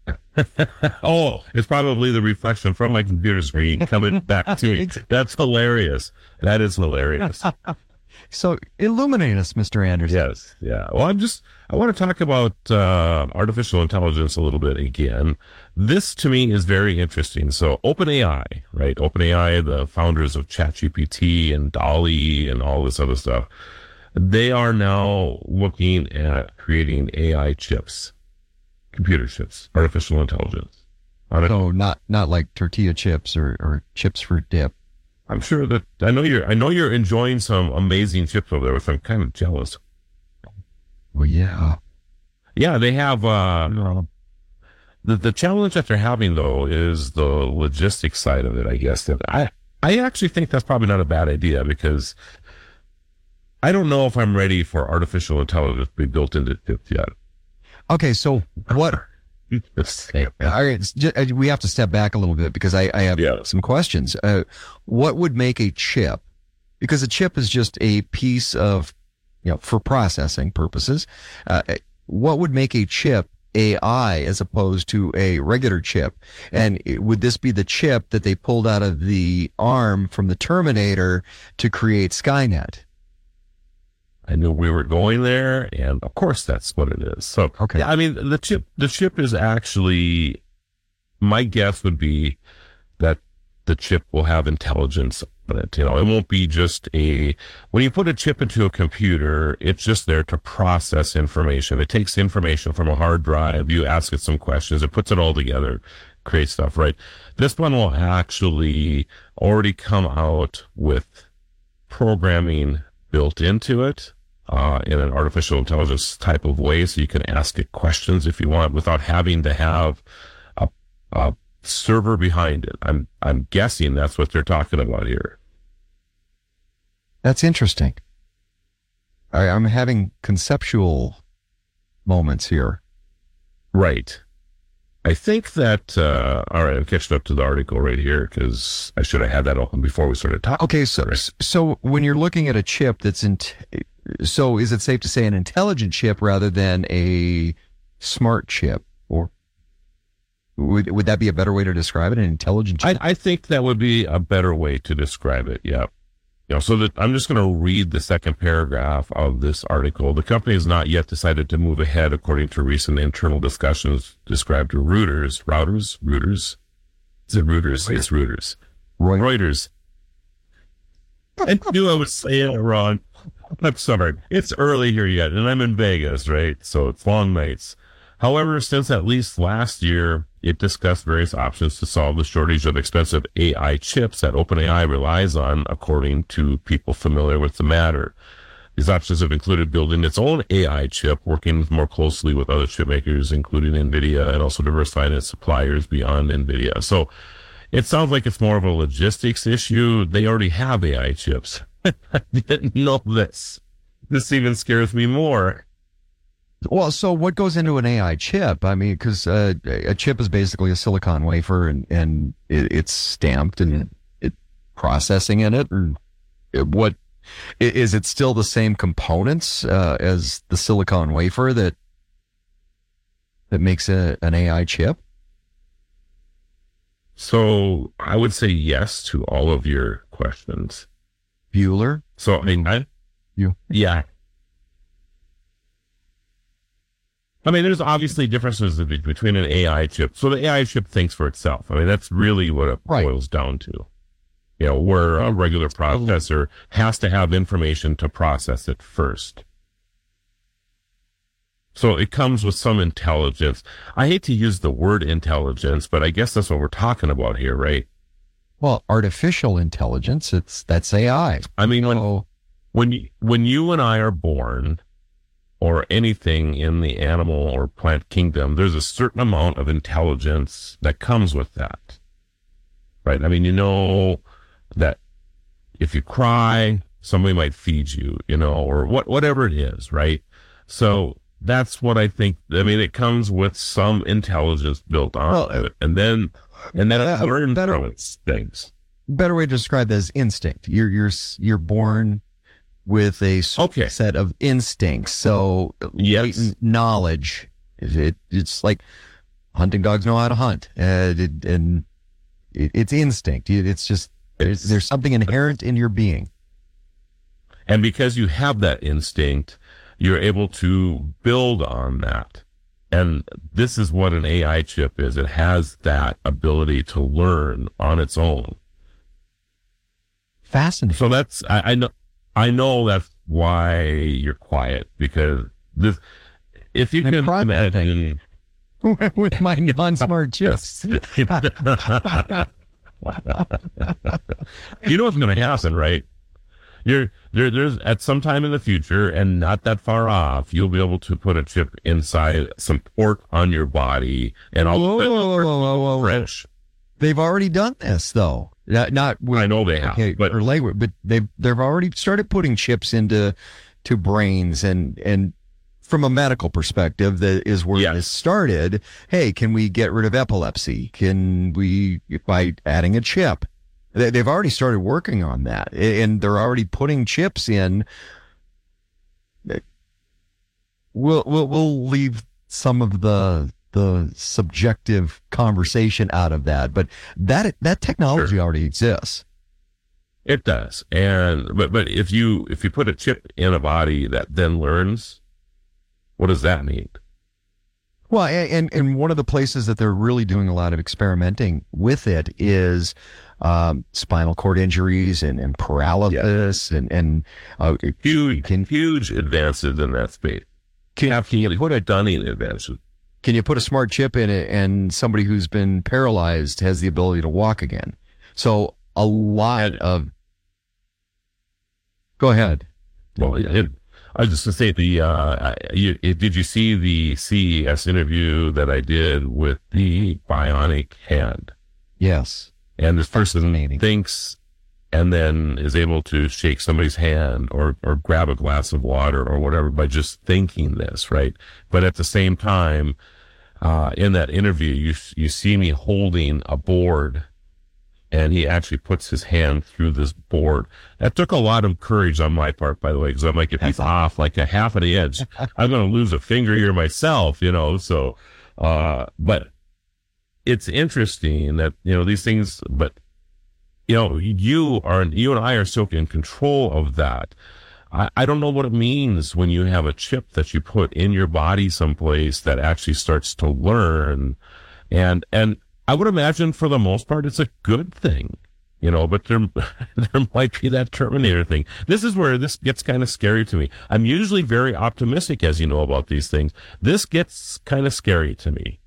Speaker 5: oh, it's probably the reflection from my computer screen coming back to me. That's hilarious. That is hilarious.
Speaker 2: So illuminate us, Mr. Anderson.
Speaker 5: Yes, yeah. Well, I'm just I want to talk about uh, artificial intelligence a little bit again. This to me is very interesting. So OpenAI, right? OpenAI, the founders of ChatGPT and DALL-E and all this other stuff, they are now looking at creating AI chips, computer chips, artificial intelligence.
Speaker 2: So not not like tortilla chips or, or chips for dip.
Speaker 5: I'm sure that I know you're I know you're enjoying some amazing chips over there, which I'm kind of jealous.
Speaker 2: Well, yeah,
Speaker 5: yeah, they have. uh the the challenge that they're having though is the logistics side of it. I guess I I actually think that's probably not a bad idea because I don't know if I'm ready for artificial intelligence to be built into chips yet.
Speaker 2: Okay, so what? All right, uh, we have to step back a little bit because I, I have yeah. some questions. Uh, what would make a chip? Because a chip is just a piece of, you know, for processing purposes. Uh, what would make a chip AI as opposed to a regular chip? And would this be the chip that they pulled out of the arm from the Terminator to create Skynet?
Speaker 5: I knew we were going there, and of course that's what it is. So, okay. Yeah, I mean, the chip, the chip is actually, my guess would be that the chip will have intelligence on it. You know, it won't be just a, when you put a chip into a computer, it's just there to process information. It takes information from a hard drive. You ask it some questions. It puts it all together, creates stuff, right? This one will actually already come out with programming built into it uh, in an artificial intelligence type of way. So you can ask it questions if you want without having to have a, a server behind it. I'm, I'm guessing that's what they're talking about here.
Speaker 2: That's interesting. I, I'm having conceptual moments here.
Speaker 5: Right. I think that, uh, all right, I'm catching up to the article right here because I should have had that open before we started talking.
Speaker 2: Okay, so, right. so when you're looking at a chip that's in, t- so is it safe to say an intelligent chip rather than a smart chip or would, would that be a better way to describe it? An intelligent chip?
Speaker 5: I, I think that would be a better way to describe it. Yeah. You know, so that I'm just going to read the second paragraph of this article. The company has not yet decided to move ahead according to recent internal discussions described to Reuters. Routers? Reuters? Is it Reuters? It's Reuters. Reuters. I knew I was saying it wrong. I'm sorry. It's early here yet, and I'm in Vegas, right? So it's long nights. However, since at least last year, it discussed various options to solve the shortage of expensive AI chips that OpenAI relies on, according to people familiar with the matter. These options have included building its own AI chip, working more closely with other chip makers, including NVIDIA, and also diversifying its suppliers beyond NVIDIA. So it sounds like it's more of a logistics issue. They already have AI chips. I didn't know this. This even scares me more.
Speaker 2: Well, so what goes into an AI chip? I mean, because uh, a chip is basically a silicon wafer, and and it, it's stamped and it processing in it. Or what is it still the same components uh, as the silicon wafer that that makes a, an AI chip?
Speaker 5: So I would say yes to all of your questions.
Speaker 2: Bueller.
Speaker 5: So I mean, I,
Speaker 2: you,
Speaker 5: yeah. I mean, there's obviously differences between an AI chip. So the AI chip thinks for itself. I mean, that's really what it right. boils down to. You know, where a regular processor has to have information to process it first. So it comes with some intelligence. I hate to use the word intelligence, but I guess that's what we're talking about here, right?
Speaker 2: Well, artificial intelligence, it's that's AI.
Speaker 5: I mean, when oh. when you, when you and I are born, or anything in the animal or plant kingdom, there's a certain amount of intelligence that comes with that, right? I mean, you know that if you cry, somebody might feed you, you know, or what whatever it is, right? So that's what I think. I mean, it comes with some intelligence built on well, it, and then and then uh, learn better things.
Speaker 2: Better way to describe that is instinct. You're you're you're born with a okay. set of instincts. So yes. knowledge. It, it's like hunting dogs know how to hunt, and, it, and it, it's instinct. It's just there's, there's something inherent in your being.
Speaker 5: And because you have that instinct, you're able to build on that. And this is what an AI chip is. It has that ability to learn on its own.
Speaker 2: Fascinating.
Speaker 5: So that's, I, I know, I know that's why you're quiet because this, if you can imagine
Speaker 2: with my non-smart chips.
Speaker 5: you know what's going to happen, right? You're there. There's at some time in the future, and not that far off, you'll be able to put a chip inside some pork on your body, and all
Speaker 2: Whoa, whoa, whoa, whoa, whoa,
Speaker 5: fresh.
Speaker 2: They've already done this though. Not, not with,
Speaker 5: I know they have,
Speaker 2: okay,
Speaker 5: but
Speaker 2: or language, but they've they've already started putting chips into to brains and and from a medical perspective, that is where this started. Hey, can we get rid of epilepsy? Can we by adding a chip? They, they've already started working on that, and they're already putting chips in. We'll we'll we'll leave some of the the subjective conversation out of that, but that that technology already exists.
Speaker 5: It does, and but but if you if you put a chip in a body that then learns, what does that mean?
Speaker 2: Well, and and one of the places that they're really doing a lot of experimenting with it is um, spinal cord injuries and, and paralysis and and uh,
Speaker 5: huge huge advances in that space. Can you what done in advances?
Speaker 2: Can you put a smart chip in it and somebody who's been paralyzed has the ability to walk again? So a lot of. Go ahead.
Speaker 5: Well, it, I was just to say the uh, you, did you see the CES interview that I did with the bionic hand?
Speaker 2: Yes.
Speaker 5: And this person thinks and then is able to shake somebody's hand or, or grab a glass of water or whatever by just thinking this, right? But at the same time, uh, in that interview, you, you see me holding a board and he actually puts his hand through this board. That took a lot of courage on my part, by the way, because I'm like, if he's off like a half of the edge, I'm going to lose a finger here myself, you know? So, uh, but it's interesting that, you know, these things, but you know, you are, you and I are so in control of that. I, I don't know what it means when you have a chip that you put in your body someplace that actually starts to learn. And, and I would imagine for the most part, it's a good thing, you know, but there, there might be that Terminator thing. This is where this gets kind of scary to me. I'm usually very optimistic, as you know, about these things. This gets kind of scary to me.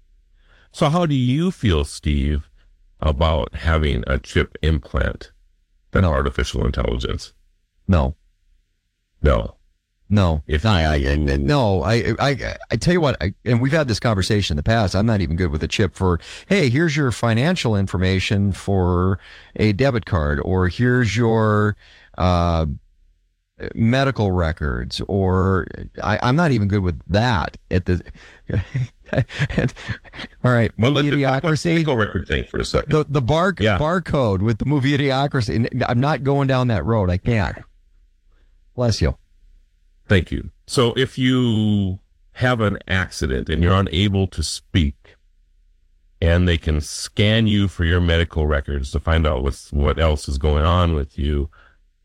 Speaker 5: So how do you feel, Steve, about having a chip implant than artificial intelligence?
Speaker 2: No.
Speaker 5: No.
Speaker 2: No.
Speaker 5: If
Speaker 2: I, I, I no, I, I, I tell you what, I, and we've had this conversation in the past. I'm not even good with a chip for, hey, here's your financial information for a debit card, or here's your uh, medical records, or I, I'm not even good with that at the. and, all right,
Speaker 5: well, let's
Speaker 2: idiocracy.
Speaker 5: Medical record thing for a second.
Speaker 2: The the bar
Speaker 5: Yeah.
Speaker 2: barcode with the movie Idiocracy. I'm not going down that road. I can't. Bless you.
Speaker 5: Thank you. So if you have an accident and you're unable to speak and they can scan you for your medical records to find out what's, what else is going on with you,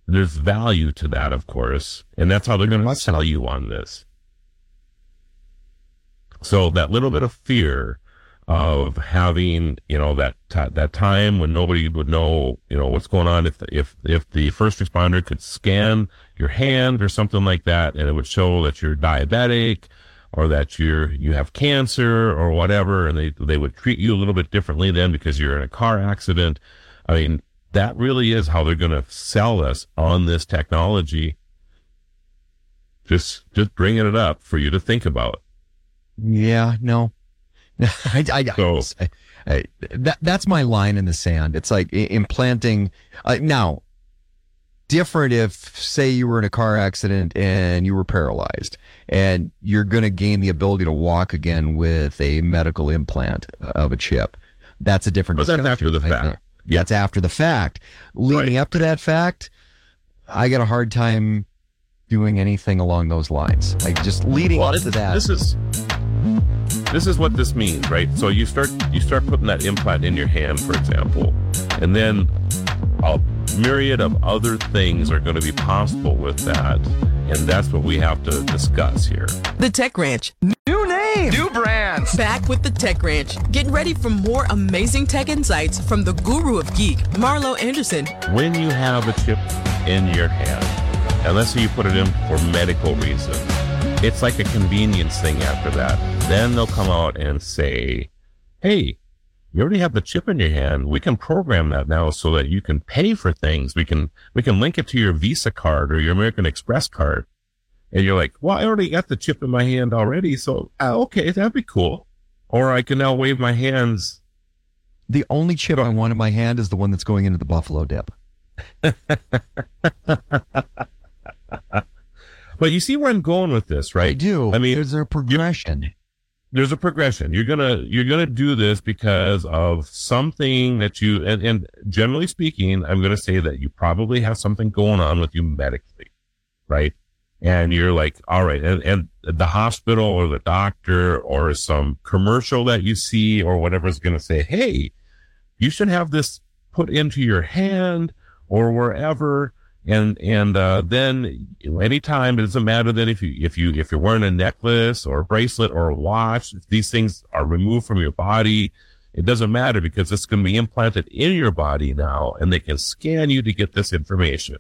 Speaker 5: there's value to that, of course. And that's how they're going to sell you on this. So that little bit of fear of having, you know, that ti that time when nobody would know, you know, what's going on. If if if the first responder could scan your hand or something like that, and it would show that you're diabetic or that you're you have cancer or whatever, and they they would treat you a little bit differently then because you're in a car accident. I mean, that really is how they're going to sell us on this technology. Just just bringing it up for you to think about.
Speaker 2: Yeah, no. I, I, I, I- that that's my line in the sand. It's like implanting. Uh, now, different if say you were in a car accident and you were paralyzed, and you're going to gain the ability to walk again with a medical implant of a chip. That's a different.
Speaker 5: But that's after the fact.
Speaker 2: think. That's after the fact. Leading up to that fact, I got a hard time doing anything along those lines. Like just leading
Speaker 5: Well,
Speaker 2: up to that.
Speaker 5: This is this is what this means, right? So you start you start putting that implant in your hand, for example, and then a myriad of other things are going to be possible with that, and that's what we have to discuss here.
Speaker 1: The Tech Ranch. New name. New brands. Back with the Tech Ranch. Get ready for more amazing tech insights from the guru of geek, Marlo Anderson.
Speaker 5: When you have a chip in your hand, and let's say you put it in for medical reasons, it's like a convenience thing after that. Then they'll come out and say, hey, You already have the chip in your hand. We can program that now so that you can pay for things. We can, we can link it to your Visa card or your American Express card. And you're like, well, I already got the chip in my hand already. So, uh, okay, that'd be cool. Or I can now wave my hands.
Speaker 2: The only chip I want in my hand is the one that's going into the buffalo dip.
Speaker 5: But you see where I'm going with this, right? I
Speaker 2: do.
Speaker 5: I mean,
Speaker 2: there's a progression.
Speaker 5: There's a progression. You're gonna you're gonna do this because of something that you and, and generally speaking, I'm gonna say that you probably have something going on with you medically, right? And you're like, all right, and, and the hospital or the doctor or some commercial that you see or whatever is gonna say, hey, you should have this put into your hand or wherever and and uh, then anytime it doesn't matter that if you if you if you're wearing a necklace or a bracelet or a watch, if these things are removed from your body, it doesn't matter because it's going to be implanted in your body now, and they can scan you to get this information,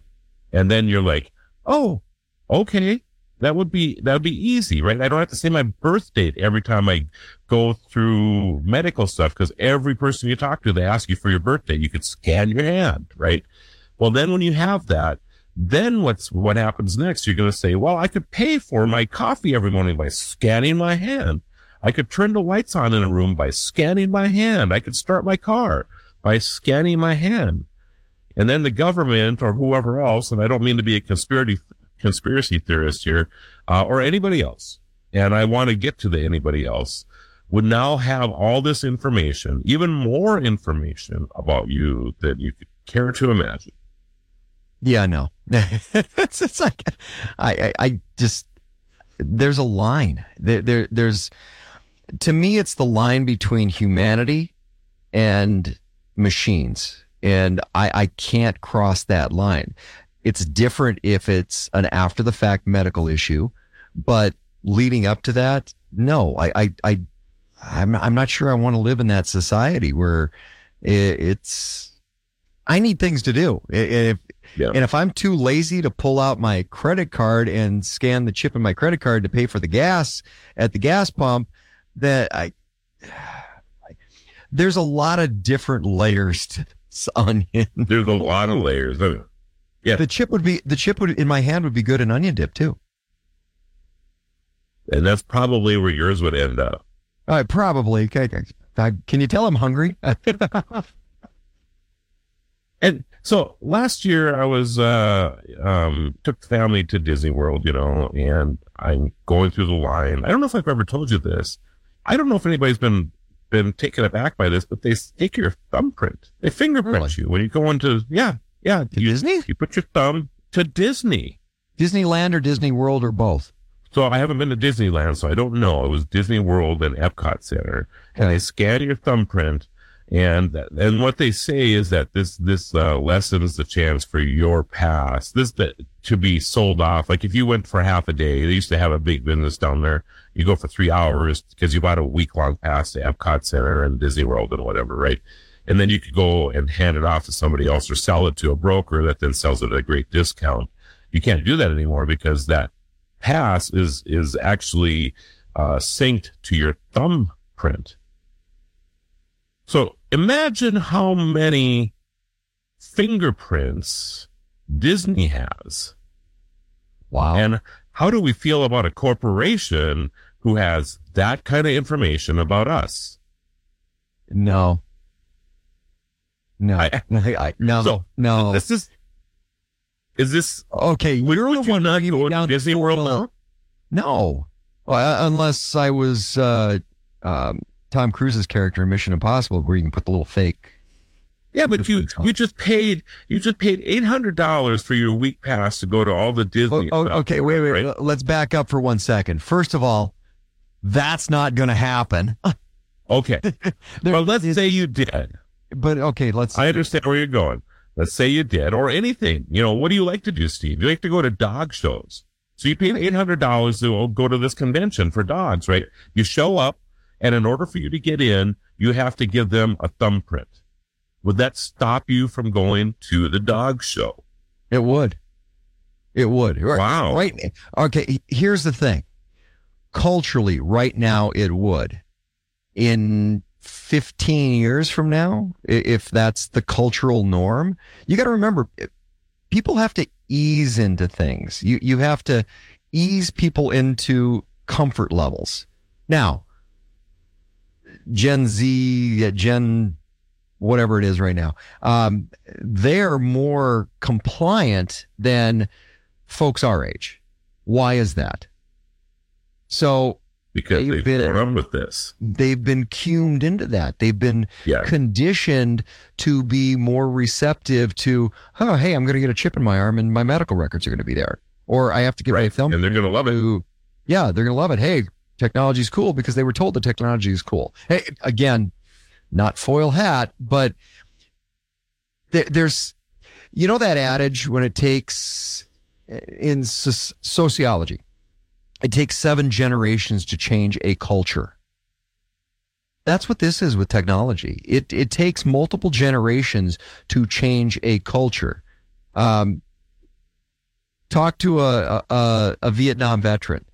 Speaker 5: and then you're like, oh, okay, that would be that would be easy, right? I don't have to say my birth date every time I go through medical stuff because every person you talk to, they ask you for your birthday. You could scan your hand, right? Well, then when you have that, then what's what happens next? You're going to say, well, I could pay for my coffee every morning by scanning my hand. I could turn the lights on in a room by scanning my hand. I could start my car by scanning my hand. And then the government or whoever else, and I don't mean to be a conspiracy conspiracy theorist here, uh, or anybody else, and I want to get to the anybody else, would now have all this information, even more information about you than you could care to imagine.
Speaker 2: Yeah, no. it's, it's like I, I, I just there's a line. There, there there's to me it's the line between humanity and machines. And I, I can't cross that line. It's different if it's an after the fact medical issue, but leading up to that, no, I, I, I, I'm, I'm not sure I want to live in that society where it's, I need things to do. If, yeah. And if I'm too lazy to pull out my credit card and scan the chip in my credit card to pay for the gas at the gas pump, that I, I there's a lot of different layers to this onion.
Speaker 5: There's a lot of layers. Yeah.
Speaker 2: The chip would be the chip would in my hand would be good in onion dip too.
Speaker 5: And that's probably where yours would end up.
Speaker 2: Uh, probably. Okay. Can you tell I'm hungry?
Speaker 5: and so last year I was uh um took family to Disney World, you know, and I'm going through the line. I don't know if I've ever told you this. I don't know if anybody's been been taken aback by this, but they take your thumbprint. They fingerprint really? you when you go into yeah, yeah.
Speaker 2: To
Speaker 5: you,
Speaker 2: Disney?
Speaker 5: You put your thumb to Disney.
Speaker 2: Disneyland or Disney World or both?
Speaker 5: So I haven't been to Disneyland, so I don't know. It was Disney World and Epcot Center. And they scan your thumbprint and and what they say is that this this uh, lessens the chance for your pass this to be sold off. Like if you went for half a day, they used to have a big business down there. You go for three hours because you bought a week long pass to Epcot Center and Disney World and whatever, right? And then you could go and hand it off to somebody else or sell it to a broker that then sells it at a great discount. You can't do that anymore because that pass is is actually uh, synced to your thumbprint. So imagine how many fingerprints Disney has.
Speaker 2: Wow.
Speaker 5: And how do we feel about a corporation who has that kind of information about us?
Speaker 2: No. No. I, I, no. So, no.
Speaker 5: This is is this
Speaker 2: okay? You're the one
Speaker 5: not going down Disney World now?
Speaker 2: No, well, unless I was uh, um, Tom Cruise's character in Mission Impossible, where you can put the little fake.
Speaker 5: Yeah, but you you just paid you just paid eight hundred dollars for your week pass to go to all the Disney.
Speaker 2: Oh, oh, okay, wait, wait, right? let's back up for one second. First of all, that's not going to happen.
Speaker 5: Okay, there, well, let's say you did.
Speaker 2: But okay, let's.
Speaker 5: I understand where you're going. Let's say you did, or anything. You know, what do you like to do, Steve? You like to go to dog shows. So you paid eight hundred dollars to go to this convention for dogs, right? You show up. And in order for you to get in, you have to give them a thumbprint. Would that stop you from going to the dog show?
Speaker 2: It would. It would.
Speaker 5: Wow.
Speaker 2: Right. Okay. Here's the thing. Culturally, right now, it would. In 15 years from now, if that's the cultural norm, you got to remember people have to ease into things. You, you have to ease people into comfort levels. Now, Gen Z, Gen whatever it is right now, um, they're more compliant than folks our age. Why is that? So
Speaker 5: because they've
Speaker 2: been-
Speaker 5: grown with this.
Speaker 2: they've been cumed into that. They've been conditioned to be more receptive to, oh, hey, I'm going to get a chip in my arm and my medical records are going to be there. Or I have to get my thumb.
Speaker 5: And they're going to love it.
Speaker 2: Yeah, they're going to love it. Hey, technology's cool because they were told the technology is cool. Hey, again, not foil hat, but there, there's, you know, that adage when it takes in soc- sociology, it takes seven generations to change a culture. That's what this is with technology. It it takes multiple generations to change a culture. Um, talk to a, a a Vietnam veteran.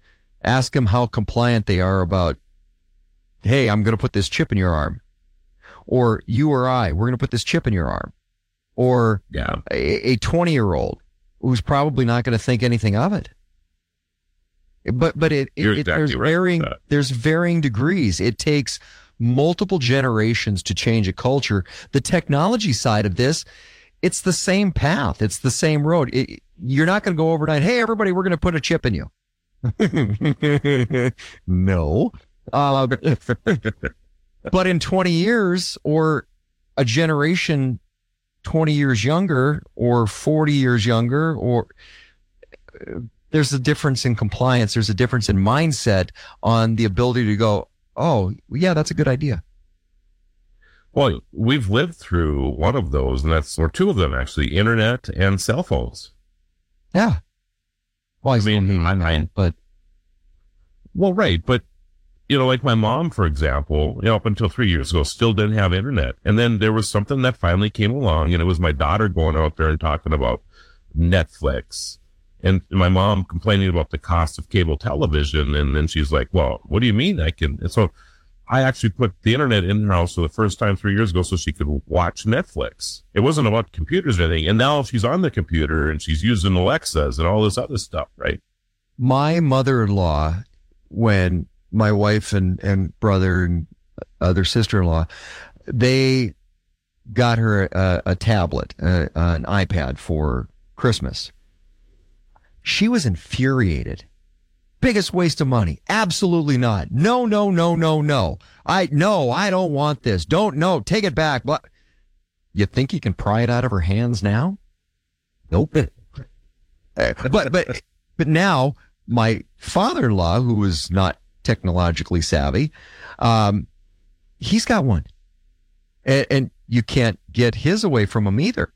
Speaker 2: Ask them how compliant they are about. Hey, I'm going to put this chip in your arm, or you or I, we're going to put this chip in your arm, or
Speaker 5: yeah,
Speaker 2: a 20 year old who's probably not going to think anything of it. But but it, it,
Speaker 5: You're
Speaker 2: it- there's
Speaker 5: right
Speaker 2: varying there's varying degrees. It takes multiple generations to change a culture. The technology side of this, it's the same path. It's the same road. It, you're not going to go overnight. Hey, everybody, we're going to put a chip in you. no. Uh, but in 20 years or a generation 20 years younger or 40 years younger or uh, there's a difference in compliance. There's a difference in mindset on the ability to go, oh, yeah, that's a good idea.
Speaker 5: Well, we've lived through one of those, and that's, or two of them actually, internet and cell phones.
Speaker 2: Yeah. Well, I,
Speaker 5: mean,
Speaker 2: I, but
Speaker 5: well, right, but you know, like my mom, for example, you know, up until three years ago, still didn't have internet, and then there was something that finally came along, and it was my daughter going out there and talking about Netflix, and my mom complaining about the cost of cable television, and then she's like, "Well, what do you mean I can?" And so I actually put the internet in her house for the first time three years ago so she could watch Netflix. It wasn't about computers or anything. And now she's on the computer and she's using Alexas and all this other stuff, right?
Speaker 2: my mother-in-law when my wife and, and brother and other sister-in-law they got her a, a tablet uh, an ipad for christmas she was infuriated biggest waste of money. Absolutely not. No no no no no. I no i don't want this. Don't no take it back. But you think you can pry it out of her hands now? Nope. Uh, but but but now my father-in-law, who is not technologically savvy, um, he's got one, and, and you can't get his away from him either.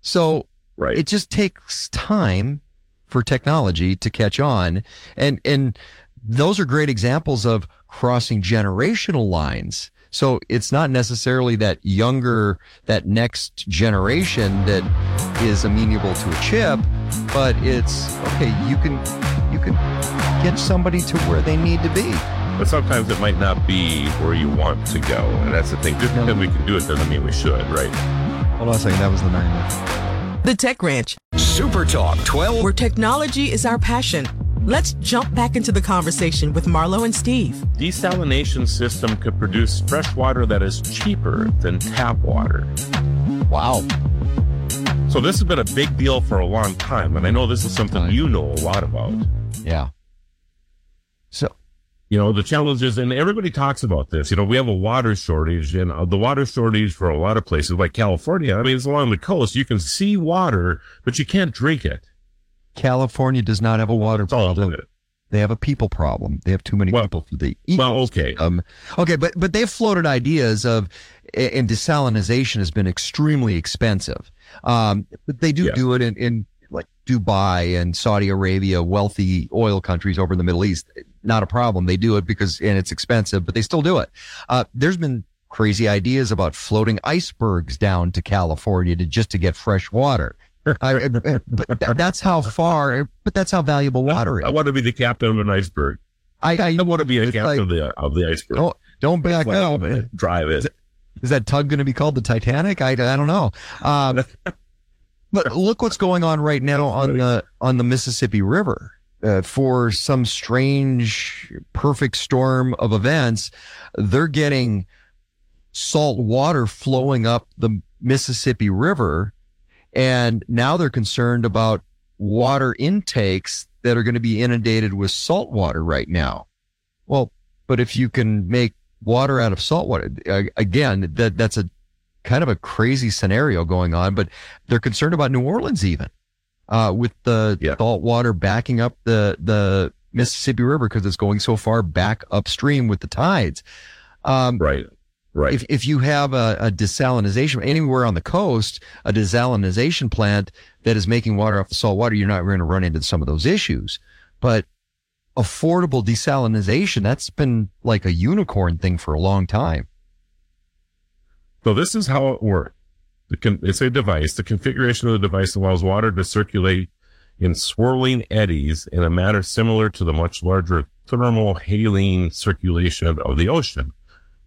Speaker 2: So
Speaker 5: right.
Speaker 2: it just takes time for technology to catch on, and and those are great examples of crossing generational lines. So it's not necessarily that younger, that next generation that is amenable to a chip, but it's okay. You can, you can get somebody to where they need to be.
Speaker 5: But sometimes it might not be where you want to go. And that's the thing. Just because we can do it doesn't mean we should, right?
Speaker 2: Hold on a second. That was the nine.
Speaker 1: The Tech Ranch.
Speaker 4: Super Talk 12.
Speaker 1: Where technology is our passion. Let's jump back into the conversation with Marlo and Steve.
Speaker 5: Desalination system could produce fresh water that is cheaper than tap water.
Speaker 2: Wow.
Speaker 5: So this has been a big deal for a long time. And I know this is something you know a lot about.
Speaker 2: Yeah.
Speaker 5: You know, the challenges, and everybody talks about this. You know, we have a water shortage, and uh, the water shortage for a lot of places, like California. I mean, it's along the coast. You can see water, but you can't drink it.
Speaker 2: California does not have a water problem. They have a people problem. They have too many people for the
Speaker 5: well, okay,
Speaker 2: um, okay, but but they've floated ideas of, and desalinization has been extremely expensive. Um, but they do do it in, in like Dubai and Saudi Arabia, wealthy oil countries over in the Middle East. Not a problem. They do it because and it's expensive, but they still do it. Uh, there's been crazy ideas about floating icebergs down to California to just to get fresh water. I, but that's how far. But that's how valuable water is.
Speaker 5: I want to be the captain of an iceberg.
Speaker 2: I,
Speaker 5: I want to be a captain
Speaker 2: like-
Speaker 5: of the of the iceberg.
Speaker 2: Oh, Don't back up.
Speaker 5: Drive it.
Speaker 2: Is, it, is that tug going to be called the Titanic? I, I don't know. Um, but look what's going on right now on the on the Mississippi River. Uh, for some strange perfect storm of events, they're getting salt water flowing up the Mississippi River, and now they're concerned about water intakes that are going to be inundated with salt water right now. Well, but if you can make water out of salt water, again, that that's a kind of a crazy scenario going on, but they're concerned about New Orleans even uh, with the yeah. salt water backing up the the Mississippi River because it's going so far back upstream with the tides.
Speaker 5: Um, right. Right.
Speaker 2: If, if you have a, a, desalination anywhere on the coast, a desalination plant that is making water off the salt water, you're not going to run into some of those issues. But affordable desalination, that's been like a unicorn thing for a long time.
Speaker 5: So this is how it works. It's a device. The configuration of the device allows water to circulate in swirling eddies in a manner similar to the much larger thermohaline circulation of the ocean.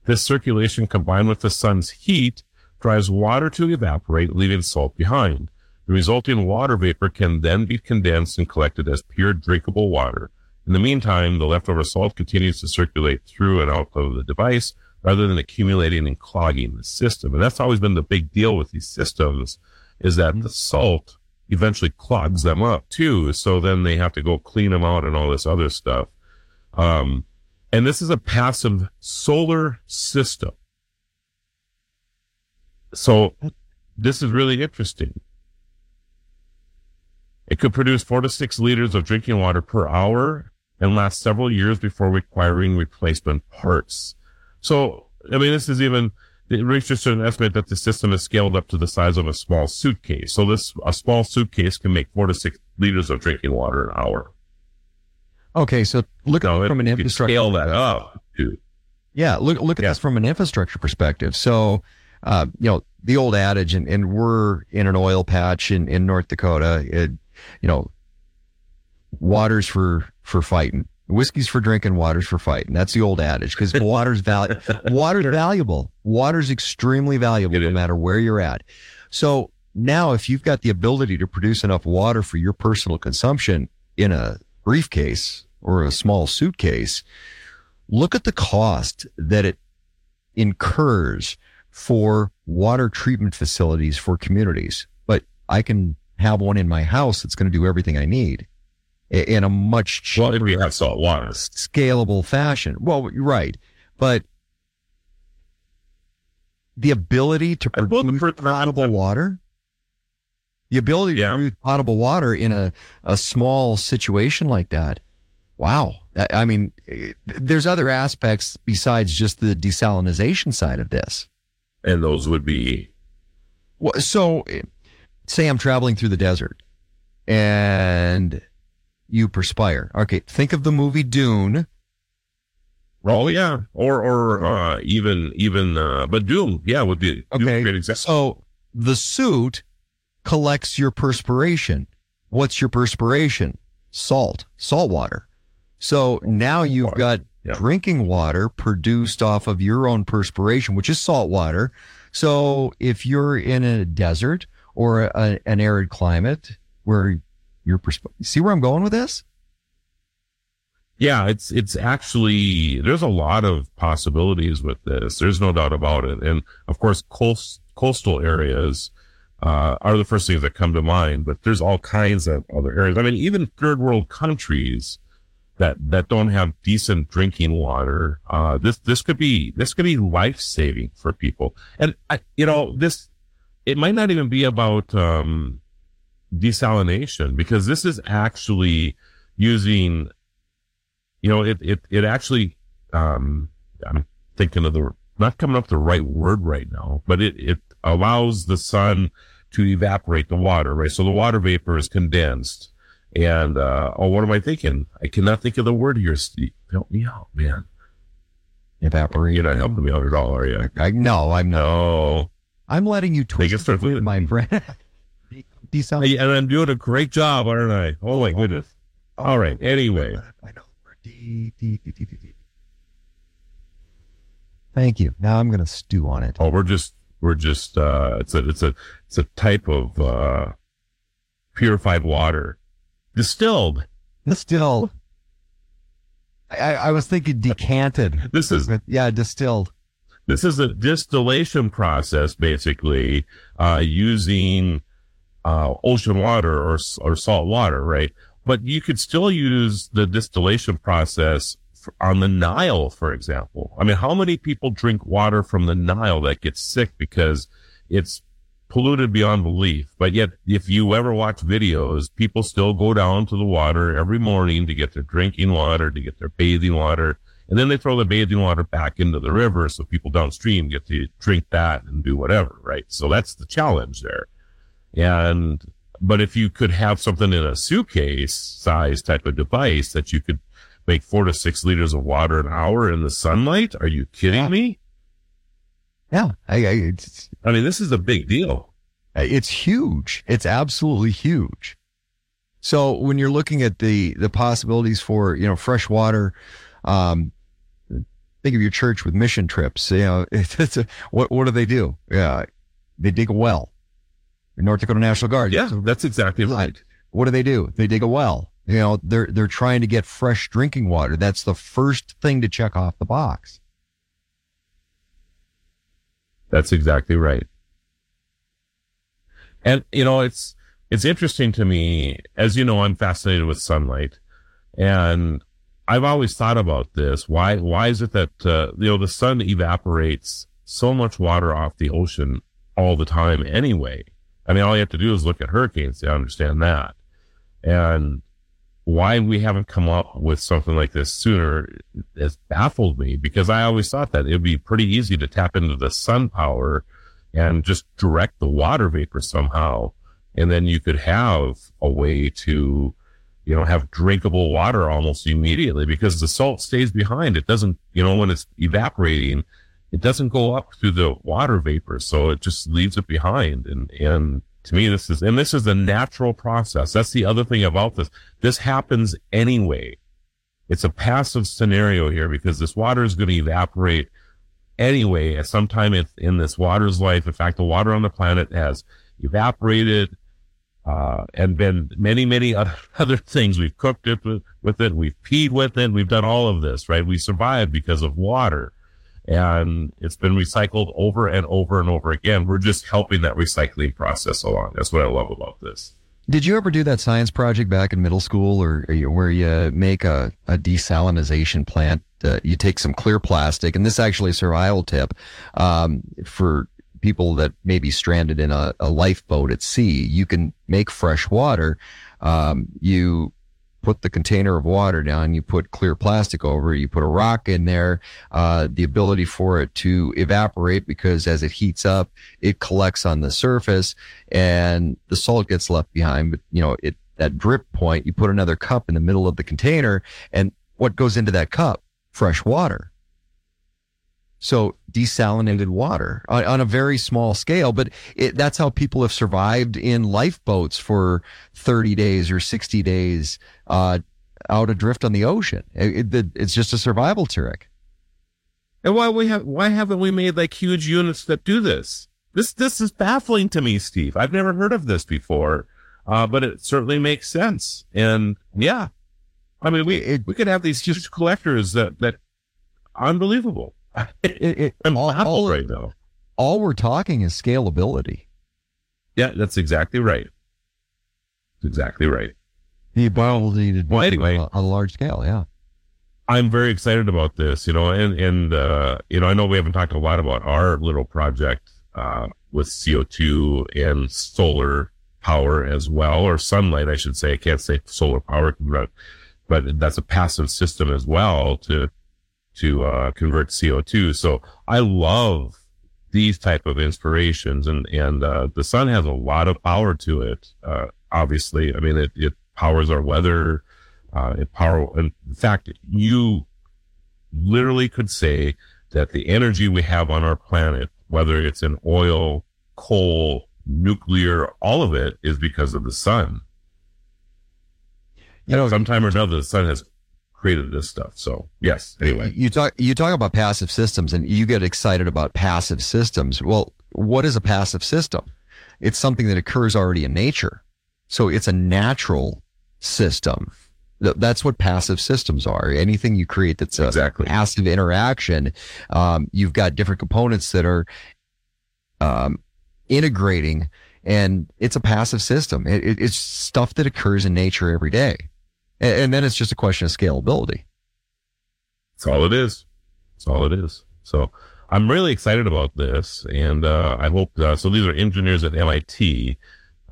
Speaker 5: This circulation combined with the sun's heat drives water to evaporate, leaving salt behind. The resulting water vapor can then be condensed and collected as pure drinkable water. In the meantime, the leftover salt continues to circulate through and out of the device, rather than accumulating and clogging the system. And that's always been the big deal with these systems is that the salt eventually clogs them up too. So then they have to go clean them out and all this other stuff. Um, and this is a passive solar system. So this is really interesting. It could produce four to six liters of drinking water per hour and last several years before requiring replacement parts. So, I mean, this is even, it reaches an estimate that the system is scaled up to the size of a small suitcase. So this, a small suitcase can make four to six liters of drinking water an hour.
Speaker 2: Okay. So look no, from an infrastructure.
Speaker 5: Scale that up, dude.
Speaker 2: Yeah. Look, look at yeah. this from an infrastructure perspective. So, uh, you know, the old adage, and, and we're in an oil patch in, in North Dakota, it, you know, water's for, for fighting. Whiskey's for drinking, water's for fighting. That's the old adage because water's valuable. water's valuable. Water's extremely valuable no matter where you're at. So now if you've got the ability to produce enough water for your personal consumption in a briefcase or a small suitcase, look at the cost that it incurs for water treatment facilities for communities. But I can have one in my house that's going to do everything I need in a much cheaper,
Speaker 5: well, we have salt water,
Speaker 2: scalable fashion. Well, you're right, but the ability to produce potable water, the ability yeah. to produce potable water in a, a small situation like that. Wow. I mean, there's other aspects besides just the desalination side of this.
Speaker 5: And those would be.
Speaker 2: Well, so eh, say I'm traveling through the desert and you perspire. Okay, think of the movie Dune.
Speaker 5: Oh yeah, or or uh, even even uh, but Doom, yeah, would be
Speaker 2: okay. Great example. So the suit collects your perspiration. What's your perspiration? Salt, salt water. So now you've got yeah. drinking water produced off of your own perspiration, which is salt water. So if you're in a desert or a, an arid climate where your perspective. See where I'm going with this?
Speaker 5: Yeah, it's it's actually there's a lot of possibilities with this. There's no doubt about it, and of course, coast, coastal areas uh, are the first things that come to mind. But there's all kinds of other areas. I mean, even third world countries that that don't have decent drinking water. Uh, this this could be this could be life saving for people. And I, you know, this it might not even be about um, desalination because this is actually using, you know, it, it, it actually, um, I'm thinking of the, not coming up the right word right now, but it, it allows the sun to evaporate the water, right? So the water vapor is condensed. And, uh, oh, what am I thinking? I cannot think of the word here, Steve. Help me out, man.
Speaker 2: Evaporate.
Speaker 5: You're not helping me out at all, are you?
Speaker 2: I, no, I'm
Speaker 5: not. No.
Speaker 2: I'm letting you twist my
Speaker 5: And I'm doing a great job, aren't I? Oh my goodness. All right. Anyway. I know. D, D, D, D, D, D.
Speaker 2: Thank you. Now I'm going to stew on it.
Speaker 5: Oh, we're just we're just uh, it's a it's a it's a type of uh, purified water, distilled.
Speaker 2: Distilled. I, I was thinking decanted.
Speaker 5: This is
Speaker 2: yeah, distilled.
Speaker 5: This is a distillation process, basically, uh, using uh, ocean water or or salt water, right? But you could still use the distillation process on the Nile, for example. I mean, how many people drink water from the Nile that gets sick because it's polluted beyond belief? But yet, if you ever watch videos, people still go down to the water every morning to get their drinking water, to get their bathing water. And then they throw the bathing water back into the river so people downstream get to drink that and do whatever, right? So that's the challenge there. And, but if you could have something in a suitcase size type of device that you could make four to six liters of water an hour in the sunlight. Are you kidding me?
Speaker 2: Yeah. I, I,
Speaker 5: I mean, this is a big deal.
Speaker 2: It's huge. It's absolutely huge. So when you're looking at the, the possibilities for, you know, fresh water, um, think of your church with mission trips. You know, it's a, what, what do they do? Yeah. They dig a well. North Dakota National Guard.
Speaker 5: Yeah, that's exactly right.
Speaker 2: What do they do? They dig a well. You know, they're they're trying to get fresh drinking water. That's the first thing to check off the box.
Speaker 5: That's exactly right. And you know, it's it's interesting to me, as you know, I'm fascinated with sunlight, and I've always thought about this. Why why is it that uh, you know the sun evaporates so much water off the ocean all the time anyway? I mean, all you have to do is look at hurricanes to understand that. And why we haven't come up with something like this sooner has baffled me because I always thought that it'd be pretty easy to tap into the sun power and just direct the water vapor somehow. And then you could have a way to, you know, have drinkable water almost immediately because the salt stays behind. It doesn't, you know, when it's evaporating, it doesn't go up through the water vapor. So it just leaves it behind. And, and to me, this is, and this is a natural process. That's the other thing about this. This happens anyway. It's a passive scenario here because this water is going to evaporate anyway at some time in this water's life. In fact, the water on the planet has evaporated, uh, and been many, many other things. We've cooked it with, with it. We've peed with it. We've done all of this, right? We survived because of water and it's been recycled over and over and over again. We're just helping that recycling process along. That's what I love about this.
Speaker 2: Did you ever do that science project back in middle school or where you make a, a desalination plant? Uh, you take some clear plastic and this actually a survival tip, um, for people that may be stranded in a, a lifeboat at sea. You can make fresh water. Um, you put the container of water down, you put clear plastic over it, you put a rock in there, uh, the ability for it to evaporate because as it heats up, it collects on the surface and the salt gets left behind. But, you know, it, that drip point, you put another cup in the middle of the container and what goes into that cup? Fresh water. So desalinated water on, on, a very small scale, but it, that's how people have survived in lifeboats for 30 days or 60 days, uh, out adrift on the ocean. It, it, it's just a survival trick.
Speaker 5: And why we have, why haven't we made like huge units that do this? This, this is baffling to me, Steve. I've never heard of this before. Uh, but it certainly makes sense. And yeah, I mean, we, we could have these huge collectors that, that unbelievable.
Speaker 2: It, it,
Speaker 5: I'm all,
Speaker 2: all
Speaker 5: right now.
Speaker 2: All we're talking is scalability.
Speaker 5: Yeah, that's exactly right. That's exactly right.
Speaker 2: The ability to
Speaker 5: well, anyway,
Speaker 2: on a large scale, yeah.
Speaker 5: I'm very excited about this, you know, and and uh, you know, I know we haven't talked a lot about our little project uh, with CO2 and solar power as well, or sunlight, I should say. I can't say solar power, but that's a passive system as well to to uh, convert CO2. So I love these type of inspirations and, and, uh, the sun has a lot of power to it. Uh, obviously, I mean, it, it powers our weather. Uh, it power, in fact, you literally could say that the energy we have on our planet, whether it's in oil, coal, nuclear, all of it is because of the sun. You know, sometime or another, the sun has created this stuff. So yes, anyway.
Speaker 2: You talk you talk about passive systems and you get excited about passive systems. Well, what is a passive system? It's something that occurs already in nature. So it's a natural system. That's what passive systems are. Anything you create that's a
Speaker 5: Exactly.
Speaker 2: passive interaction, um, you've got different components that are um, integrating, and it's a passive system. It, it, it's stuff that occurs in nature every day, and, and then it's just a question of scalability.
Speaker 5: That's all it is. That's all it is. So I'm really excited about this, and uh, I hope. Uh, so these are engineers at MIT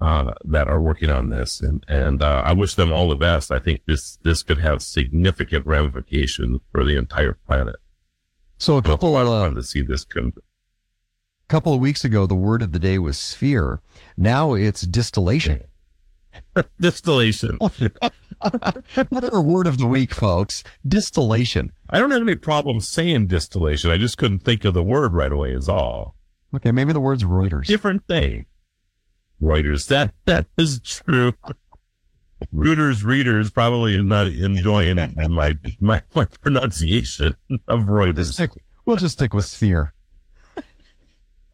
Speaker 5: uh, that are working on this, and and uh, I wish them all the best. I think this this could have significant ramifications for the entire planet.
Speaker 2: So a couple
Speaker 5: I
Speaker 2: of
Speaker 5: wanted to see this come.
Speaker 2: couple of weeks ago, the word of the day was sphere. Now it's distillation.
Speaker 5: Distillation.
Speaker 2: Another word of the week, folks. Distillation.
Speaker 5: I don't have any problem saying distillation. I just couldn't think of the word right away. Is all.
Speaker 2: Okay, maybe the word's Reuters.
Speaker 5: Different thing. Reuters. That that is true. Reuters readers probably are not enjoying my my, my pronunciation of Reuters.
Speaker 2: We'll just stick with sphere.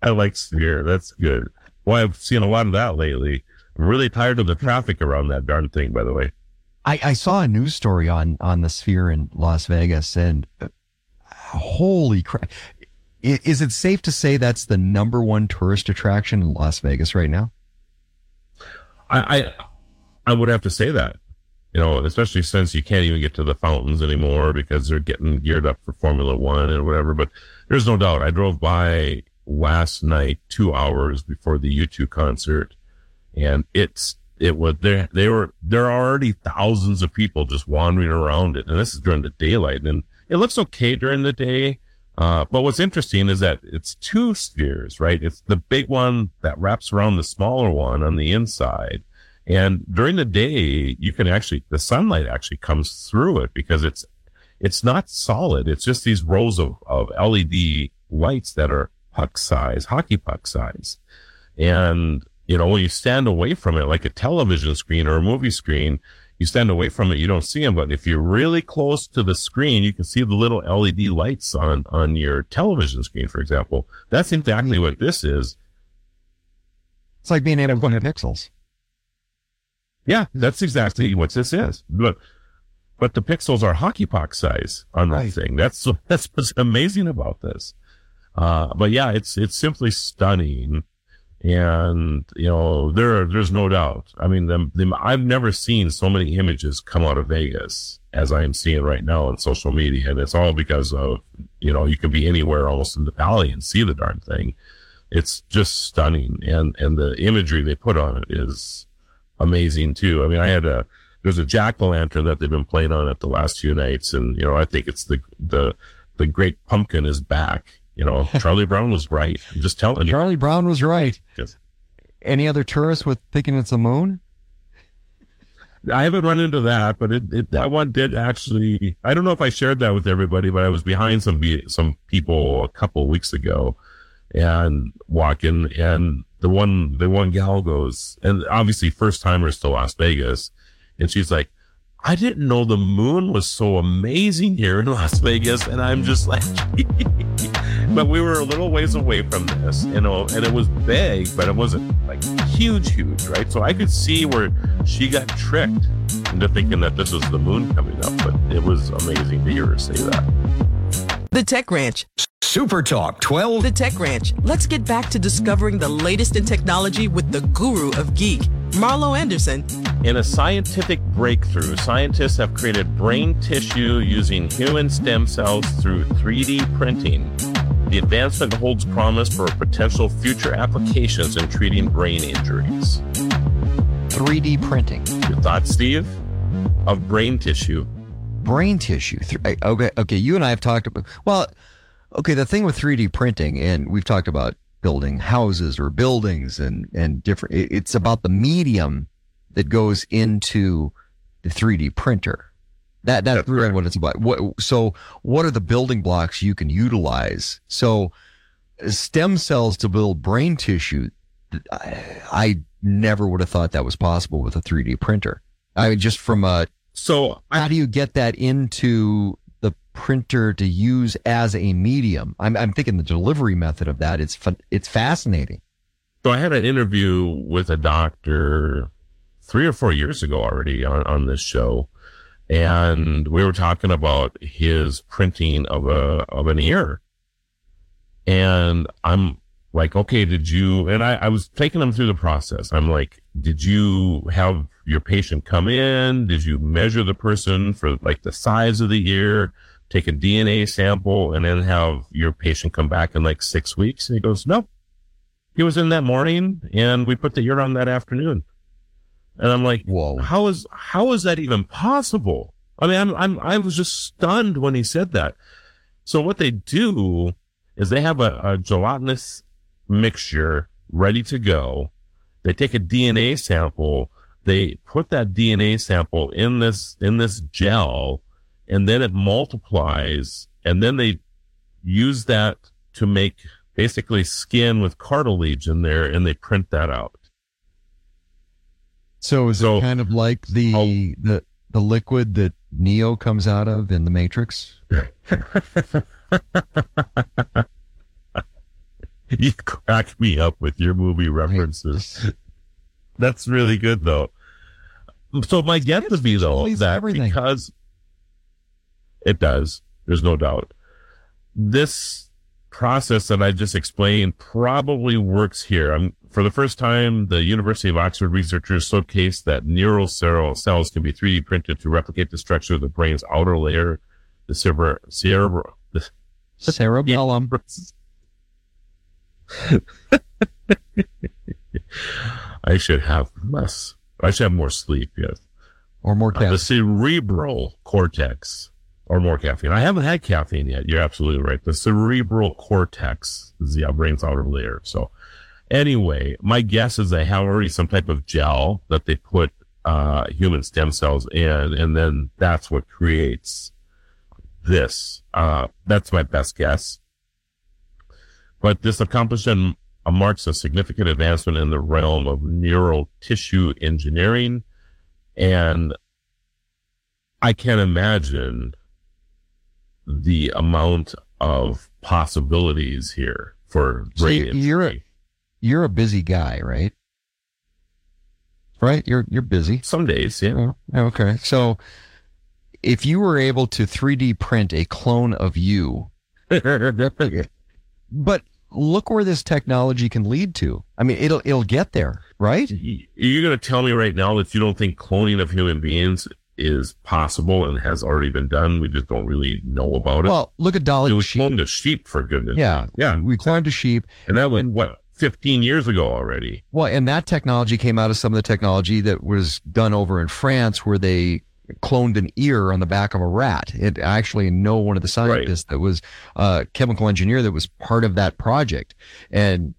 Speaker 5: I like sphere. That's good. Well, I've seen a lot of that lately. I'm really tired of the traffic around that darn thing. By the way,
Speaker 2: I, I saw a news story on on the sphere in Las Vegas, and uh, holy crap! I- Is it safe to say that's the number one tourist attraction in Las Vegas right now?
Speaker 5: I, I I would have to say that. You know, especially since you can't even get to the fountains anymore because they're getting geared up for Formula One and whatever. But there's no doubt. I drove by last night, two hours before the U2 concert, and it's it was there. They were there are already thousands of people just wandering around it, and this is during the daylight, and it looks okay during the day. Uh, but what's interesting is that it's two spheres, right? It's the big one that wraps around the smaller one on the inside. And during the day, you can actually, the sunlight actually comes through it because it's, it's not solid. It's just these rows of, of LED lights that are puck size, hockey puck size. And, you know, when you stand away from it, like a television screen or a movie screen, you stand away from it, you don't see them. But if you're really close to the screen, you can see the little LED lights on, on your television screen, for example. That's exactly what this is.
Speaker 2: It's like being able to hit pixels.
Speaker 5: Yeah, that's exactly what this is. But but the pixels are hockey puck size on that
Speaker 2: Right.
Speaker 5: thing. That's that's what's amazing about this. Uh, but yeah, it's it's simply stunning, and you know there there's no doubt. I mean, the, the, I've never seen so many images come out of Vegas as I am seeing right now on social media, and it's all because of you know you can be anywhere almost in the valley and see the darn thing. It's just stunning, and and the imagery they put on it is amazing too. I mean, I had a there's a jack o' lantern that they've been playing on at the last few nights, and you know, I think it's the the the great pumpkin is back. You know, Charlie Brown was right. I'm just telling you.
Speaker 2: Charlie Brown was right.
Speaker 5: Yes.
Speaker 2: Any other tourists with thinking it's a moon?
Speaker 5: I haven't run into that, but it, it that one did actually. I don't know if I shared that with everybody, but I was behind some some people a couple of weeks ago, and walking, and the one the one gal goes, and obviously first timers to Las Vegas, and she's like, "I didn't know the moon was so amazing here in Las Vegas," and I'm just like. But we were a little ways away from this, you know, and it was big, but it wasn't like huge, huge, right? So I could see where she got tricked into thinking that this was the moon coming up, but it was amazing to hear her say that.
Speaker 1: The Tech Ranch.
Speaker 4: Super Talk 12.
Speaker 1: The Tech Ranch. Let's get back to discovering the latest in technology with the guru of geek, Marlo Anderson.
Speaker 5: In a scientific breakthrough, scientists have created brain tissue using human stem cells through 3D printing. The advancement holds promise for potential future applications in treating brain injuries.
Speaker 2: 3D printing.
Speaker 5: Your thoughts, Steve? Of brain tissue.
Speaker 2: brain tissue. Okay, okay. You and I have talked about. Well, okay. The thing with 3D printing, and we've talked about building houses or buildings and and different. It's about the medium that goes into the 3D printer. That that's really what it's about. What so? What are the building blocks you can utilize? So, stem cells to build brain tissue. I, I never would have thought that was possible with a 3D printer. I mean, just from a
Speaker 5: So
Speaker 2: how do you get that into the printer to use as a medium? I'm, I'm thinking the delivery method of that. It's fun, it's fascinating.
Speaker 5: So I had an interview with a doctor three or four years ago already on, on this show. And we were talking about his printing of a, of an ear. And I'm like, okay, did you, and I, I was taking him through the process. I'm like, did you have your patient come in? Did you measure the person for like the size of the ear, take a DNA sample and then have your patient come back in like six weeks? And he goes, nope. He was in that morning and we put the ear on that afternoon. And I'm like, whoa, how is, how is that even possible? I mean, I'm, I'm, I was just stunned when he said that. So what they do is they have a, a gelatinous mixture ready to go. They take a DNA sample. They put that DNA sample in this, in this gel and then it multiplies and then they use that to make basically skin with cartilage in there and they print that out.
Speaker 2: So is
Speaker 5: So-
Speaker 2: it kind of like the the the liquid that Neo comes out of in the Matrix?
Speaker 5: you crack me up with your movie references. That's really good though. So my guess would be though that because it does, there's no doubt. This process that I just explained probably works here. I'm, for the first time, the University of Oxford researchers showcased that neural cell cells can be 3D printed to replicate the structure of the brain's outer layer, the cerebral, cerebral, the
Speaker 2: cerebellum.
Speaker 5: I should have less. I should have more sleep. Yes,
Speaker 2: or more uh,
Speaker 5: caffeine. the cerebral cortex, or more caffeine. I haven't had caffeine yet. You're absolutely right. The cerebral cortex is the brain's outer layer. So, anyway, my guess is they have already some type of gel that they put uh, human stem cells in, and then that's what creates this. Uh, that's my best guess. But this accomplishment marks a significant advancement in the realm of neural tissue engineering. And I can't imagine the amount of possibilities here for
Speaker 2: So you're you're a busy guy, right? Right? You're you're busy.
Speaker 5: Some days, yeah.
Speaker 2: Oh, okay. So if you were able to 3D print a clone of you, but look where this technology can lead to. I mean, it'll it'll get there, right?
Speaker 5: You're going to tell me right now that you don't think cloning of human beings is possible and has already been done. We just don't really know about it.
Speaker 2: Well, look at Dolly.
Speaker 5: Was cloned a sheep for goodness.
Speaker 2: Yeah.
Speaker 5: sake. Yeah.
Speaker 2: We cloned a sheep.
Speaker 5: And that was what, 15 years ago already.
Speaker 2: Well, and that technology came out of some of the technology that was done over in France where they cloned an ear on the back of a rat. It I actually know one of the scientists that was a chemical engineer that was part of that project. And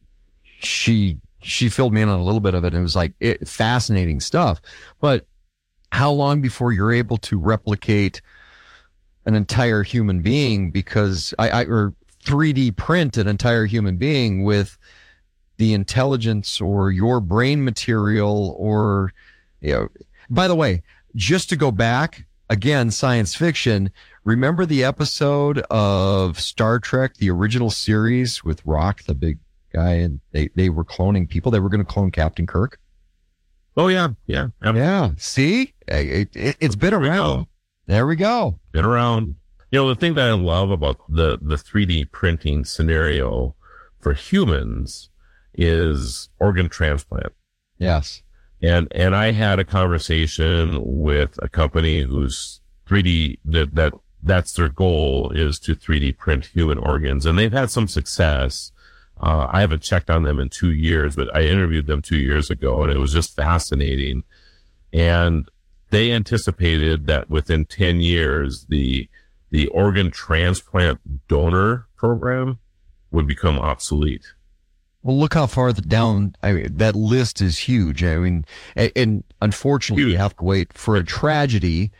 Speaker 2: she, she filled me in on a little bit of it and it was like it, fascinating stuff. But how long before you're able to replicate an entire human being because I, I or 3D print an entire human being with the intelligence or your brain material or you know by the way just to go back again science fiction remember the episode of star trek the original series with rock the big guy and they they were cloning people. They were going to clone captain kirk.
Speaker 5: Oh yeah. Yeah.
Speaker 2: Yeah. See? It, it, it's been around. There we go.
Speaker 5: Been around. You know the thing that i love about the the 3d printing scenario for humans is organ transplant.
Speaker 2: Yes.
Speaker 5: And and i had a conversation with a company who's 3d that that that's their goal is to 3d print human organs. And they've had some success. Uh, i haven't checked on them in two years but i interviewed them two years ago and it was just fascinating. And they anticipated that within 10 years the the organ transplant donor program would become obsolete
Speaker 2: Well, look how far the down. I mean, that list is huge. I mean, and, and unfortunately, you have to wait for a tragedy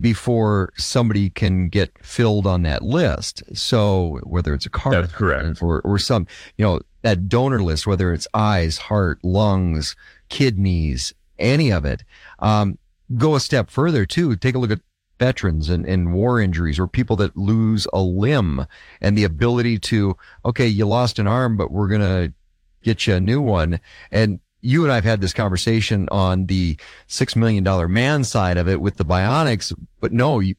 Speaker 2: before somebody can get filled on that list. So whether it's a car,
Speaker 5: That's correct.
Speaker 2: or or some, you know, that donor list, whether it's eyes, heart, lungs, kidneys, any of it, um, go a step further too. Take a look at veterans and, and war injuries or people that lose a limb and the ability to, okay, you lost an arm, but we're going to get you a new one. And you and I've had this conversation on the $6 million man side of it with the bionics, but no, you,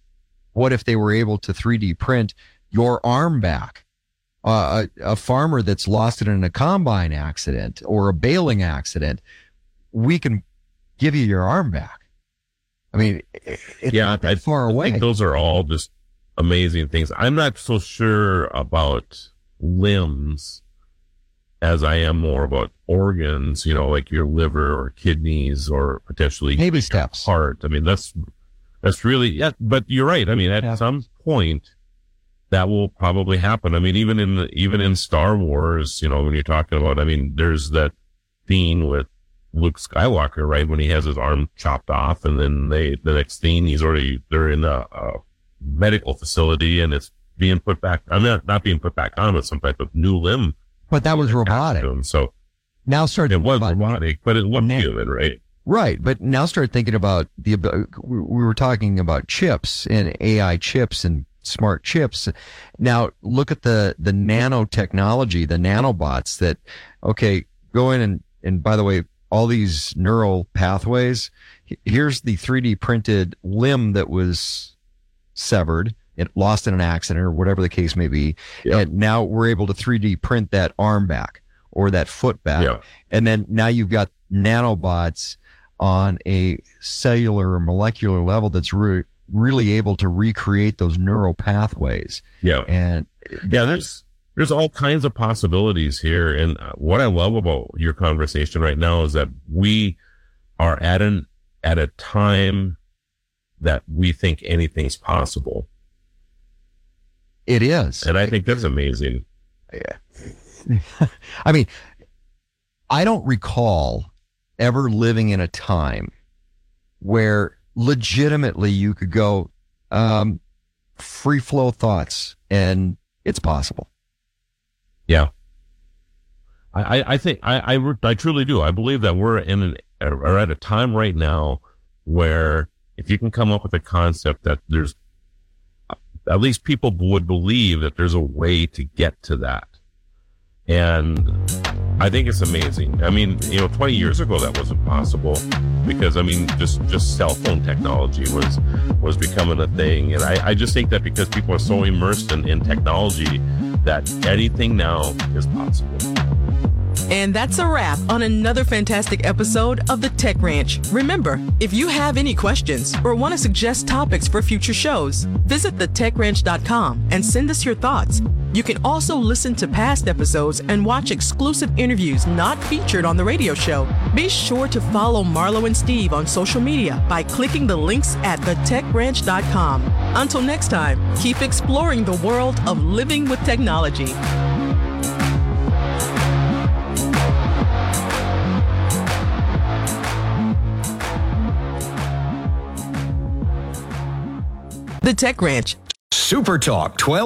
Speaker 2: what if they were able to 3D print your arm back? Uh, a, a farmer that's lost it in a combine accident or a baling accident, we can give you your arm back. I mean, it's
Speaker 5: yeah,
Speaker 2: not that far
Speaker 5: I
Speaker 2: away.
Speaker 5: think those are all just amazing things. I'm not so sure about limbs as I am more about organs, you know, like your liver or kidneys or potentially
Speaker 2: Baby steps.
Speaker 5: heart. I mean, that's, that's really, yeah, but you're right. I mean, at some point that will probably happen. I mean, even in the, even in Star Wars, you know, when you're talking about, I mean, there's that scene with Luke Skywalker, right? When he has his arm chopped off and then they, the next scene, he's already, they're in a, a medical facility and it's being put back. I'm not, not being put back on, but some type of new limb.
Speaker 2: But that was robotic.
Speaker 5: So
Speaker 2: now start.
Speaker 5: It was robotic, but it was human, right?
Speaker 2: Right. But now start thinking about the, we were talking about chips and AI chips and smart chips. Now look at the, the nanotechnology, the nanobots that, okay, go in and, and by the way, all these neural pathways, here's the 3D printed limb that was severed. It lost in an accident or whatever the case may be. And now we're able to 3D print that arm back or that foot back.
Speaker 5: Yeah.
Speaker 2: And then now you've got nanobots on a cellular or molecular level that's re- really able to recreate those neural pathways.
Speaker 5: Yeah.
Speaker 2: And
Speaker 5: yeah, there's, there's all kinds of possibilities here. And uh, what I love about your conversation right now is that we are at an, at a time that we think anything's possible.
Speaker 2: It is.
Speaker 5: And I think that's amazing.
Speaker 2: Yeah. I mean, I don't recall ever living in a time where legitimately you could go, um, free flow thoughts and it's possible.
Speaker 5: Yeah. I, I, I think I, I, I truly do. I believe that we're in an, are at a time right now where if you can come up with a concept that there's at least people would believe that there's a way to get to that. And I think it's amazing. I mean, you know, 20 years ago that wasn't possible because I mean, just, just cell phone technology was, was becoming a thing. And I, I just think that because people are so immersed in, in technology that anything now is possible.
Speaker 1: And that's a wrap on another fantastic episode of the Tech Ranch. Remember, if you have any questions or want to suggest topics for future shows, visit thetechranch.com and send us your thoughts. You can also listen to past episodes and watch exclusive interviews not featured on the radio show. Be sure to follow Marlo and Steve on social media by clicking the links at thetechranch.com. Until next time, keep exploring the world of living with technology. The Tech Ranch.
Speaker 4: Super Talk 12.